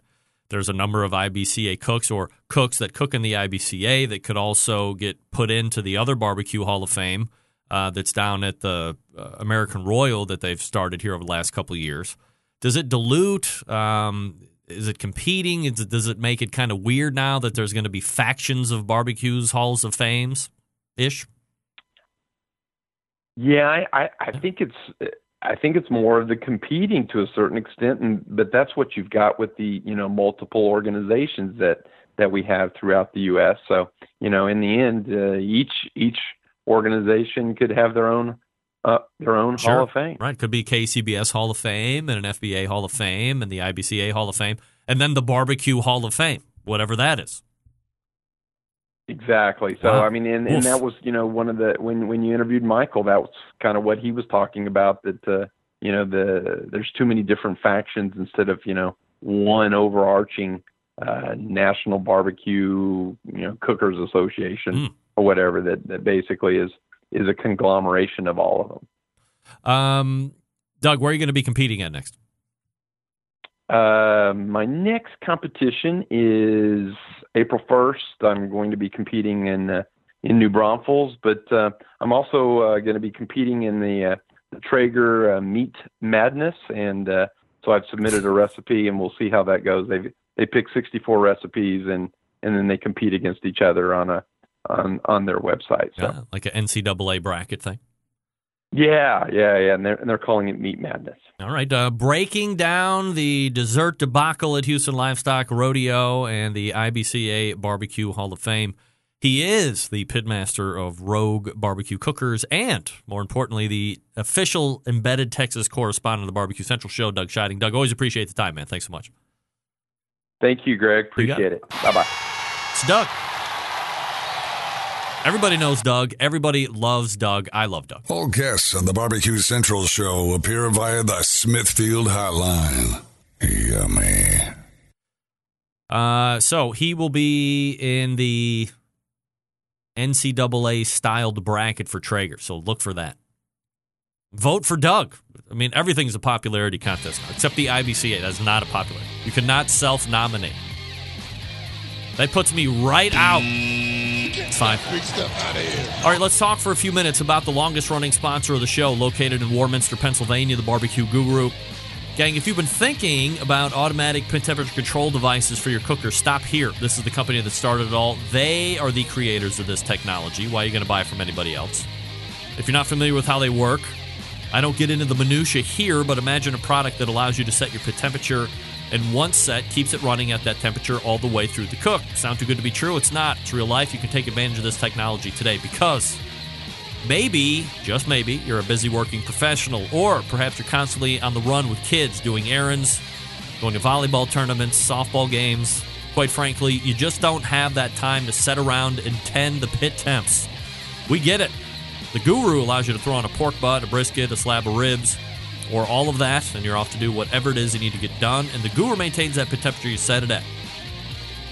there's a number of IBCA cooks or cooks that cook in the IBCA that could also get put into the other barbecue Hall of Fame uh, that's down at the uh, American Royal that they've started here over the last couple of years. Does it dilute? Um, is it competing? Is it, does it make it kind of weird now that there's going to be factions of barbecues, halls of fames, ish? Yeah, I, I, I think it's I think it's more of the competing to a certain extent, and but that's what you've got with the you know multiple organizations that that we have throughout the U.S. So you know, in the end, uh, each each organization could have their own uh, their own Sure. Hall of Fame. Right. Could be KCBS Hall of Fame and an FBA Hall of Fame and the IBCA Hall of Fame and then the Barbecue Hall of Fame, whatever that is. Exactly. So Wow. I mean, and, and that was you know one of the when when you interviewed Michael, that was kind of what he was talking about. That uh, you know the there's too many different factions instead of you know one overarching uh, national barbecue you know cookers association Hmm. or whatever that that basically is is a conglomeration of all of them. Um, Doug, where are you going to be competing at next? Uh, my next competition is April 1st. I'm going to be competing in uh, in New Braunfels, but uh, I'm also uh, going to be competing in the, uh, the Traeger uh, Meat Madness, and uh, so I've submitted a recipe, and we'll see how that goes. They they pick 64 recipes, and and then they compete against each other on a on on their website. So Uh, like an NCAA bracket thing. yeah, yeah, yeah, and they're and they're calling it Meat Madness. All right. Uh, breaking down the dessert debacle at Houston Livestock Rodeo and the IBCA Barbecue Hall of Fame. He is the pitmaster of Rogue Barbecue Cookers and, more importantly, the official embedded Texas correspondent of the Barbecue Central Show, Doug Scheiding. Doug, always appreciate the time, man. Thanks so much. Thank you, Greg. You got Appreciate it. Bye bye. It's Doug. Everybody knows Doug. Everybody loves Doug. I love Doug. All guests on the Barbecue Central show appear via the Smithfield Hotline. Yummy. Uh, so he will be in the NCAA styled bracket for Traeger. So look for that. Vote for Doug. I mean, everything's a popularity contest now, except the IBCA. That's not a popular. You cannot self nominate. That puts me right out. Fine. Big stuff out of here. All right, let's talk for a few minutes about the longest running sponsor of the show, located in Warminster, Pennsylvania, the Barbecue Guru. Gang, if you've been thinking about automatic temperature control devices for your cooker, stop here. This is the company that started it all. They are the creators of this technology. Why are you going to buy it from anybody else? If you're not familiar with how they work, I don't get into the minutia here, but imagine a product that allows you to set your pit temperature and one set keeps it running at that temperature all the way through the cook. Sound too good to be true? It's not. It's real life. You can take advantage of this technology today because maybe, just maybe, you're a busy working professional, or perhaps you're constantly on the run with kids doing errands, going to volleyball tournaments, softball games. Quite frankly, you just don't have that time to set around and tend the pit temps. We get it. The Guru allows you to throw on a pork butt, a brisket, a slab of ribs, or all of that, and you're off to do whatever it is you need to get done. And the Guru maintains that temperature you set it at.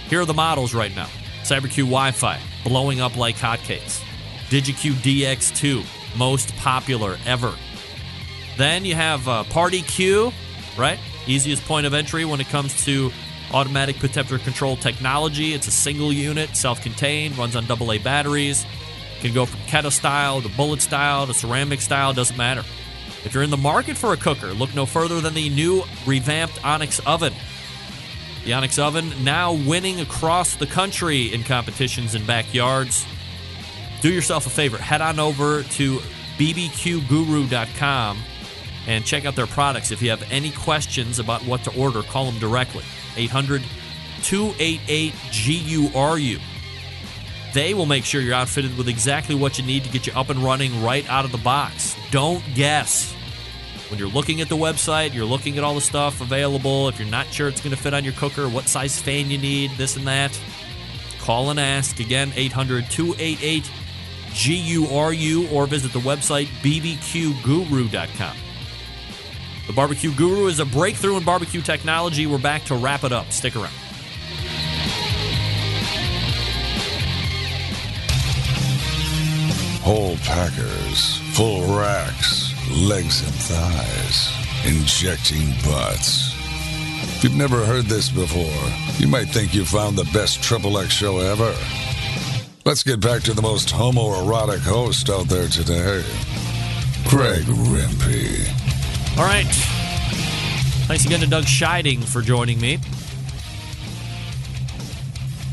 Here are the models right now CyberQ Wi Fi, blowing up like hotcakes. DigiQ DX2, most popular ever. Then you have uh, Party Q, right? Easiest point of entry when it comes to automatic temperature control technology. It's a single unit, self contained, runs on AA batteries. Can go from kettle style to bullet style to ceramic style, doesn't matter. If you're in the market for a cooker, look no further than the new revamped Onyx oven. The Onyx oven now winning across the country in competitions and backyards. Do yourself a favor, head on over to bbqguru.com and check out their products. If you have any questions about what to order, call them directly. 800 288 GURU. They will make sure you're outfitted with exactly what you need to get you up and running right out of the box. Don't guess. When you're looking at the website, you're looking at all the stuff available. If you're not sure it's going to fit on your cooker, what size fan you need, this and that, call and ask. Again, 800 288 GURU or visit the website bbqguru.com. The Barbecue Guru is a breakthrough in barbecue technology. We're back to wrap it up. Stick around. Whole packers, full racks, legs and thighs, injecting butts. If you've never heard this before, you might think you found the best Triple X show ever. Let's get back to the most homoerotic host out there today, Greg Rempe. All right. Thanks again to Doug Scheiding for joining me.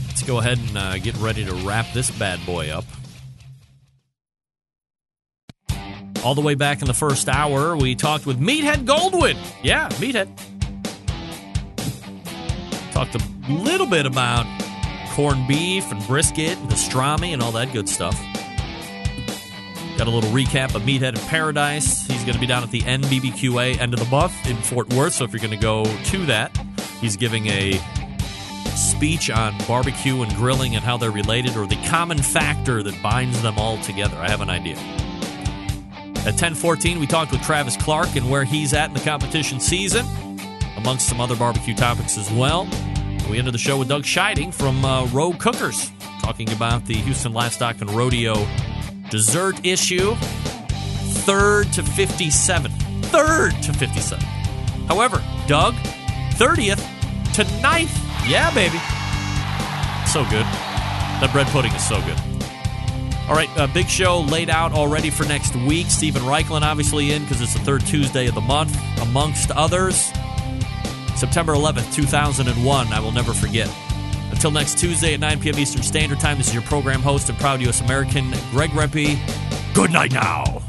Let's go ahead and uh, get ready to wrap this bad boy up. All the way back in the first hour, we talked with Meathead Goldwyn. Yeah, Meathead. Talked a little bit about corned beef and brisket and pastrami and all that good stuff. Got a little recap of Meathead in Paradise. He's going to be down at the NBBQA end of the month in Fort Worth. So if you're going to go to that, he's giving a speech on barbecue and grilling and how they're related or the common factor that binds them all together. I have an idea. At 10:14, we talked with Travis Clark and where he's at in the competition season, amongst some other barbecue topics as well. We ended the show with Doug Scheiding from uh, Rogue Cookers, talking about the Houston Livestock and Rodeo dessert issue, third to 57. Third to 57. However, Doug, 30th to 9th. Yeah, baby. So good. That bread pudding is so good. All right, uh, big show laid out already for next week. Steven Raichlen obviously in because it's the third Tuesday of the month, amongst others. September 11th, 2001. I will never forget. Until next Tuesday at 9 p.m. Eastern Standard Time, this is your program host and proud U.S. American, Greg Rempe. Good night now.